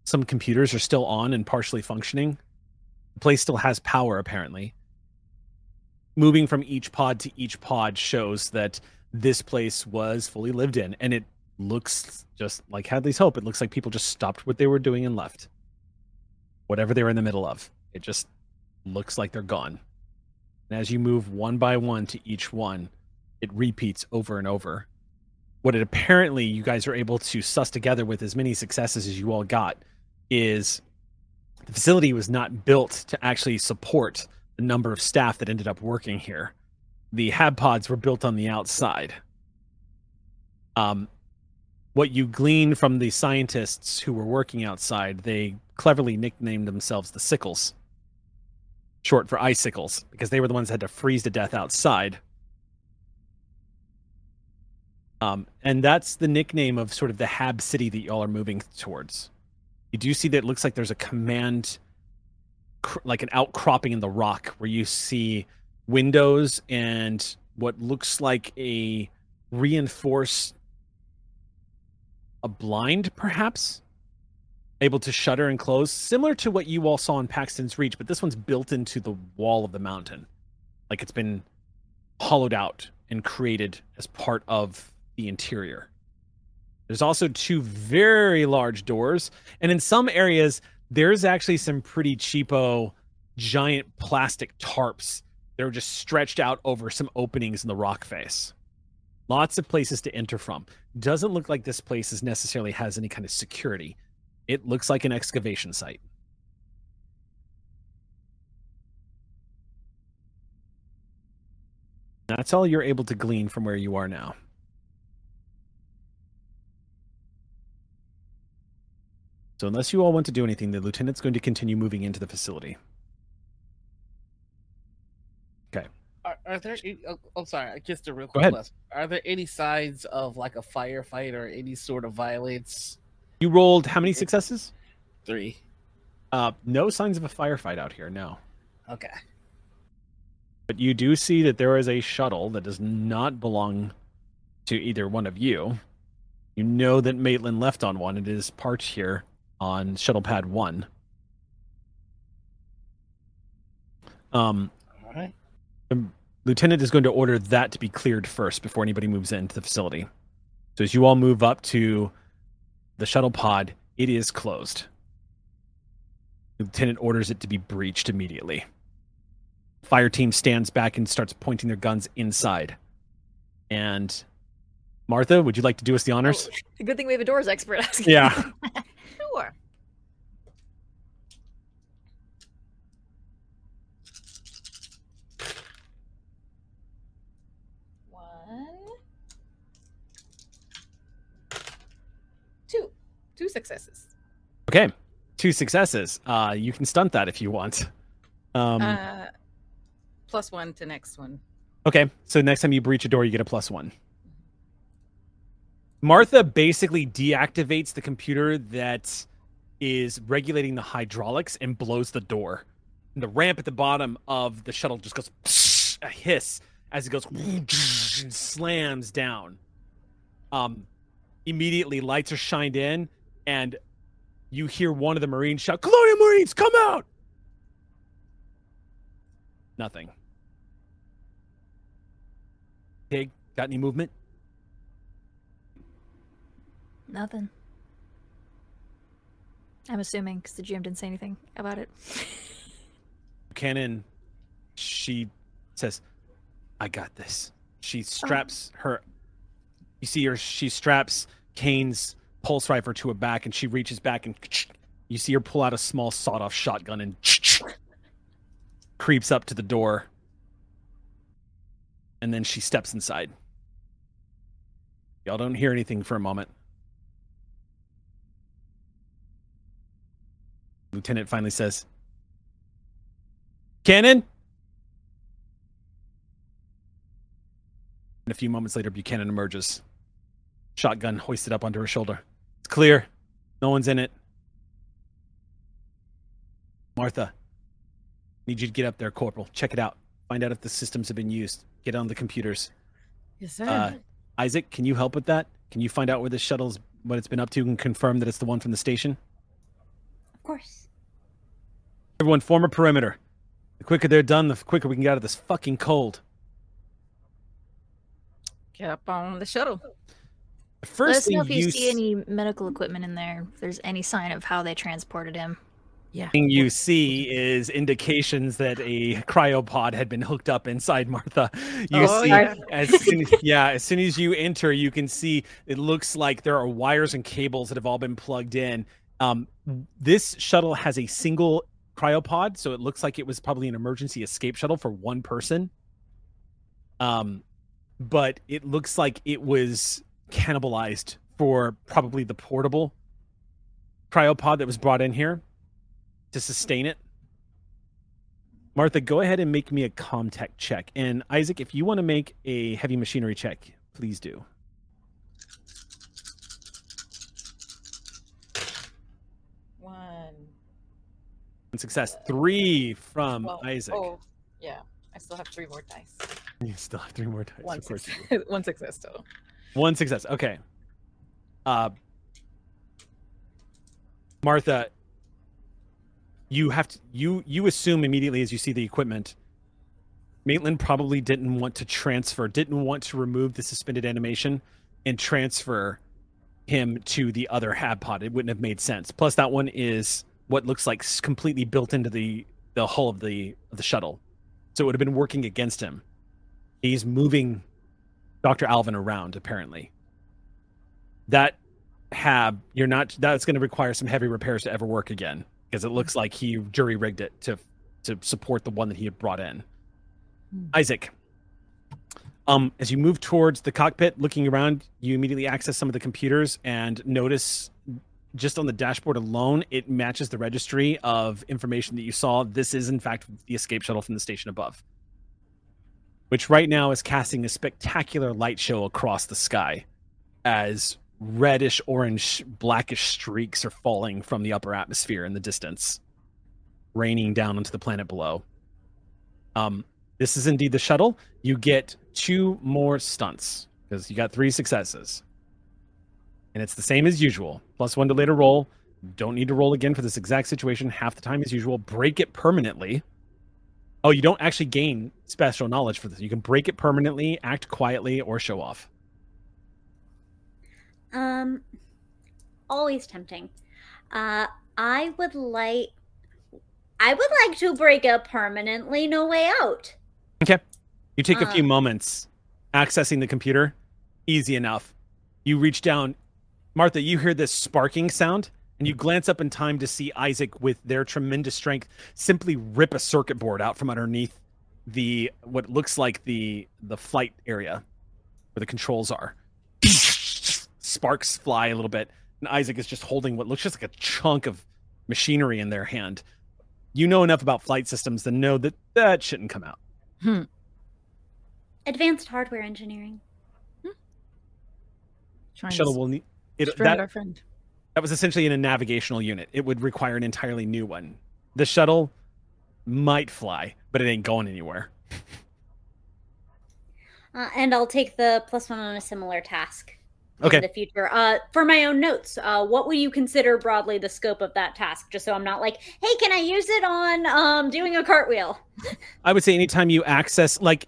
some computers are still on and partially functioning. The place still has power, apparently. Moving from each pod to each pod shows that this place was fully lived in, and it looks just like Hadley's Hope. It looks like people just stopped what they were doing and left. Whatever they were in the middle of, it just looks like they're gone. And as you move one by one to each one, it repeats over and over. What it apparently you guys are able to suss together with as many successes as you all got is the facility was not built to actually support the number of staff that ended up working here. The hab pods were built on the outside. Um, what you glean from the scientists who were working outside, they cleverly nicknamed themselves the sickles, short for icicles, because they were the ones that had to freeze to death outside. Um, and that's the nickname of sort of the hab city that y'all are moving towards you do see that it looks like there's a command cr- like an outcropping in the rock where you see windows and what looks like a reinforced a blind perhaps able to shutter and close similar to what you all saw in paxton's reach but this one's built into the wall of the mountain like it's been hollowed out and created as part of the interior there's also two very large doors, and in some areas, there's actually some pretty cheapo, giant plastic tarps that are just stretched out over some openings in the rock face. Lots of places to enter from. Doesn't look like this place is necessarily has any kind of security. It looks like an excavation site. That's all you're able to glean from where you are now. So unless you all want to do anything, the lieutenant's going to continue moving into the facility. Are, are there? Any, oh, I'm sorry, just a real quick question. Are there any signs of like a firefight or any sort of violence? You rolled how many successes? Three. Uh, no signs of a firefight out here, no. Okay. But you do see that there is a shuttle that does not belong to either one of you. You know that Maitland left on one. It is parked here on shuttle pad one. Um, All right. the lieutenant is going to order that to be cleared first before anybody moves into the facility. So as you all move up to the shuttle pod, it is closed. The lieutenant orders it to be breached immediately. Fire team stands back and starts pointing their guns inside. And Martha, would you like to do us the honors? Oh, good thing we have a doors expert asking. Yeah. Sure. One, two successes. Okay, two successes. Uh, you can stunt that if you want. Um, uh, plus one to next one. Okay, so next time you breach a door, you get a plus one. Martha basically deactivates the computer that is regulating the hydraulics and blows the door. And the ramp at the bottom of the shuttle just goes a hiss as it goes and slams down. Um, immediately lights are shined in, and you hear one of the Marines shout, "Colonial Marines, come out!" Nothing. Pig, got any movement? Nothing. I'm assuming because the GM didn't say anything about it. Buchanan, she says, I got this. She oh. straps her, you see her, she straps Kane's pulse rifle to her back and she reaches back and you see her pull out a small sawed off shotgun and creeps up to the door. And then she steps inside. Y'all don't hear anything for a moment. Lieutenant finally says, Cannon? And a few moments later, Buchanan emerges. Shotgun hoisted up onto her shoulder. It's clear. No one's in it. Martha, need you to get up there, Corporal. Check it out. Find out if the systems have been used. Get on the computers. Yes, sir. Uh, Isaac, can you help with that? Can you find out where the shuttle's what it's been up to and confirm that it's the one from the station? Of course. Everyone, form a perimeter. The quicker they're done, the quicker we can get out of this fucking cold. Get up on the shuttle. The Let us know if you you see s- any medical equipment in there. If there's any sign of how they transported him. Yeah. thing you see is indications that a cryopod had been hooked up inside Martha. You Oh, see, yeah. as soon, yeah, as soon as you enter, you can see it looks like there are wires and cables that have all been plugged in. Um, this shuttle has a single cryopod, so it looks like it was probably an emergency escape shuttle for one person. Um, but it looks like it was cannibalized for probably the portable cryopod that was brought in here to sustain it. Martha, go ahead and make me a comtech check. And Isaac, if you want to make a heavy machinery check, please do. One. Success. Three from Well, Isaac. Oh, yeah. I still have three more dice. You still have three more dice. One, of course. success. one success total. One success. Okay. Uh Martha, you have to you you assume immediately as you see the equipment. Maitland probably didn't want to transfer, didn't want to remove the suspended animation and transfer him to the other hab pod. It wouldn't have made sense. Plus, that one is what looks like completely built into the the hull of the of the shuttle, so it would have been working against him. He's moving Dr. Alvin around apparently. That hab, you're not that's going to require some heavy repairs to ever work again because it looks like he jury rigged it to to support the one that he had brought in. Isaac, um, as you move towards the cockpit, looking around, you immediately access some of the computers and notice just on the dashboard alone, it matches the registry of information that you saw. This is, in fact, the escape shuttle from the station above, which right now is casting a spectacular light show across the sky as reddish, orange, blackish streaks are falling from the upper atmosphere in the distance, raining down onto the planet below. Um, this is indeed the shuttle. You get two more stunts because you got three successes. And it's the same as usual. Plus one to later roll. Don't need to roll again for this exact situation. Half the time as usual. Break it permanently. Oh, you don't actually gain special knowledge for this. You can break it permanently, act quietly, or show off. Um, always tempting. Uh, I would like. I would like to break up permanently. No way out. Okay. You take a few Um, moments accessing the computer. Easy enough. You reach down. Martha, you hear this sparking sound, and you glance up in time to see Isaac, with their tremendous strength, simply rip a circuit board out from underneath the what looks like the the flight area where the controls are. Sparks fly a little bit. and Isaac is just holding what looks just like a chunk of machinery in their hand. You know enough about flight systems to know that that shouldn't come out. Hmm. Advanced hardware engineering. Trying to Shuttle will need it. That, our friend. That was essentially in a navigational unit. It would require an entirely new one. The shuttle might fly, but it ain't going anywhere. Uh, and I'll take the plus one on a similar task Okay. in the future. Uh, for my own notes, uh, what would you consider broadly the scope of that task? Just so I'm not like, hey, can I use it on um, doing a cartwheel? I would say anytime you access, like,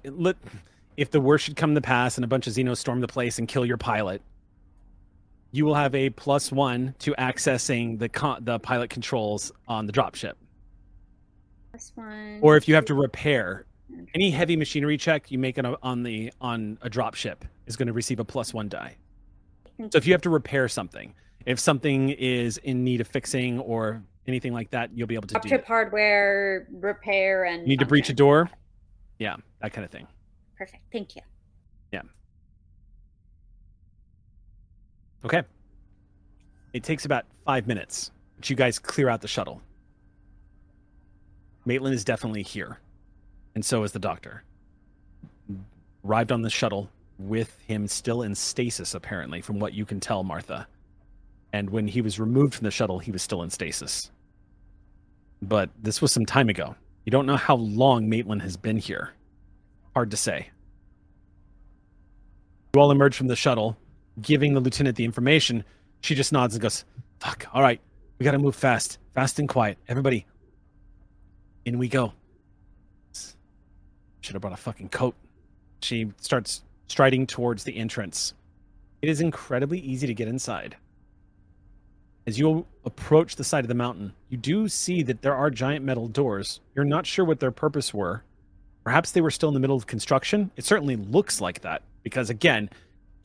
if the worst should come to pass and a bunch of Xenos storm the place and kill your pilot, you will have a plus one to accessing the con- the pilot controls on the dropship. Plus one. Or if you have to repair any heavy machinery check you make on a, on the on a dropship is going to receive a plus one die. So if you have to repair something, if something is in need of fixing or anything like that, you'll be able to do. Dropship hardware repair and You need to breach a door, yeah, that kind of thing. Perfect. Thank you. Okay. It takes about five minutes, but you guys clear out the shuttle. Maitland is definitely here, and so is the doctor. Arrived on the shuttle with him still in stasis, apparently, from what you can tell, Martha. And when he was removed from the shuttle, he was still in stasis. But this was some time ago. You don't know how long Maitland has been here. Hard to say. You all emerge from the shuttle, giving the lieutenant the information. She just nods and goes, Fuck, all right, we gotta move fast, fast and quiet. Everybody, in we go. Should have brought a fucking coat. She starts striding towards the entrance. It is incredibly easy to get inside. As you approach the side of the mountain, you do see that there are giant metal doors. You're not sure what their purpose were. Perhaps they were still in the middle of construction. It certainly looks like that because, again,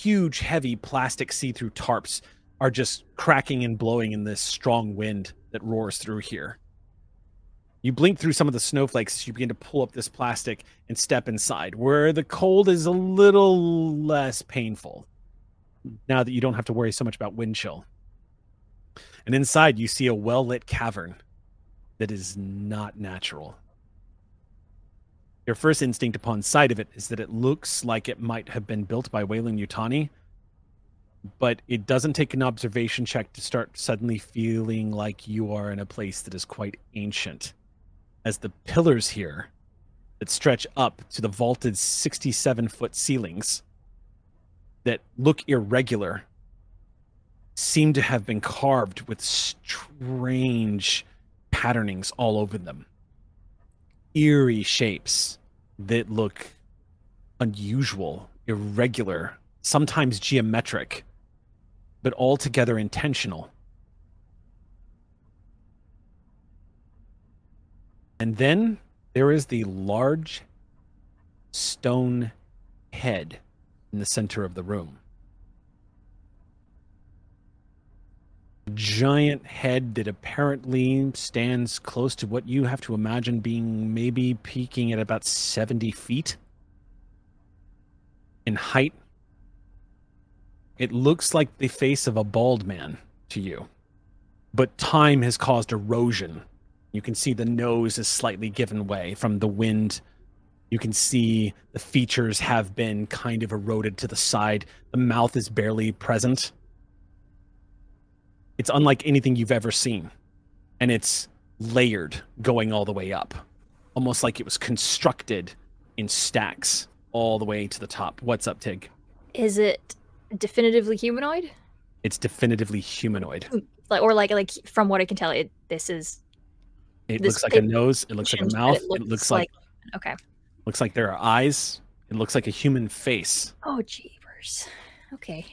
huge, heavy plastic see through tarps are just cracking and blowing in this strong wind that roars through here. You blink through some of the snowflakes as you begin to pull up this plastic and step inside, where the cold is a little less painful now that you don't have to worry so much about wind chill. And inside, you see a well lit cavern that is not natural. Your first instinct upon sight of it is that it looks like it might have been built by Weyland-Yutani, but it doesn't take an observation check to start suddenly feeling like you are in a place that is quite ancient. As the pillars here that stretch up to the vaulted 67 foot ceilings that look irregular seem to have been carved with strange patternings all over them. Eerie shapes that look unusual, irregular, sometimes geometric, but altogether intentional. And then there is the large stone head in the center of the room. Giant head that apparently stands close to what you have to imagine being maybe peaking at about 70 feet in height. It looks like the face of a bald man to you, but time has caused erosion. You can see the nose is slightly given way from the wind. You can see the features have been kind of eroded to the side. The mouth is barely present. It's unlike anything you've ever seen. And it's layered going all the way up, almost like it was constructed in stacks all the way to the top. What's up, Tig? Is it definitively humanoid? It's definitively humanoid. Hmm. Like or like like from what I can tell, it this is It This looks like a nose. It looks like a mouth. it It looks like okay. looks like there are eyes. It looks like a human face. Oh jeepers. Okay.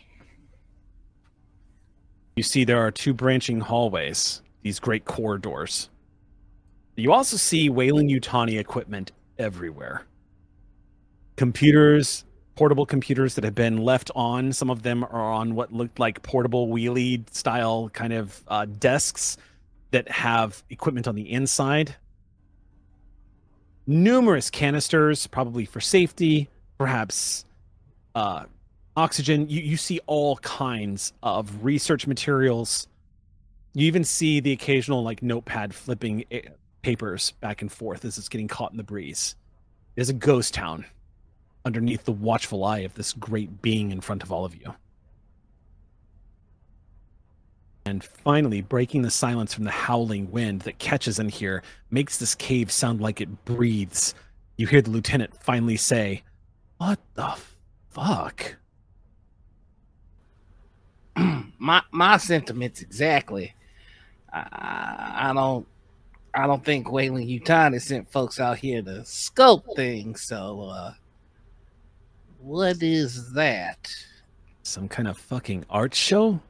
You see there are two branching hallways, these great corridors. You also see Weyland-Yutani equipment everywhere. Computers, portable computers that have been left on. Some of them are on what looked like portable wheelie style kind of uh, desks that have equipment on the inside. Numerous canisters, probably for safety, perhaps uh, oxygen. You, you see all kinds of research materials. You even see the occasional like notepad flipping eh, papers back and forth as it's getting caught in the breeze. Is a ghost town underneath the watchful eye of this great being in front of all of you. And finally, breaking the silence from the howling wind that catches in here, makes this cave sound like it breathes. You hear the lieutenant finally say, What the fuck? my my sentiments exactly. I, I don't I don't think Weyland-Yutani sent folks out here to scope things. So, uh, what is that? Some kind of fucking art show?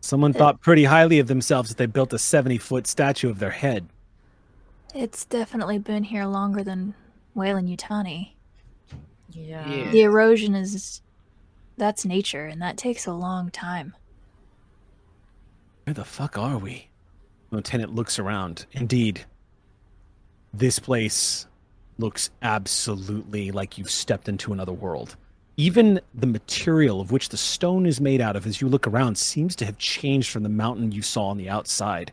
Someone thought pretty highly of themselves if they built a 70 foot statue of their head. It's definitely been here longer than Weyland-Yutani. Yeah. Yeah. The erosion is that's nature, and that takes a long time. Where the fuck are we? Lieutenant looks around. Indeed, this place looks absolutely like you've stepped into another world. Even the material of which the stone is made out of as you look around seems to have changed from the mountain you saw on the outside.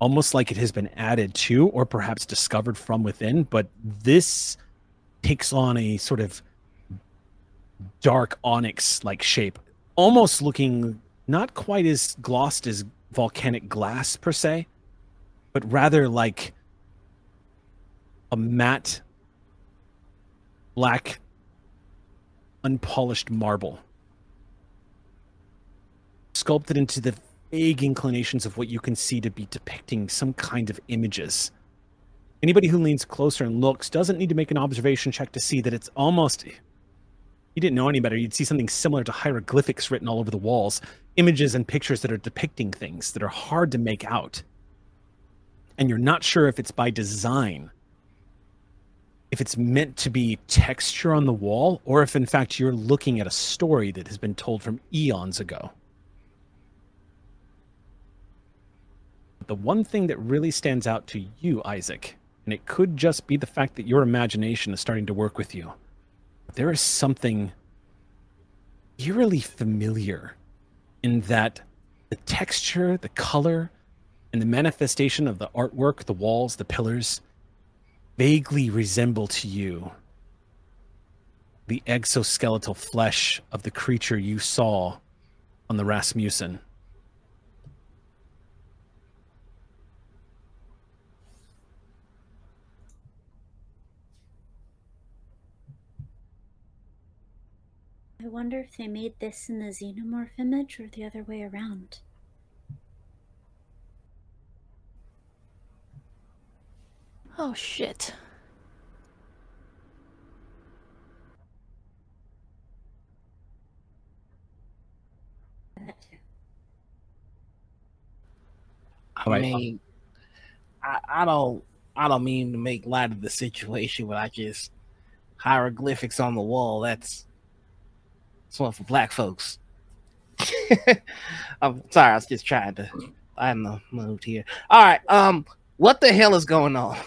Almost like it has been added to or perhaps discovered from within, but this takes on a sort of dark onyx like shape, almost looking not quite as glossed as volcanic glass per se, but rather like a matte black unpolished marble. Sculpted into the vague inclinations of what you can see to be depicting some kind of images. Anybody who leans closer and looks doesn't need to make an observation check to see that it's almost you didn't know any better. You'd see something similar to hieroglyphics written all over the walls images and pictures that are depicting things that are hard to make out. And you're not sure if it's by design if it's meant to be texture on the wall or if in fact you're looking at a story that has been told from eons ago. The one thing that really stands out to you isaac and it could just be the fact that your imagination is starting to work with you there is something eerily familiar in that the texture the color and the manifestation of the artwork the walls the pillars vaguely resemble to you the exoskeletal flesh of the creature you saw on the Rasmussen. Wonder if they made this in the xenomorph image or the other way around. Oh shit. I mean, um, I, I don't I don't mean to make light of the situation, but I just hieroglyphics on the wall. That's that's one for black folks. I'm sorry, I was just trying to. I hadn't uh, moved here. All right. Um, what the hell is going on?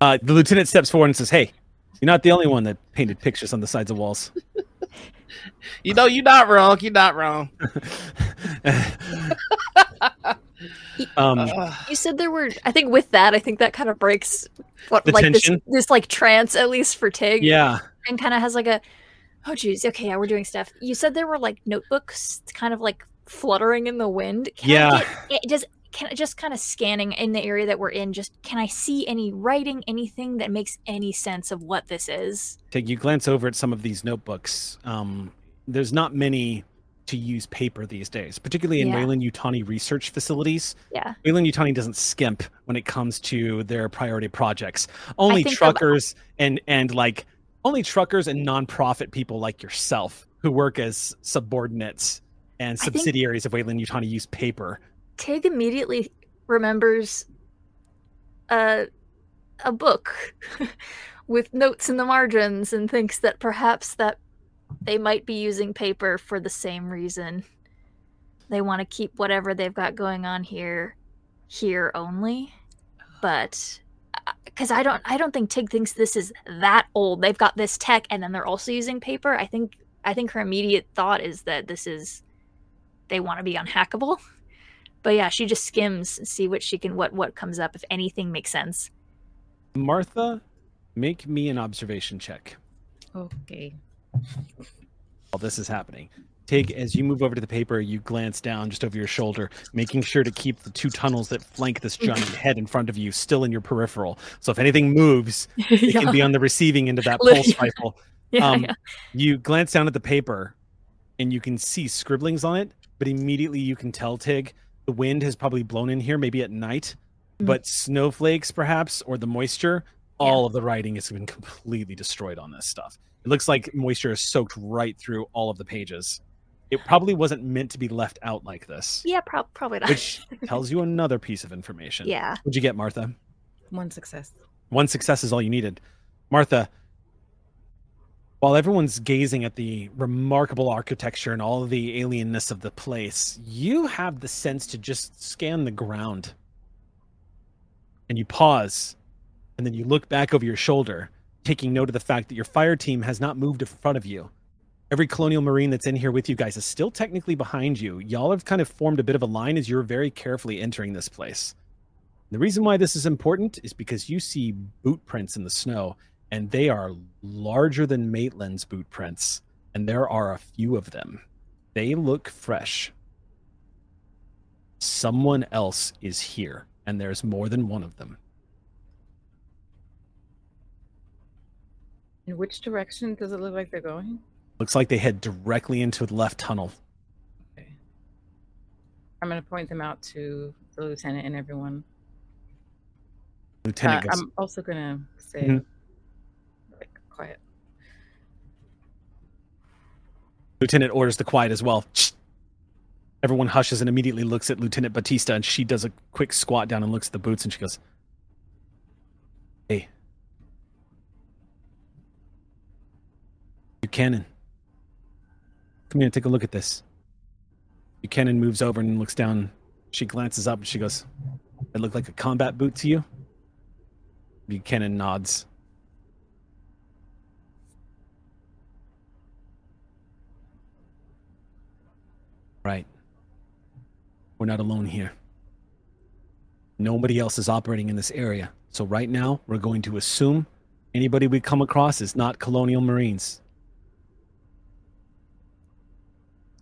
Uh, the lieutenant steps forward and says, Hey, you're not the only one that painted pictures on the sides of walls. You know, you're not wrong. You're not wrong. um, Uh, You said there were. I think with that, I think that kind of breaks what like tension? this this like trance at least for Tig. yeah. and kind of has like a oh geez okay yeah we're doing stuff you said there were like notebooks kind of like fluttering in the wind can Yeah. Get, it just can I just kind of scanning in the area that we're in just can i see any writing anything that makes any sense of what this is Take you glance over at some of these notebooks. Um, there's not many to use paper these days, particularly in Yeah. Weyland-Yutani research facilities. yeah Weyland-Yutani doesn't skimp when it comes to their priority projects. Only truckers and and like only truckers and nonprofit people like yourself who work as subordinates and subsidiaries of Weyland-Yutani use paper. tig immediately remembers a a book with notes in the margins and thinks that perhaps that they might be using paper for the same reason. They want to keep whatever they've got going on here here only. But because I don't I don't think Tig thinks this is that old. They've got this tech, and then they're also using paper. I think I think her immediate thought is that this is they want to be unhackable. But yeah, she just skims and see what she can what what comes up if anything makes sense. Martha, make me an observation check Okay. while this is happening. Tig, as you move over to the paper, you glance down just over your shoulder, making sure to keep the two tunnels that flank this giant head in front of you still in your peripheral. So if anything moves, it can be on the receiving end of that pulse rifle. yeah, um, yeah. You glance down at the paper and you can see scribblings on it, but immediately you can tell, Tig, the wind has probably blown in here, maybe at night, Mm. but snowflakes, perhaps, or the moisture, Yeah. all of the writing has been completely destroyed on this stuff. It looks like moisture is soaked right through all of the pages. It probably wasn't meant to be left out like this, Yeah, prob- probably not. which tells you another piece of information. yeah. What'd you get, Martha? One success. One success is all you needed. Martha, while everyone's gazing at the remarkable architecture and all of the alienness of the place, you have the sense to just scan the ground. And you pause, and then you look back over your shoulder, taking note of the fact that your fire team has not moved in front of you. Every colonial marine that's in here with you guys is still technically behind you. Y'all have kind of formed a bit of a line as you're very carefully entering this place. The reason why this is important is because you see boot prints in the snow, and they are larger than Maitland's boot prints, and there are a few of them. They look fresh. Someone else is here, and there's more than one of them. In which direction does it look like they're going? Looks like they head directly into the left tunnel. Okay. I'm going to point them out to the lieutenant and everyone. Lieutenant Uh, goes, I'm also going to say, Mhm. like, quiet. Lieutenant orders the quiet as well. Everyone hushes and immediately looks at Lieutenant Batista, and she does a quick squat down and looks at the boots, and she goes, "Hey, Buchanan, come here take a look at this." Buchanan moves over and looks down. She glances up and she goes, "It look like a combat boot to you?" Buchanan nods. Right. We're not alone here. Nobody else is operating in this area. So right now, we're going to assume anybody we come across is not colonial marines.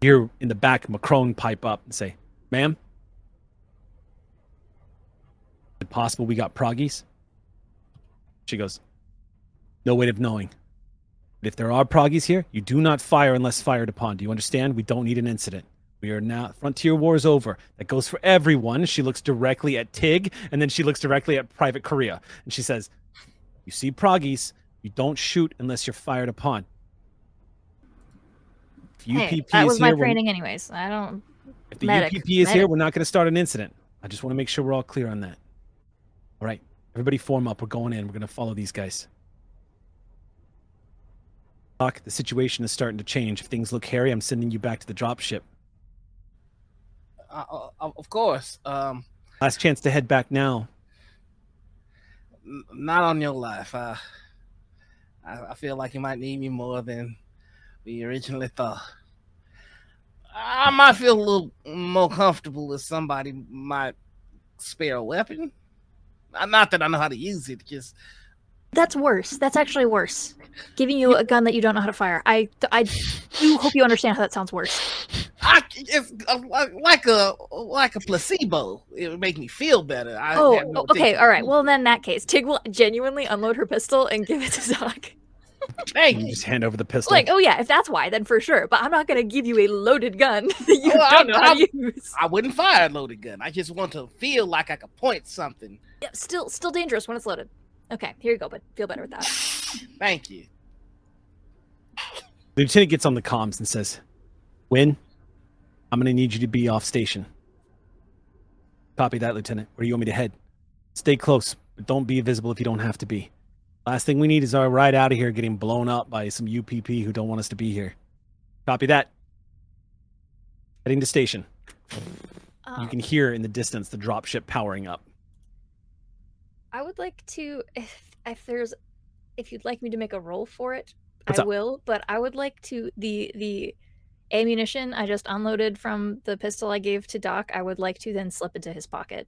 Here in the back, Macron pipe up and say, "Ma'am, is it possible we got proggies?" She goes, "No way of knowing. But if there are proggies here, you do not fire unless fired upon. Do you understand? We don't need an incident." We are now frontier war is over. That goes for everyone. She looks directly at Tig, and then she looks directly at Private Korea, and she says, "You see proggies, you don't shoot unless you're fired upon." If UPP Hey, that is was my here, we're- training, anyways. I don't. if the Medic, UPP is here, medic. we're not going to start an incident. I just want to make sure we're all clear on that. All right, everybody, form up. We're going in. We're going to follow these guys. Doc, the situation is starting to change. If things look hairy, I'm sending you back to the dropship. Uh, uh, of course. Um, Last chance to head back now. n- not on your life. Uh, I, I feel like you might need me more than we originally thought. I might feel a little more comfortable if somebody might spare a weapon. Uh, Not that I know how to use it, just That's worse. That's actually worse. Giving you a gun that you don't know how to fire. I I do hope you understand how that sounds worse. I, it's uh, like- a like a placebo. It would make me feel better. I Oh, no okay, all right. Well, then in that case, Tig will genuinely unload her pistol and give it to Zoc. thank You you. just hand over the pistol. Like, oh yeah, if that's why, then for sure. But I'm not gonna give you a loaded gun that you Well, don't know I- how to use. I wouldn't fire a loaded gun. I just want to feel like I could point something. Yeah, still, still dangerous when it's loaded. Okay, here you go, but feel better with that. Thank you. The lieutenant gets on the comms and says, Win, I'm going to need you to be off station. Copy that, Lieutenant. Where do you want me to head? Stay close, but don't be visible if you don't have to be. Last thing we need is our ride out of here getting blown up by some UPP who don't want us to be here. Copy that. Heading to station. You Um, can hear in the distance the dropship powering up. I would like to if if there's if you'd like me to make a roll for it, What's I up? will, but I would like to the the ammunition I just unloaded from the pistol I gave to Doc, I would like to then slip into his pocket.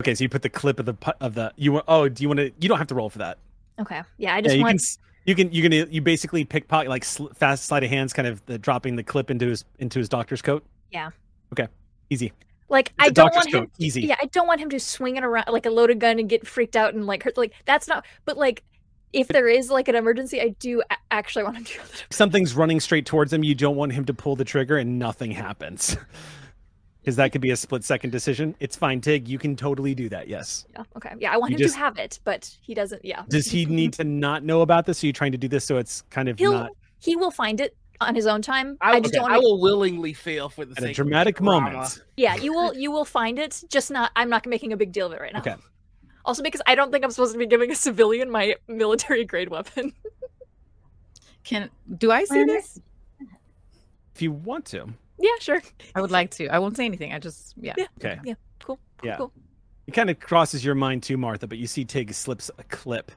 Okay, so you put the clip of the of the you want. Oh, do you want to? You don't have to roll for that. Okay. Yeah, I Yeah, just you want can. You can. You can. You basically pickpocket like sl- fast sleight of hands, kind of the, dropping the clip into his into his doctor's coat. Yeah. Okay. Easy. like It's I don't want him coat. Easy. Yeah, I don't want him to swing it around like a loaded gun and get freaked out and like hurt like that's not but like if there is like an emergency, I do actually want him to If something's running straight towards him, you don't want him to pull the trigger and nothing happens. Because that could be a split second decision. It's fine, Tig. You can totally do that. Yes. Yeah, okay. Yeah, I want You him just- to have it, but he doesn't yeah. Does he need to not know about this? Are you trying to do this so it's kind of He'll not he will find it on his own time. I, I just don't I want to will willingly fail for the at a sake of dramatic drama. moment? Yeah, you will you will find it, just not I'm not making a big deal of it right now. Okay. Also because I don't think I'm supposed to be giving a civilian my military grade weapon. Can do I see this? If you want to. Yeah, sure. I would like to. I won't say anything. I just yeah. Yeah. Okay. Yeah, cool. cool, Yeah. Cool. It kind of crosses your mind too, Martha, but you see Tig slips a clip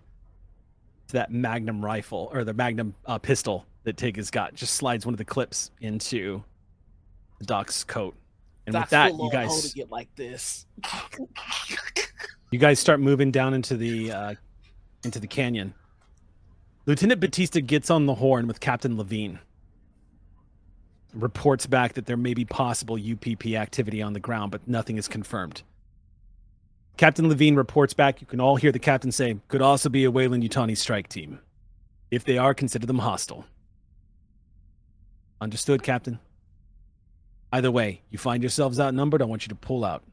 to that Magnum rifle or the Magnum uh, pistol that Tig has got. Just slides one of the clips into the Doc's coat, and Doc's with that, you guys holding it like this. you guys start moving down into the uh, into the canyon. Lieutenant Batista gets on the horn with Captain Levine. Reports back that there may be possible UPP activity on the ground, but nothing is confirmed. Captain Levine reports back. You can all hear the captain say, "Could also be a Weyland-Yutani strike team. If they are, consider them hostile." Understood, Captain. Either way, you find yourselves outnumbered. I want you to pull out.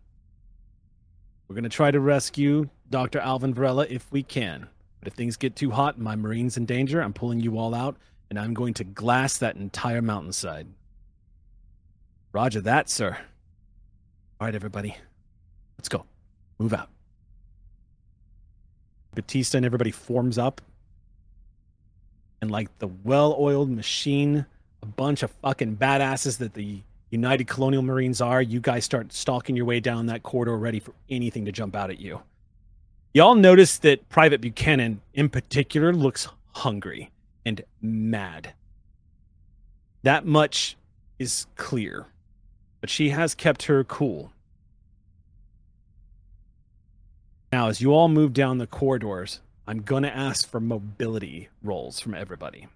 We're going to try to rescue Dr. Alvin Varela if we can. But if things get too hot and my Marine's in danger, I'm pulling you all out and I'm going to glass that entire mountainside. Roger that, sir. All right, everybody. Let's go. Move out. Batista and everybody forms up. And like the well oiled machine, a bunch of fucking badasses that the United Colonial Marines are, you guys start stalking your way down that corridor ready for anything to jump out at you. Y'all notice that Private Buchanan, in particular, looks hungry and mad. That much is clear, but she has kept her cool. Now, as you all move down the corridors, I'm going to ask for mobility rolls from everybody.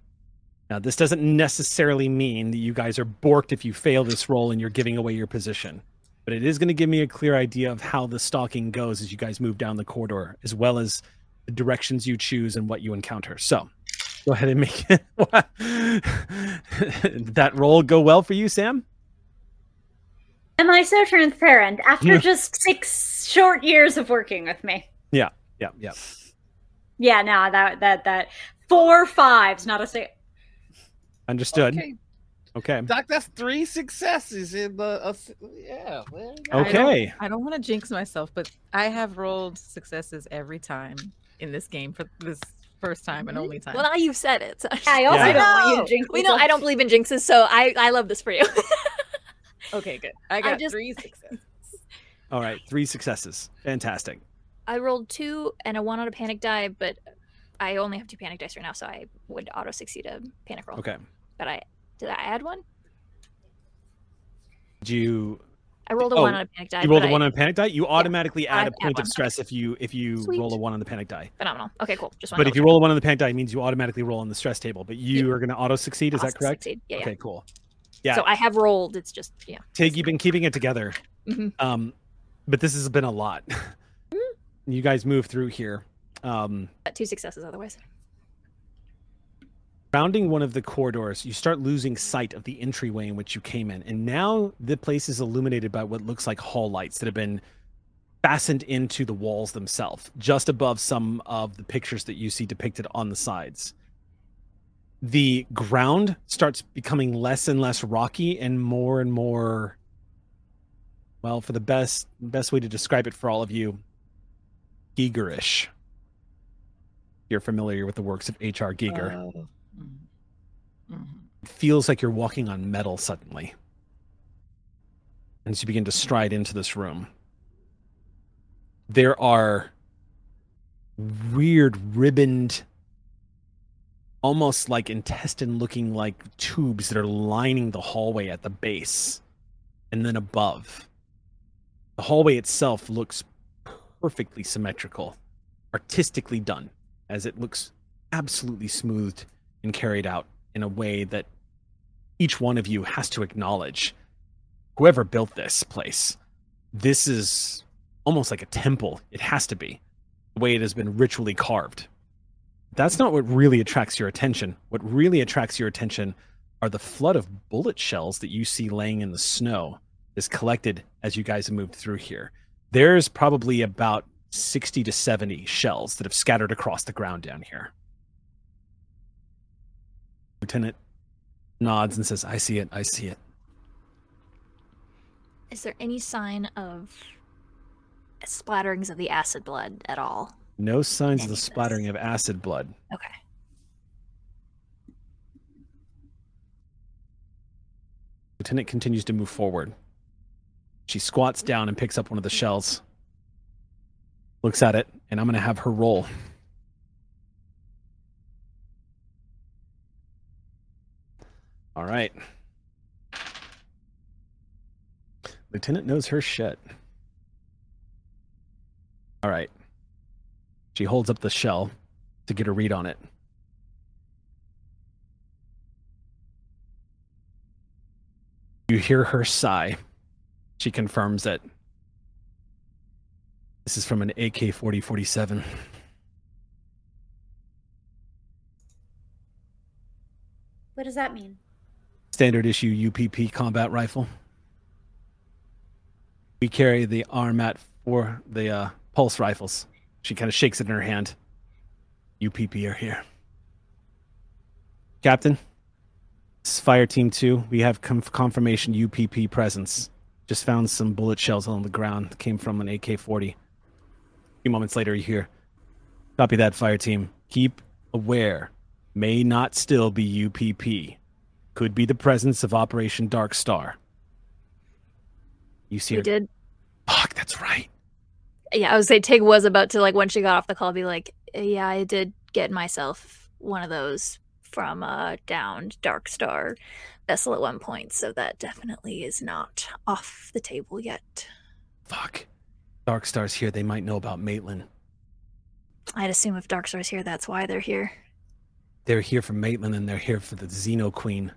Now, this doesn't necessarily mean that you guys are borked if you fail this roll and you're giving away your position, but it is going to give me a clear idea of how the stalking goes as you guys move down the corridor, as well as the directions you choose and what you encounter. So, go ahead and make it. That roll go well for you, Sam? Am I so transparent after just six short years of working with me? Yeah, yeah, yeah. Yeah, no, that that that four fives, not a six. Understood. Okay, Okay. Doc, that's three successes in the. Uh, yeah. Well, you got it. Okay. I don't want to jinx myself, but I have rolled successes every time in this game for this first time and only time. Well, now you've said it. so- I also Yeah. don't want you to jinx we know yourself. I don't believe in jinxes, so I I love this for you. okay, good. I got just- three successes. All right. Three successes. Fantastic. I rolled two and a one on a panic die, but I only have two panic dice right now, so I would auto succeed a panic roll. Okay. But I did I add one? Did you I rolled a Oh, one on a panic die. you rolled a one I, on a panic die? You automatically add I'd a add point one. of stress if you if you Sweet. roll a one on the panic die. phenomenal. Okay, cool. Just But want if you roll a one on the panic die, it means you automatically roll on the stress table. But you are going to auto succeed. Is that correct? Yeah, yeah. Okay, cool. Yeah. So I have rolled. It's just yeah. Tig, you've been keeping it together. Mhm. Um, but this has been a lot. you guys move through here. Um, Got two successes otherwise. rounding one of the corridors, you start losing sight of the entryway in which you came in. And now the place is illuminated by what looks like hall lights that have been fastened into the walls themselves, just above some of the pictures that you see depicted on the sides. The ground starts becoming less and less rocky and more and more well, for the best best way to describe it for all of you, Giegerish. You're familiar with the works of H.R. Giger. Mhm. it feels like you're walking on metal suddenly. And as you begin to stride into this room, there are weird ribboned, almost like intestine looking like tubes that are lining the hallway at the base and then above. The hallway itself looks perfectly symmetrical, artistically done, as it looks absolutely smoothed and carried out in a way that each one of you has to acknowledge whoever built this place, this is almost like a temple. It has to be the way it has been ritually carved. That's not what really attracts your attention. What really attracts your attention are the flood of bullet shells that you see laying in the snow is collected as you guys have moved through here. There's probably about 60 to 70 shells that have scattered across the ground down here. Lieutenant nods and says, I see it, I see it. Is there any sign of splatterings of the acid blood at all? No signs of the splattering of acid blood. Okay. Lieutenant continues to move forward. She squats down and picks up one of the shells, looks at it, and I'm going to have her roll. All right. Lieutenant knows her shit. All right. She holds up the shell to get a read on it. You hear her sigh. She confirms it. This is from an AK 40 47. What does that mean? Standard issue UPP combat rifle. We carry the RMAT for the uh, pulse rifles. She kind of shakes it in her hand. UPP are here. Captain, this is Fire Team 2. We have conf- confirmation UPP presence. Just found some bullet shells on the ground. Came from an AK 40. A few moments later, you hear, Copy that, Fire Team. Keep aware. May not still be UPP. Could be the presence of Operation Dark Star. You see We her. did. Fuck, that's right. Yeah, I would say Tig was about to like when she got off the call be like, yeah, I did get myself one of those from a downed Dark Star vessel at one point, so that definitely is not off the table yet. Fuck. Dark Star's here. They might know about Maitland. I'd assume if Dark Star's here, that's why they're here. They're here for Maitland and they're here for the Xeno Queen.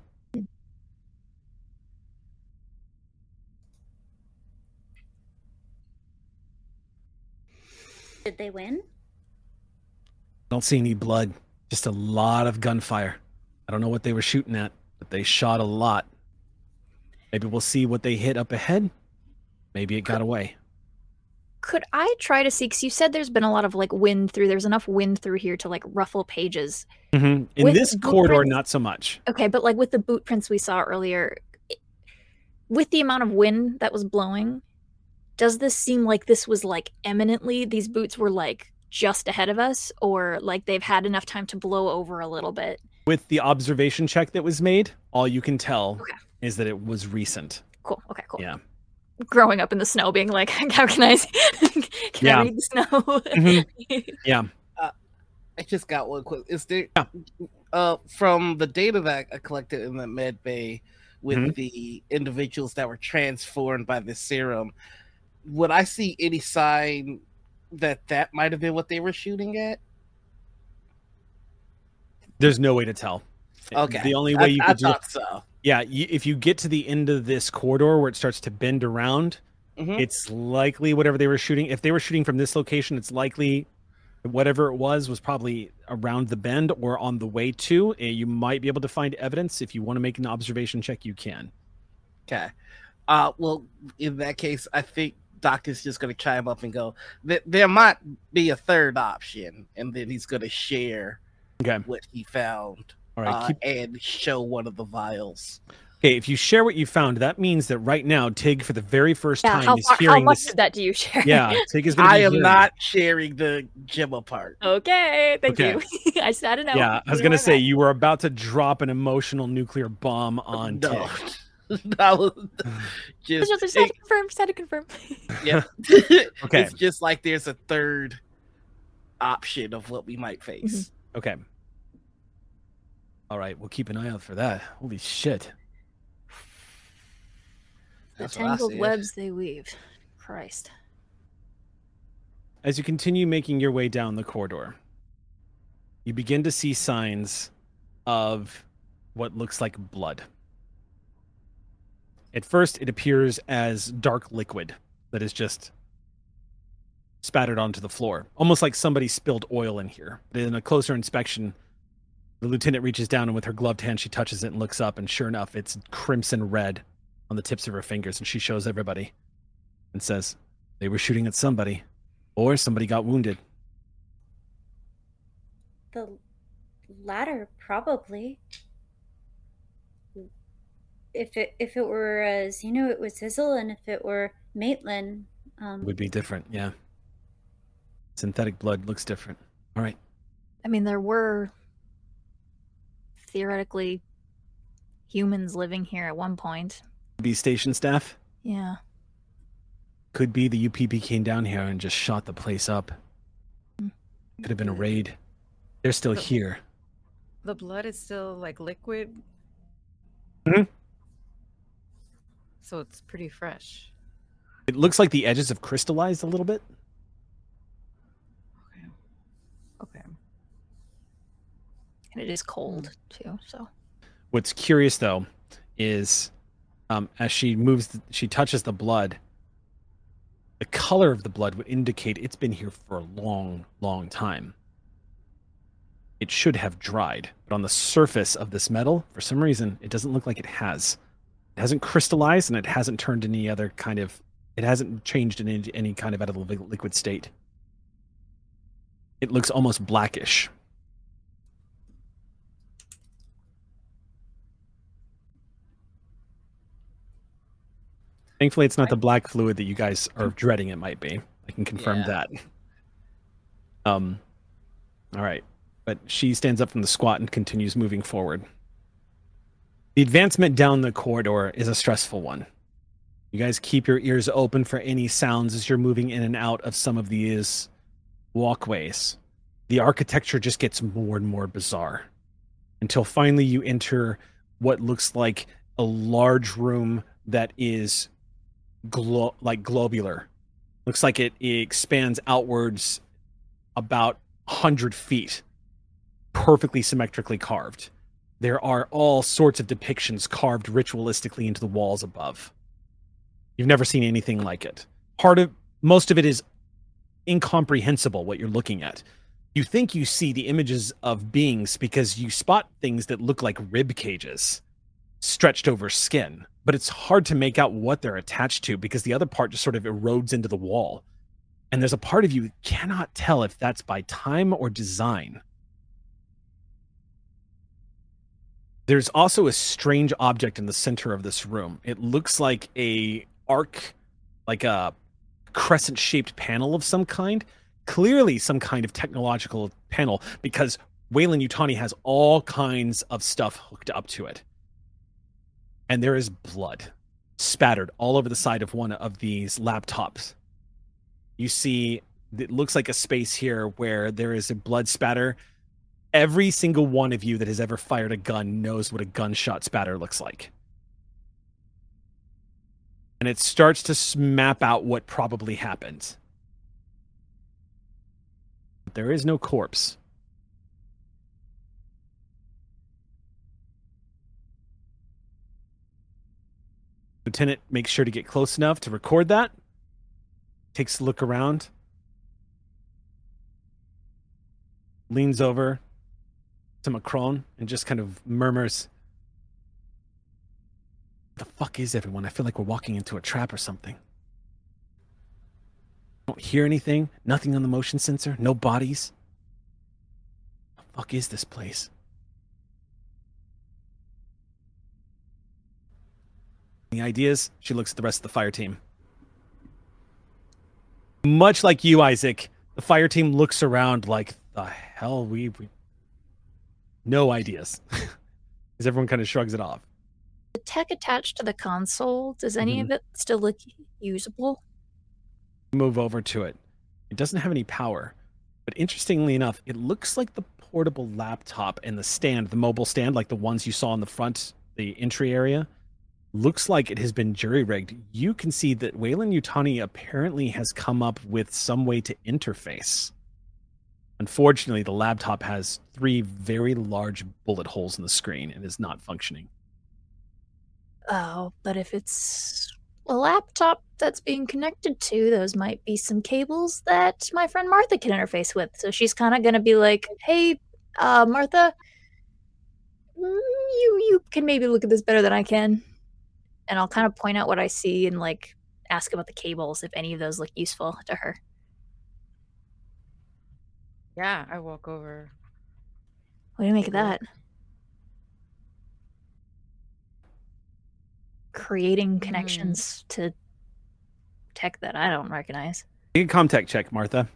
Did they win? I don't see any blood. Just a lot of gunfire. I don't know what they were shooting at, but they shot a lot. Maybe we'll see what they hit up ahead. Maybe it got away. Could I try to see? Because you said there's been a lot of like wind through. There's enough wind through here to like ruffle pages. Mm-hmm. In With this corridor, blueprints- not so much. Okay, but like with the boot prints we saw earlier, with the amount of wind that was blowing, does this seem like this was like eminently these boots were like just ahead of us, or like they've had enough time to blow over a little bit? With the observation check that was made, all you can tell Okay. is that it was recent. Cool. Okay. Cool. Yeah. Growing up in the snow, being like, how can I? see- can Yeah. I read the snow? Mhm. Yeah. I just got one quick. Is there Yeah. uh from the data that I collected in the med bay with Mhm. the individuals that were transformed by the serum? Would I see any sign that that might have been what they were shooting at? There's no way to tell. Okay, The only I, way you I could do it, so. yeah, you, if you get to the end of this corridor where it starts to bend around, Mhm. it's likely whatever they were shooting. If they were shooting from this location, it's likely whatever it was was probably around the bend or on the way to. You might be able to find evidence if you want to make an observation check. You can. Okay. Uh, well, in that case, I think Doc is just going to chime up and go, "There- there might be a third option, and then he's going to share Okay. what he found All right. uh, keep, and show one of the vials. okay. If you share what you found, that means that right now Tig, for the very first yeah. time, How, is far, how hearing much this. of that do you share? Yeah, Tig is. Gonna I am hearing- not sharing the Gemma part. Okay. Thank Okay. you. I said it. Yeah, I was gonna say you were about to drop an emotional nuclear bomb on no, Tig. that was just, Just, just had to confirm. Just had to confirm. yeah. Okay. It's just like there's a third option of what we might face. Mm-hmm. Okay. All right, we'll keep an eye out for that. Holy shit. The That's what I tangled webs they weave. Christ. As you continue making your way down the corridor, you begin to see signs of what looks like blood. At first, it appears as dark liquid that is just spattered onto the floor, almost like somebody spilled oil in here. But in a closer inspection, the lieutenant reaches down and with her gloved hand, she touches it and looks up, and sure enough, it's crimson red on the tips of her fingers, and she shows everybody and says, They were shooting at somebody, or somebody got wounded. The latter, probably. If it if it were uh, Xeno, it was Sizzle, and if it were Maitland, um, Would be different, yeah. Synthetic blood looks different. All right. I mean, there were theoretically humans living here at one point. Be station staff. Yeah. Could be the UPP came down here and just shot the place up. Could have been a raid. They're still But- here. The blood is still like liquid. Mhm. So it's pretty fresh. It looks like the edges have crystallized a little bit. Okay. Okay. And it is cold too, so What's curious though is um, as she moves, she touches the blood. The color of the blood would indicate it's been here for a long, long time. It should have dried, but on the surface of this metal, for some reason, it doesn't look like it has. It hasn't crystallized and it hasn't turned any other kind of. It hasn't changed in any, any kind of out of the liquid state. It looks almost blackish. Thankfully, it's not the black fluid that you guys are dreading. It might be. I can confirm Yeah. that. Um, all right, but she stands up from the squat and continues moving forward. The advancement down the corridor is a stressful one. You guys keep your ears open for any sounds as you're moving in and out of some of these walkways. The architecture just gets more and more bizarre until finally you enter what looks like a large room that is glo- like globular. Looks like it, it expands outwards about 100 feet, perfectly symmetrically carved. There are all sorts of depictions carved ritualistically into the walls above. You've never seen anything like it. Part of most of it is incomprehensible what you're looking at. You think you see the images of beings because you spot things that look like rib cages stretched over skin, but it's hard to make out what they're attached to because the other part just sort of erodes into the wall. And there's a part of you cannot tell if that's by time or design. There's also a strange object in the center of this room. It looks like a arc, like a crescent shaped panel of some kind. Clearly, some kind of technological panel because Weyland-Yutani has all kinds of stuff hooked up to it. And there is blood spattered all over the side of one of these laptops. You see, it looks like a space here where there is a blood spatter. Every single one of you that has ever fired a gun knows what a gunshot spatter looks like. And it starts to map out what probably happened. But there is no corpse. Lieutenant makes sure to get close enough to record that. Takes a look around. Leans over to Macron and just kind of murmurs, The fuck is everyone? I feel like we're walking into a trap or something. Don't hear anything, nothing on the motion sensor, no bodies. The fuck is this place? Any ideas? She looks at the rest of the fire team. Much like you, Isaac, the fire team looks around like the hell we, we... no ideas. As everyone kind of shrugs it off. the tech attached to the console, does any of mm-hmm. it still look usable? Move over to it. It doesn't have any power. But interestingly enough, it looks like the portable laptop and the stand, the mobile stand, like the ones you saw in the front, the entry area, looks like it has been jury rigged. You can see that Weyland-Yutani apparently has come up with some way to interface. Unfortunately, the laptop has three very large bullet holes in the screen and is not functioning. Oh, but if it's a laptop that's being connected to, those might be some cables that my friend Martha can interface with. So she's kind of going to be like, "Hey, uh, Martha, mm, you you can maybe look at this better than I can." And I'll kind of point out what I see and like ask about the cables if any of those look useful to her. Yeah, I walk over. What do you make of that? Creating mm. connections to tech that I don't recognize. Make a Comtech check, Martha.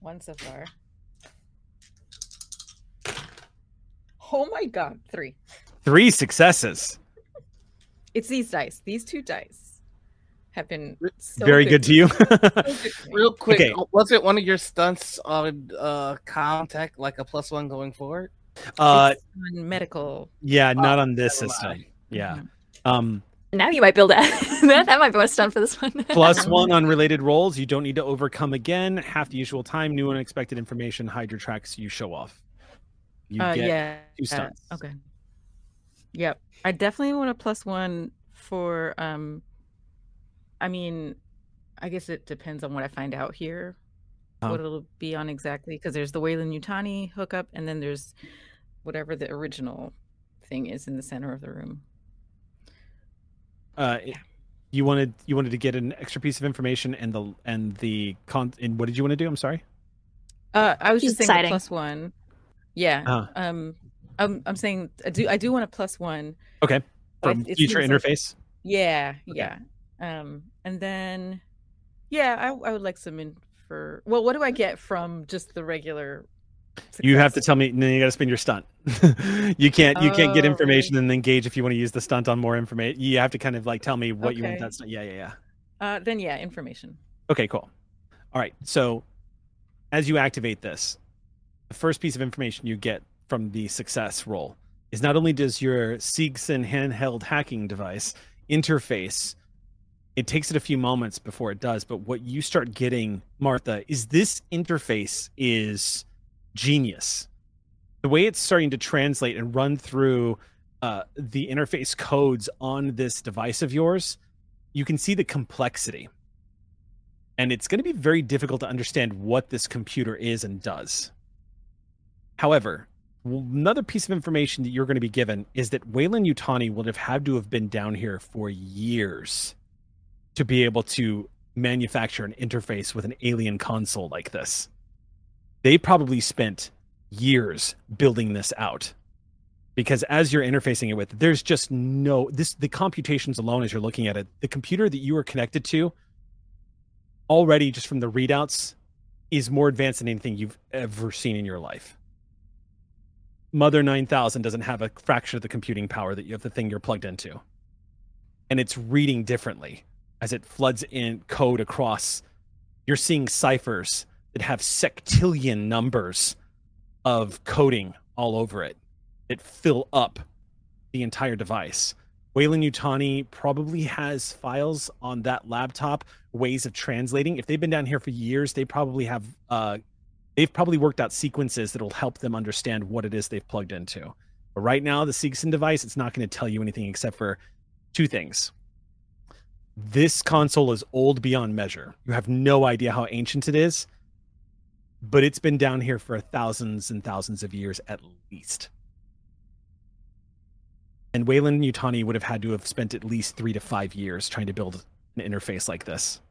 One so far. Oh my god, three. Three successes. It's these dice. These two dice have been so Very good to you. So good to me. Real quick, Okay. was it one of your stunts on uh contact like a plus one going forward? uh, medical. yeah, not on this system. mind. Yeah. Mhm. Um, Now you might build that. that, that might be what's done for this one. plus one on related rolls. You don't need to overcome again. Half the usual time. New unexpected information. Hide your tracks. You show off. You Uh, get yeah. two uh, stunts. okay. Yep. I definitely want a plus one for um I mean, I guess it depends on what I find out here. Uh-huh. What it'll be on exactly because there's the Weyland-Yutani hookup and then there's whatever the original thing is in the center of the room. Uh, it- you wanted you wanted to get an extra piece of information and the and the con. And what did you want to do? I'm sorry. Uh I was She's just saying plus one. Yeah. Uh. Um I'm I'm saying I do I do want a plus one. Okay. From it future seems like- interface. Yeah, Okay. yeah. Um, and then, yeah, I, I would like some in for. Well, what do I get from just the regular? You have to tell me. Then you got to spend your stunt. you can't. You can't get Oh, information and then gauge if you want to use the stunt on more information. You have to kind of like tell me what you want Okay. that stunt. Yeah, yeah, yeah. Uh, then yeah, information. Okay, cool. All right. So as you activate this, the first piece of information you get from the success roll is not only does your Seegson handheld hacking device interface, it takes it a few moments before it does, but what you start getting, Martha, is this interface is genius. The way it's starting to translate and run through uh, the interface codes on this device of yours, you can see the complexity and it's going to be very difficult to understand what this computer is and does. However, another piece of information that you're going to be given is that Weyland-Yutani would have had to have been down here for years to be able to manufacture an interface with an alien console like this. They probably spent years building this out because as you're interfacing it with there's just no this the computations alone as you're looking at it the computer that you are connected to already just from the readouts is more advanced than anything you've ever seen in your life. Mother 9000 doesn't have a fraction of the computing power that you have the thing you're plugged into. And it's reading differently as it floods in code across. You're seeing ciphers that have sectillion numbers of coding all over it that fill up the entire device. Weyland-Yutani probably has files on that laptop, ways of translating. If they've been down here for years, they probably have uh they've probably worked out sequences that'll help them understand what it is they've plugged into. But right now, the Seegson device, it's not going to tell you anything except for two things. This console is old beyond measure. You have no idea how ancient it is, but it's been down here for thousands and thousands of years at least. And Weyland-Yutani would have had to have spent at least three to five years trying to build an interface like this,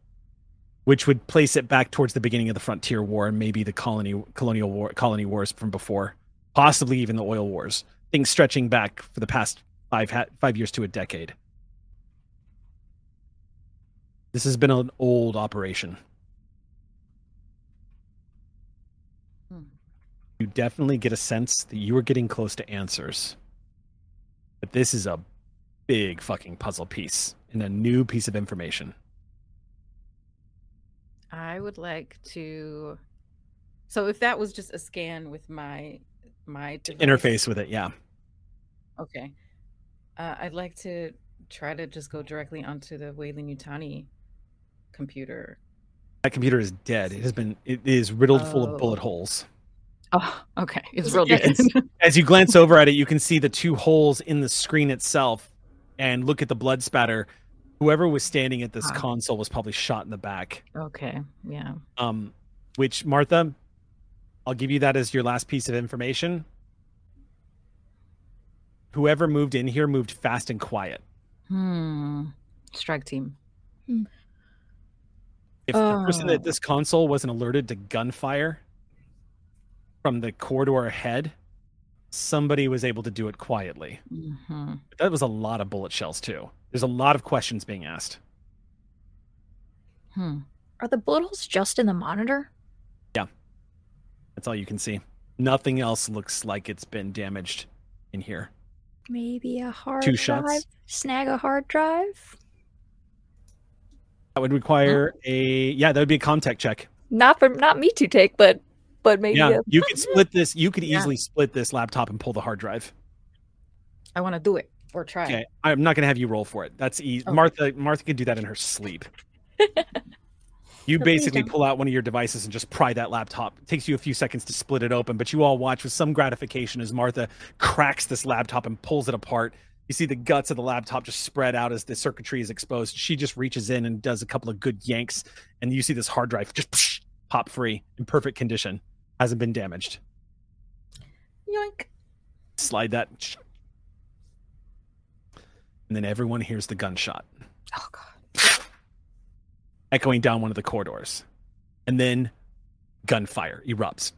which would place it back towards the beginning of the Frontier War and maybe the colony colonial war colony wars from before, possibly even the oil wars. Things stretching back for the past five ha- five years to a decade. This has been an old operation. Hmm. You definitely get a sense that you are getting close to answers. But this is a big fucking puzzle piece and a new piece of information. I would like to. So if that was just a scan with my my device, Interface with it, yeah. Okay. Uh, I'd like to try to just go directly onto the Weyland-Yutani computer. That computer is dead. It has been. It is riddled full of bullet Oh. holes. Oh, okay. It's real dead. can s- As you glance over at it, you can see the two holes in the screen itself, and look at the blood spatter. Whoever was standing at this Ah. console was probably shot in the back. okay. Yeah. Um, which Martha, I'll give you that as your last piece of information. Whoever moved in here moved fast and quiet. Hmm. Strike team. If the person Oh. at this console wasn't alerted to gunfire from the corridor ahead, somebody was able to do it quietly. hmm That was a lot of bullet shells too. There's a lot of questions being asked. Hmm. Are the bullet holes just in the monitor? Yeah. That's all you can see. Nothing else looks like it's been damaged in here. Maybe a hard Two drive? shots. Snag a hard drive? That would require a yeah, that would be a comtech check. Not for not me to take, but but maybe Yeah, a- you could split this. You could Yeah. easily split this laptop and pull the hard drive. I want to do it or try. Okay, I'm not gonna have you roll for it. That's easy. Okay. Martha, Martha can do that in her sleep. You basically pull out one of your devices and just pry that laptop. It takes you a few seconds to split it open, but you all watch with some gratification as Martha cracks this laptop and pulls it apart. You see the guts of the laptop just spread out as the circuitry is exposed. She just reaches in and does a couple of good yanks, and you see this hard drive just psh, pop free in perfect condition, hasn't been damaged. Yoink. Slide that, and then everyone hears the gunshot. Oh god. echoing down one of the corridors. And then gunfire erupts.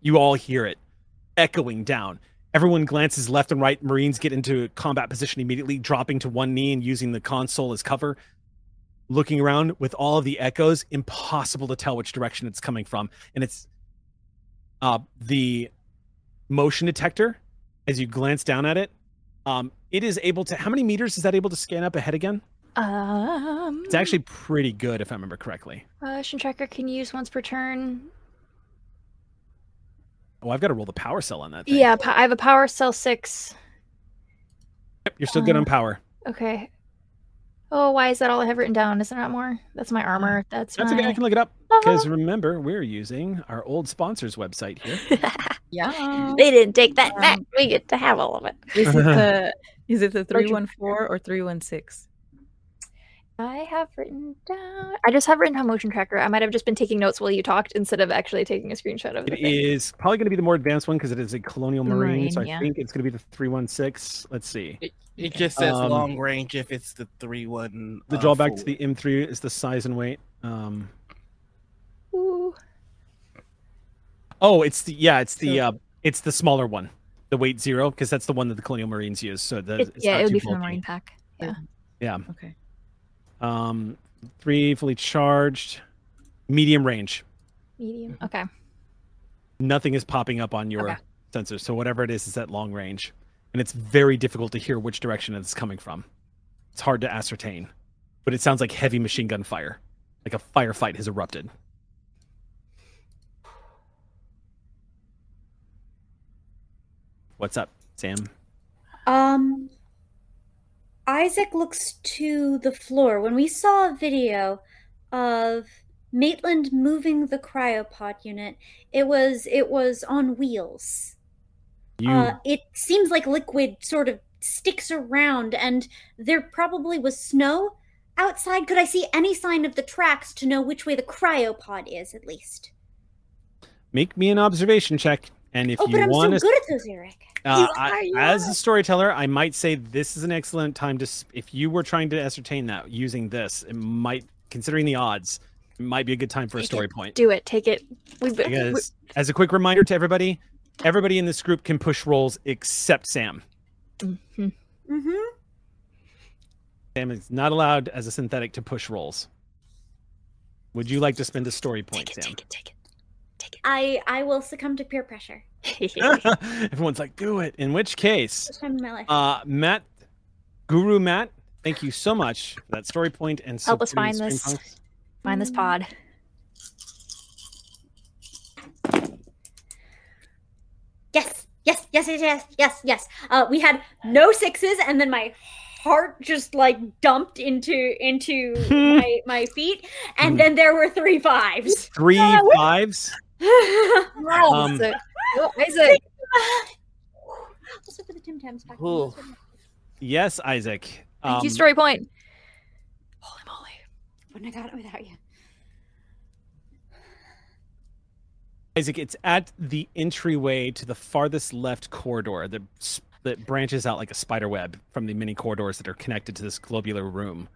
You all hear it echoing down. Everyone glances left and right. Marines get into combat position immediately, dropping to one knee and using the console as cover. Looking around with all of the echoes, impossible to tell which direction it's coming from. And it's uh, the motion detector, as you glance down at it, um, it is able to. How many meters is that able to scan up ahead again? um It's actually pretty good, if I remember correctly. motion tracker can use once per turn. Oh, I've got to roll the power cell on that. Thing. Yeah, I have a power cell six. Yep, you're still good Uh, on power. Okay. Oh, why is that all I have written down? Is there not more? That's my armor. That's, That's my... okay. I can look it up because remember we're using our old sponsors website here. Yeah. they didn't take that back. Um, We get to have all of it. Is it the is it the three one four or three one six? I have written down. I just have written down motion tracker. I might have just been taking notes while you talked instead of actually taking a screenshot of the It thing. is probably going to be the more advanced one because it is a Colonial Marine. Marine, so I yeah. think it's going to be the three one six. Let's see. It, it just says Um, long range if it's the three one. The uh, drawback to the M3 is the size and weight. Um, Ooh. oh, it's the yeah, it's the So- uh, it's the smaller one, the weight zero, because that's the one that the Colonial Marines use. So the, It- it's yeah, it would too be from the marine pack. Yeah. Yeah. Okay. Um, three fully charged, medium range. Medium. Okay. nothing is popping up on your Okay. sensor. So whatever it is is at long range. And it's very difficult to hear which direction it's coming from. It's hard to ascertain. But it sounds like heavy machine gun fire. Like a firefight has erupted. What's up, Sam? Um, Isaac looks to the floor. When we saw a video of Maitland moving the cryopod unit, it was it was on wheels. You Uh, it seems like liquid sort of sticks around, and there probably was snow outside. Could I see any sign of the tracks to know which way the cryopod is, at least? make me an observation check. And if oh, you but I'm so want to good at those, Eric. Uh, You I- are, you as a storyteller, I might say this is an excellent time to. If you were trying to ascertain that using this, it might, considering the odds, it might be a good time for a story it. point. Do it. Take it. We've been. we- Because, as a quick reminder to everybody, everybody in this group can push rolls except Sam. Mhm. Mm-hmm. Sam is not allowed as a synthetic to push rolls. Would you like to spend a story point, Take it. Sam? Take it. Take it. Take it. I I will succumb to peer pressure. Everyone's like, do it. In which case, First time in my life. uh, Matt, Guru Matt, thank you so much for that story point and Help us find this. Streampunks. Find this pod. Yes, yes, yes, yes, yes, yes, yes. Uh, we had no sixes, and then my heart just like dumped into into my my feet, and then there were three fives. Three woo- fives. Wow, Um, Isaac. Oh, Isaac. Also for the Tim Tams back. Ooh. Yes, Isaac. Thank you, Um, story point. Holy moly. Wouldn't have got it without you. Isaac, it's at the entryway to the farthest left corridor that that branches out like a spider web from the many corridors that are connected to this globular room.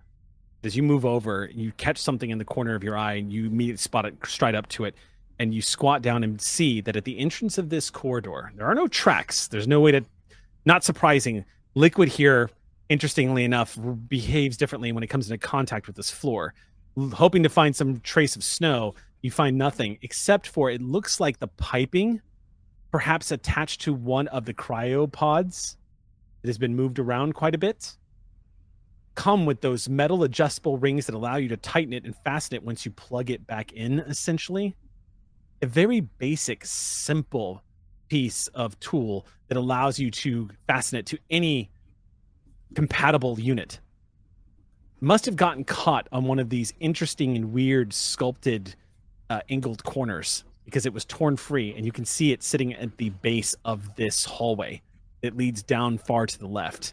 As you move over, you catch something in the corner of your eye, and you immediately spot it, stride up to it, and you squat down and see that at the entrance of this corridor, there are no tracks. There's no way to. Not surprising, liquid here, interestingly enough, behaves differently when it comes into contact with this floor. Hoping to find some trace of snow, you find nothing except for it looks like the piping perhaps attached to one of the cryopods that has been moved around quite a bit come with those metal adjustable rings that allow you to tighten it and fasten it once you plug it back in essentially a very basic simple piece of tool that allows you to fasten it to any compatible unit must have gotten caught on one of these interesting and weird sculpted uh, angled corners because it was torn free, and you can see it sitting at the base of this hallway that leads down far to the left.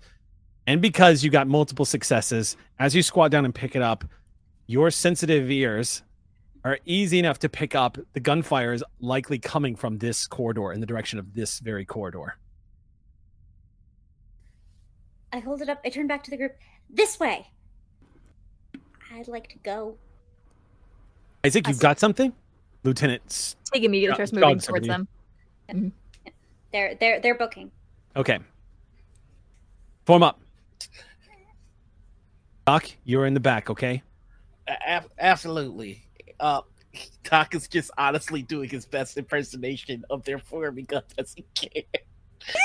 And because you got multiple successes, as you squat down and pick it up, your sensitive ears are easy enough to pick up the gunfire is likely coming from this corridor in the direction of this very corridor. I hold it up. I turn back to the group. This way. I'd like to go. Isaac, you've got something? Lieutenant. Tig immediately Yeah, starts moving second, towards yeah. them. They're they're they're booking. Okay. Form up. Doc, you're in the back, okay? A- absolutely. Uh, Doc is just honestly doing his best impersonation of their forming gun as he can.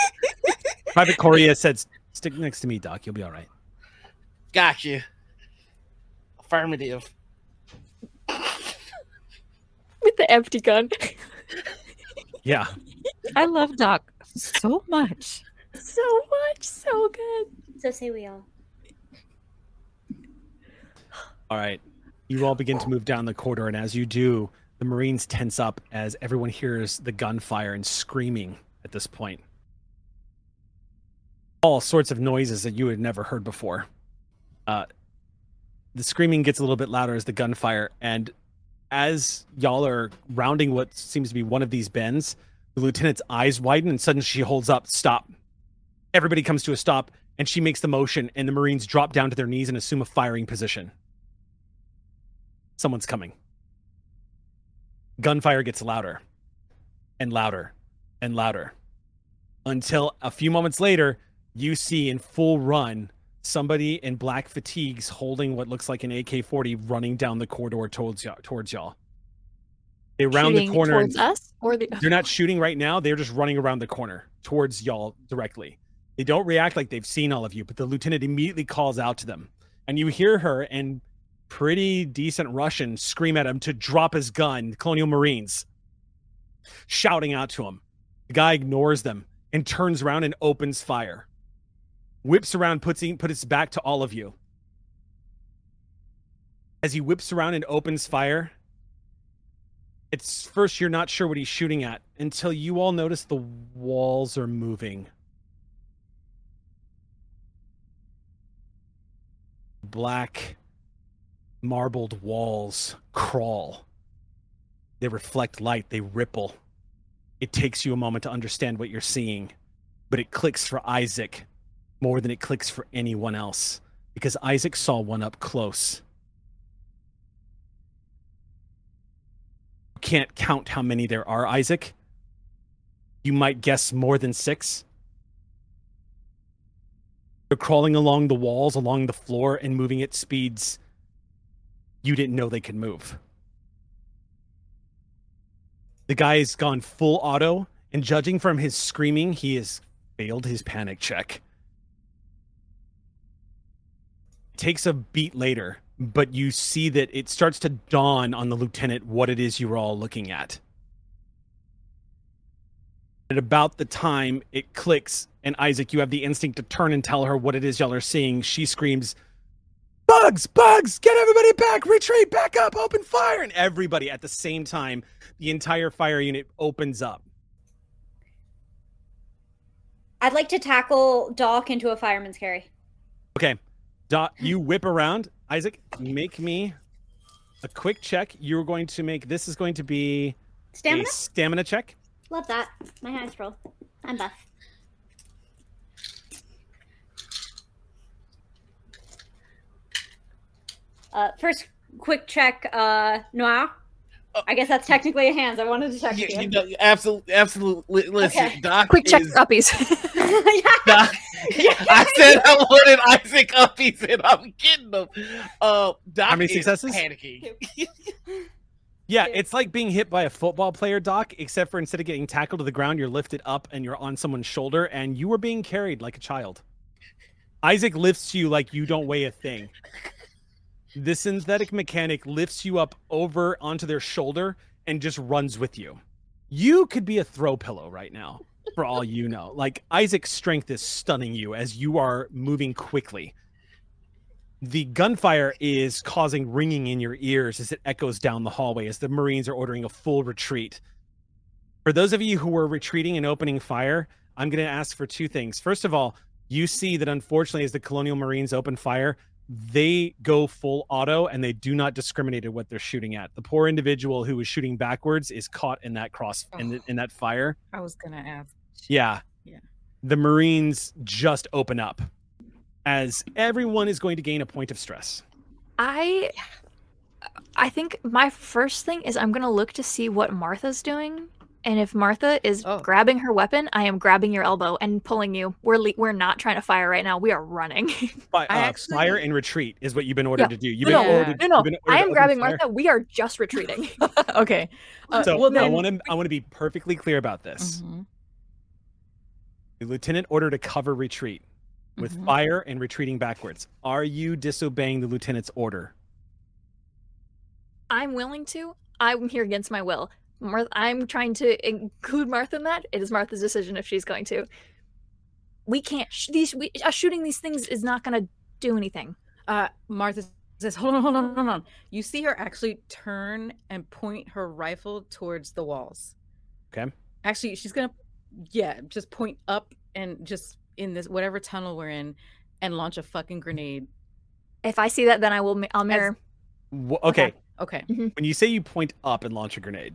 Private Korea said, "Stick next to me, Doc. You'll be all right." Got you. Affirmative. With the empty gun. Yeah. I love Doc so much. so much. So good. So say we all. All right. You all begin to move down the corridor, and as you do, the Marines tense up as everyone hears the gunfire and screaming at this point. All sorts of noises that you had never heard before. Uh, the screaming gets a little bit louder as the gunfire, and as y'all are rounding what seems to be one of these bends, the lieutenant's eyes widen, and suddenly she holds up, "Stop!" Everybody comes to a stop, and she makes the motion, and the Marines drop down to their knees and assume a firing position. Someone's coming. Gunfire gets louder and louder and louder until a few moments later, you see in full run somebody in black fatigues holding what looks like an AK 40 running down the corridor towards y'all. Towards y'all. They round the corner. towards us or the they're not shooting right now. They're just running around the corner towards y'all directly. They don't react like they've seen all of you, but the lieutenant immediately calls out to them. And you hear her and pretty decent Russian scream at him to drop his gun, Colonial Marines, shouting out to him. The guy ignores them and turns around and opens fire. Whips around, puts, puts his back to all of you. As he whips around and opens fire, it's first you're not sure what he's shooting at until you all notice the walls are moving. Black marbled walls crawl. They reflect light, they ripple. It takes you a moment to understand what you're seeing, but it clicks for Isaac more than it clicks for anyone else because Isaac saw one up close. You can't count how many there are, Isaac. You might guess more than six. They're crawling along the walls, along the floor, and moving at speeds you didn't know they could move. The guy's gone full auto, and judging from his screaming, he has failed his panic check. Takes a beat later, but you see that it starts to dawn on the lieutenant what it is you were all looking at. At about the time it clicks, and Isaac, you have the instinct to turn and tell her what it is y'all are seeing. She screams, Bugs, bugs, get everybody back, retreat, back up, open fire. And everybody at the same time, the entire fire unit opens up. I'd like to tackle Doc into a fireman's carry. Okay. Doc, you whip around. Isaac, make me a quick check. You're going to make this is going to be Stamina? a stamina check. Love that. My highest roll. I'm buff. Uh, first, quick check. Uh, Noir. I guess that's technically a hands. I wanted to check. You, with you. you know, absolutely, absolutely. Listen, Okay. Doc Quick check is, for uppies. Doc, I said I wanted Isaac up. He said I'm getting them. Uh, Doc How many successes? Panicking. Yeah, it's like being hit by a football player, Doc, except for instead of getting tackled to the ground, you're lifted up and you're on someone's shoulder and you are being carried like a child. Isaac lifts you like you don't weigh a thing. The synthetic mechanic lifts you up over onto their shoulder and just runs with you. You could be a throw pillow right now, for all you know. Like Isaac's strength is stunning you as you are moving quickly. The gunfire is causing ringing in your ears as it echoes down the hallway as the Marines are ordering a full retreat. For those of you who are retreating and opening fire, I'm going to ask for two things. First of all, you see that unfortunately, as the Colonial Marines open fire, they go full auto and they do not discriminate at what they're shooting at. The poor individual who was shooting backwards is caught in that cross in, the, in that fire. I was gonna ask. Yeah. Yeah. The Marines just open up as everyone is going to gain a point of stress. I I think my first thing is I'm gonna look to see what Martha's doing. And if Martha is Oh. grabbing her weapon, I am grabbing your elbow and pulling you. We're le- we're not trying to fire right now. We are running. Fi- I uh, actually- fire and retreat is what you've been ordered Yeah. to do. You've no, been no, ordered. no, no. you've ordered I am grabbing fire. Martha. We are just retreating. okay. Uh, So well, I want to I want to be perfectly clear about this. Mhm, The lieutenant ordered a cover retreat with mhm. fire and retreating backwards. Are you disobeying the lieutenant's order? I'm willing to. I'm here against my will. Martha, I'm trying to include Martha in that. It is Martha's decision if she's going to. We can't. Sh- these we, us shooting these things is not going to do anything. Uh, Martha says, "Hold on, hold on, hold on." You see her actually turn and point her rifle towards the walls. Okay. Actually, she's gonna, yeah, just point up and just in this whatever tunnel we're in, and launch a fucking grenade. If I see that, then I will. I'll mirror. Wh- okay. Okay. When you say you point up and launch a grenade,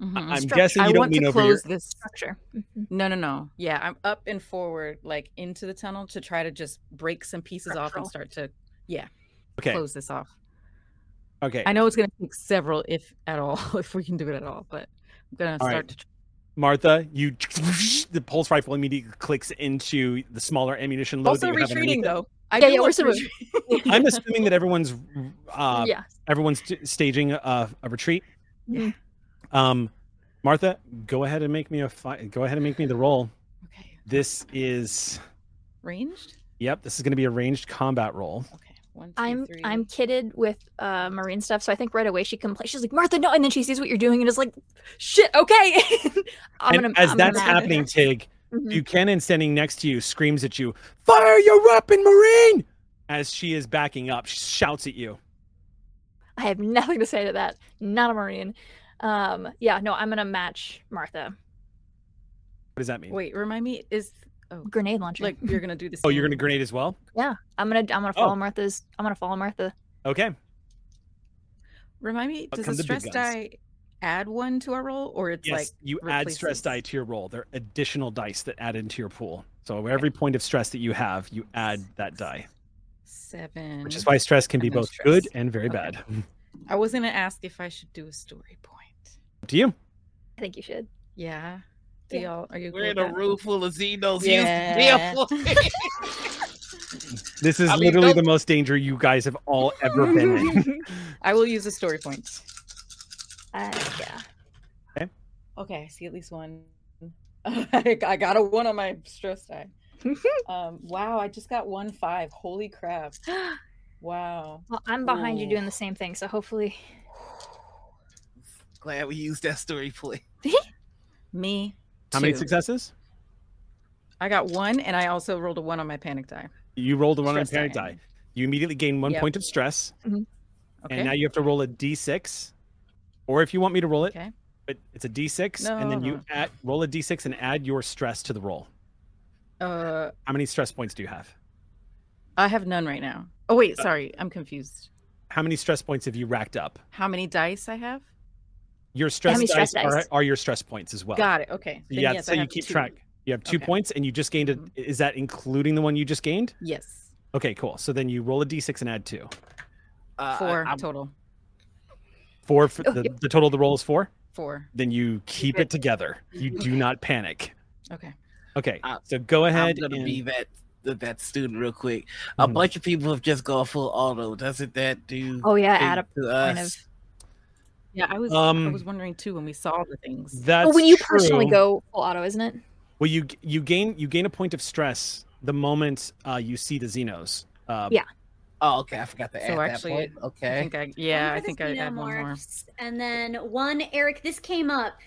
Mhm. I'm Structure. guessing you don't want mean to over your. close this. Structure. Mhm. No, no, no. Yeah, I'm up and forward, like into the tunnel to try to just break some pieces off and start to, yeah, Okay. close this off. Okay. I know it's gonna take several, if at all, if we can do it at all, but I'm gonna start right. to. tr- Martha, you the pulse rifle immediately clicks into the smaller ammunition load. Also that you retreating underneath though. I Yeah, yeah, we're love still moving. retreat- I'm assuming that everyone's uh, yeah. everyone's t- staging a, a retreat. Mhm. Um, Martha, go ahead and make me a fi- go ahead and make me the roll. Okay. This is Ranged. yep. This is going to be a ranged combat roll. Okay. One, two, I'm three. I'm kitted with uh marine stuff, so I think right away she can play. She's like Martha, no, and then she sees what you're doing and is like, shit, okay. I'm and gonna, as I'm that's gonna happening, Tig, Mhm. Buchanan standing next to you screams at you, "Fire your weapon, Marine!" As she is backing up, she shouts at you. I have nothing to say to that. Not a marine. Um, yeah, no, I'm gonna match Martha. What does that mean? Wait, remind me. Is Grenade launcher. like you're gonna do this? Oh, you're going to grenade as well? yeah, I'm gonna I'm gonna follow Oh. Martha's. I'm gonna follow Martha. Okay. Remind me. Does come the the stress die add one to our roll, or it's Yes, like you add stress die to your roll. They're additional dice that add into your pool. So every point of stress that you have, you add that die, seven? which is why stress can be And then both good and very Okay. bad. I was gonna ask if I should do a story point. Up to you. I think you should. Yeah. Do Yeah. y'all are you? We're in a room full of Xenos. Yeah. Use This is I mean, literally the don't- most danger you guys have all ever been in. I will use a story point. Uh, yeah. Okay, Okay, I see at least one. I I got a one on my stress die. um, wow, I just got one five. Holy crap! Wow. Well, I'm behind you doing the same thing, so hopefully. Glad we used that story point. Me. How many two. successes? I got one, and I also rolled a one on my panic die. You rolled a one on Stress panic die. die. You immediately gain one Yep. point of stress, Okay. and now you have to roll a d6. Or if you want me to roll it, Okay. but it's a d6, and then you add roll a d6 and add your stress to the roll. Uh, How many stress points do you have? I have none right now. Oh wait, Uh, sorry, I'm confused. How many stress points have you racked up? How many dice I have? Your stress, dice, stress Are, dice? are your stress points as well. Got it. Okay. Then yeah, yes, so you keep two. track. You have two Okay. points, and you just gained a. Mhm. Is that including the one you just gained? Yes. Okay, cool. So then you roll a d6 and add two. Uh, I- Four I'm- total. Four. For Oh, the, yep. the total of the roll is four. Four. Then you keep it together. You do not panic. Okay. Okay, I- so go ahead. I'm gonna and, be that that- that student real quick. A Mhm. bunch of people have just gone full auto. Doesn't that do? Oh yeah, add a to point us? Of. Yeah, I was. I Um, was wondering too when we saw the things. That's Oh, when you personally go full auto, isn't it? Well, you you gain you gain a point of stress the moment uh, you see the Xenos. Uh, Yeah. Oh, okay. I forgot to So add actually, that point. I Okay. think I. Yeah, I think I add one more. xenomorphs, And then one, Eric, this came up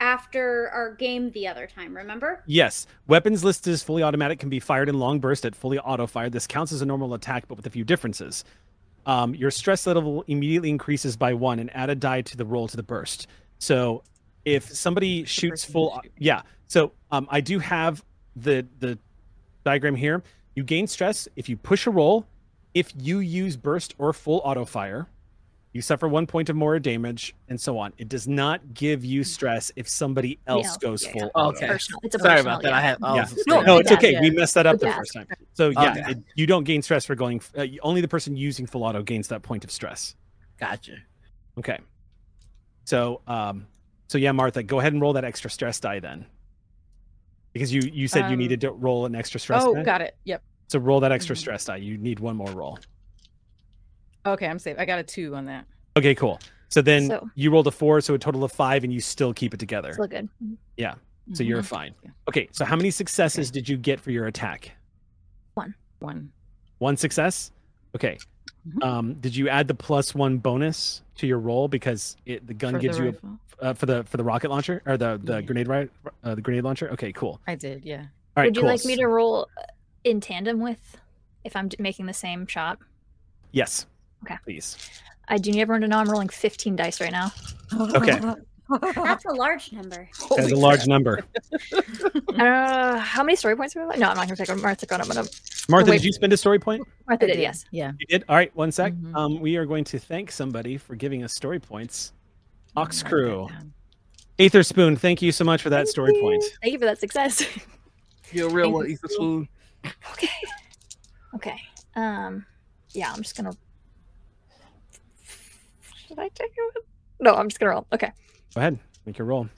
after our game the other time, remember? Yes, weapons listed as fully automatic can be fired in long burst at fully auto fire. This counts as a normal attack, but with a few differences. Um, your stress level immediately increases by one, and add a die to the roll to the burst. So, if somebody shoots full, yeah. So, um, I do have the the diagram here. You gain stress if you push a roll. If you use burst or full auto fire, you suffer one point of more damage, and so on. It does not give you stress if somebody else Yeah, goes yeah, full yeah. Okay. Personal. It's a Sorry personal, about that. yeah. I had. I Yeah. No, no, it's Yeah. okay. We messed that up the Yeah. first time. So yeah, Okay. it, you don't gain stress for going. Uh, only the person using full auto gains that point of stress. Gotcha. Okay. So um, so yeah, Martha, go ahead and roll that extra stress die then, because you you said you Um, needed to roll an extra stress Oh, die. got it. Yep. So roll that extra Mhm. stress die. You need one more roll. Okay, I'm safe. I got a two on that. Okay, cool. So then So- you rolled a four, so a total of five, and you still keep it together. Still good. Yeah. So you're Mhm. fine. Okay. So how many successes did you get for your attack? One. One One success. Okay. Mhm. Um, did you add the plus one bonus to your roll because it, the gun for gives the you rifle. a, uh, for the for the rocket launcher or the the Yeah. grenade right uh, the grenade launcher? Okay, cool. I did. Yeah. All right, Would you cool. like me to roll uh, in tandem with if I'm d- making the same shot? Yes. Okay. Please. I do you need everyone to know I'm rolling 15 dice right now. Okay. That's a large number. That's a large number. Uh, how many story points are we like? No, I'm not gonna take Martha. I'm gonna. Martha, wait. did you spend a story point? Martha did, yes. Yeah. You did. All right. One sec. Mhm. Um, we are going to thank somebody for giving us story points. Ox Crew, down. Aether Spoon. Thank you so much for that Thank story you. point. Thank you for that success. You're a real Thank one, you. Ethan Spoon. okay. Okay. Um. Yeah, I'm just gonna. Should I take it? No, I'm just gonna roll. Okay. Go ahead. Make your roll.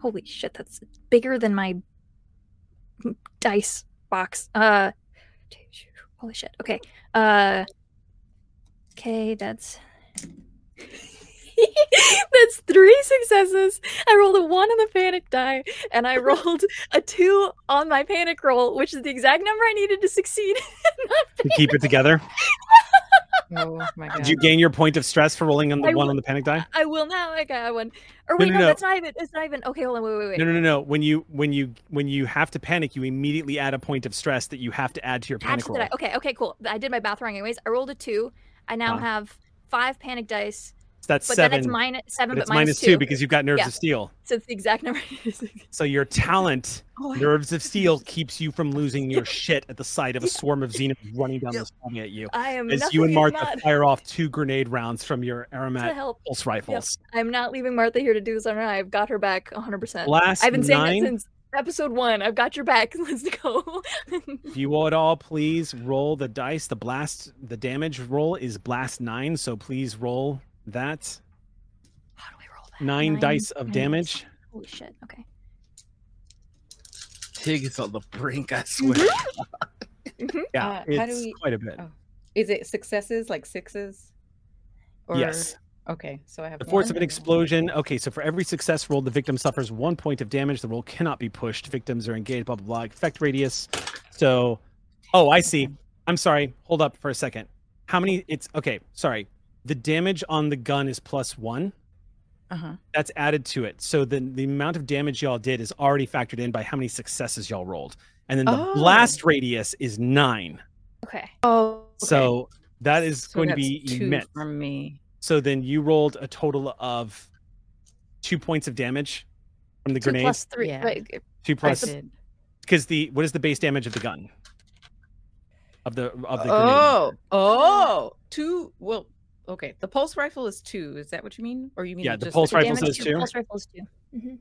Holy shit, that's bigger than my dice box. Uh holy shit. Okay. Uh okay, that's That's three successes. I rolled a one on the panic die, and I rolled a two on my panic roll, which is the exact number I needed to succeed. To keep it together. Oh my god. Did you gain your point of stress for rolling on the I one will- on the panic die? I will now. I got one. Or No, wait, no, no, no. that's not even. It's not even. Okay, hold on. Wait, wait, wait. No, no, no, no. When you when you when you have to panic, you immediately add a point of stress that you have to add to your panic roll. Okay, okay, cool. I did my math wrong anyways. I rolled a two. I now Ah. have five panic dice, So that's but seven. then it's minus seven, but but, it's minus two because you've got nerves Yeah. of steel. so it's the exact number. So your talent, Oh, nerves of steel, keeps you from losing your shit at the sight of a swarm of xenos running down the street at you. I am. As you and Martha not fire off two grenade rounds from your aromatic pulse rifles. I'm not leaving Martha here to do this on her. own. I've got her back 100. percent Blast I've been saying nine. that since episode one. I've got your back. Let's go. If you would all please roll the dice. The blast, the damage roll is blast nine. So please roll that How do we roll that? nine, dice of nine damage. Holy shit. Okay. Tig is on the brink, I swear. Yeah, Uh, how do it's we- quite a bit. oh. Is it successes like sixes? Or... Yes. Okay, so I have The force one. of an explosion. Okay, so for every success roll, the victim suffers one point of damage. The roll cannot be pushed. Victims are engaged. Blah blah blah. Effect radius. So, oh, I see. I'm sorry. Hold up for a second. How many? It's okay. Sorry. The damage on the gun is plus one. Uh-huh. That's added to it. So then the amount of damage y'all did is already factored in by how many successes y'all rolled. And then the Oh. blast radius is nine. Okay. Oh, So that is so going to be two immense. from me. So then you rolled a total of two points of damage from the Two grenade. plus three. Yeah. Wait, two I plus because the what is the base damage of the gun? Of the of the grenade. Oh, oh, two. Well, okay. The pulse rifle is two. Is that what you mean, or you mean Yeah, the just pulse the rifle damage says two. Pulse rifles two. Mhm.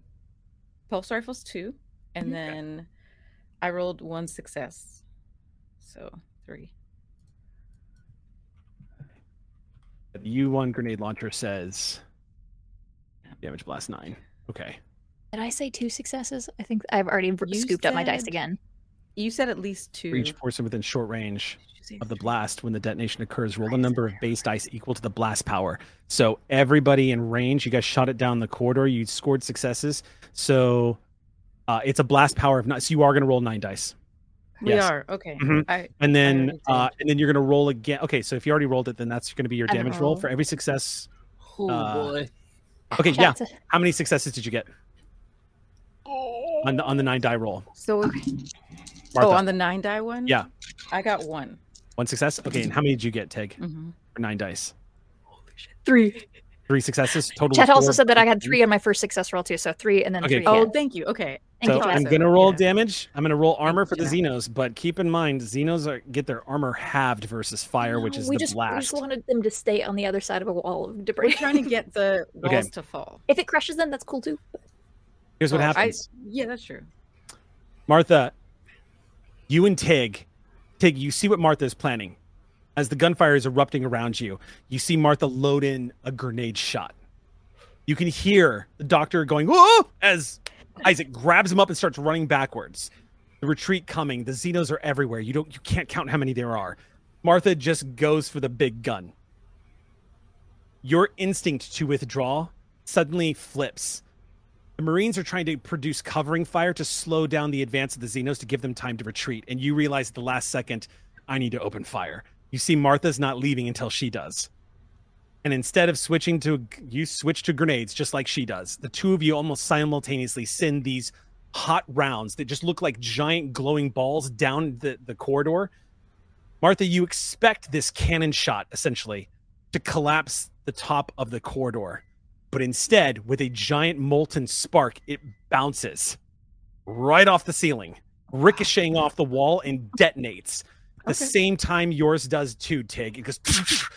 pulse rifle's two, and then I rolled one success, so three. The U1 grenade launcher says damage blast nine. Okay. Did I say two successes? I think I've already You scooped up my dice again. You said at least two. For each portion within short range Did you say of the blast when the detonation occurs, roll the number of base dice equal to the blast power. So everybody in range, you guys shot it down the corridor, you scored successes. So uh, it's a blast power of nine. So you are going to roll nine dice. We Yes. are okay. Mhm. I And then already uh, and then you're going to roll again. Okay, so if you already rolled it, then that's going to be your damage roll roll. for every success. Oh Uh, boy. Okay, yeah. Chat. How many successes did you get on the on the nine die roll? so. Martha, Oh, on the nine die one. Yeah. I got one. One success. Okay, and how many did you get, Tig? hmm For nine dice. Three. Three successes total. Chat also said that I had three on my first success roll too, so three and then Okay, three. cool. Oh, again. thank you. Okay. Thank So you, I'm gonna roll Yeah. damage. I'm gonna roll armor for the Xenos, but keep in mind Xenos are, get their armor halved versus fire, which is we the just, We just wanted them to stay on the other side of a wall of debris. We're trying to get the Okay. walls to fall. if it crushes them, that's cool too. Here's what Oh, I- happens, yeah, that's true. Martha. You and Tig, Tig, you see what Martha is planning. As the gunfire is erupting around you, you see Martha load in a grenade shot. You can hear the doctor going, "Whoa!" as Isaac grabs him up and starts running backwards. The retreat coming. The Xenos are everywhere. You don't you can't count how many there are. Martha just goes for the big gun. Your instinct to withdraw suddenly flips. The Marines are trying to produce covering fire to slow down the advance of the Xenos to give them time to retreat. And you realize at the last second, I need to open fire. You see, Martha's not leaving until she does. And instead of switching to, you switch to grenades just like she does. The two of you almost simultaneously send these hot rounds that just look like giant glowing balls down the, the corridor. Martha, you expect this cannon shot essentially to collapse the top of the corridor but instead, with a giant molten spark, it bounces right off the ceiling, ricocheting off the wall and detonates. The Okay. same time yours does too, Tig. It goes.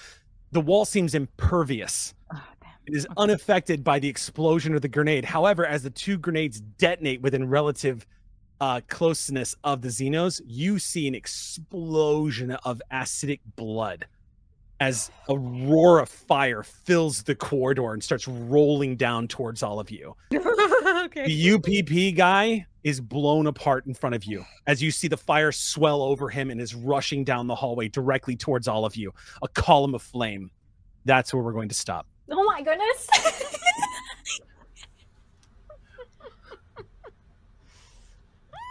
the wall seems impervious. Oh. It is unaffected by the explosion of the grenade. However, as the two grenades detonate within relative uh, closeness of the Xenos, you see an explosion of acidic blood as a roar of fire fills the corridor and starts rolling down towards all of you. okay. The UPP guy is blown apart in front of you as you see the fire swell over him and is rushing down the hallway directly towards all of you. A column of flame. That's where we're going to stop. Oh my goodness.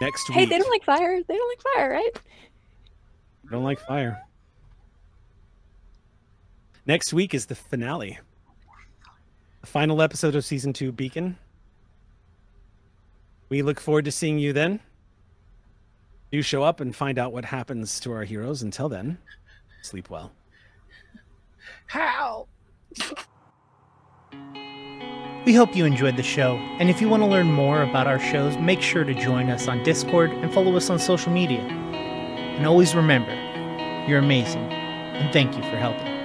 Next week. hey, they don't like fire. They don't like fire, right? I don't like fire. Next week is the finale. The final episode of season two, Beacon. We look forward to seeing you then. Do show up and find out what happens to our heroes. Until then, sleep well. How? We hope you enjoyed the show, and if you want to learn more about our shows, make sure to join us on Discord and follow us on social media. And always remember, you're amazing, and thank you for helping.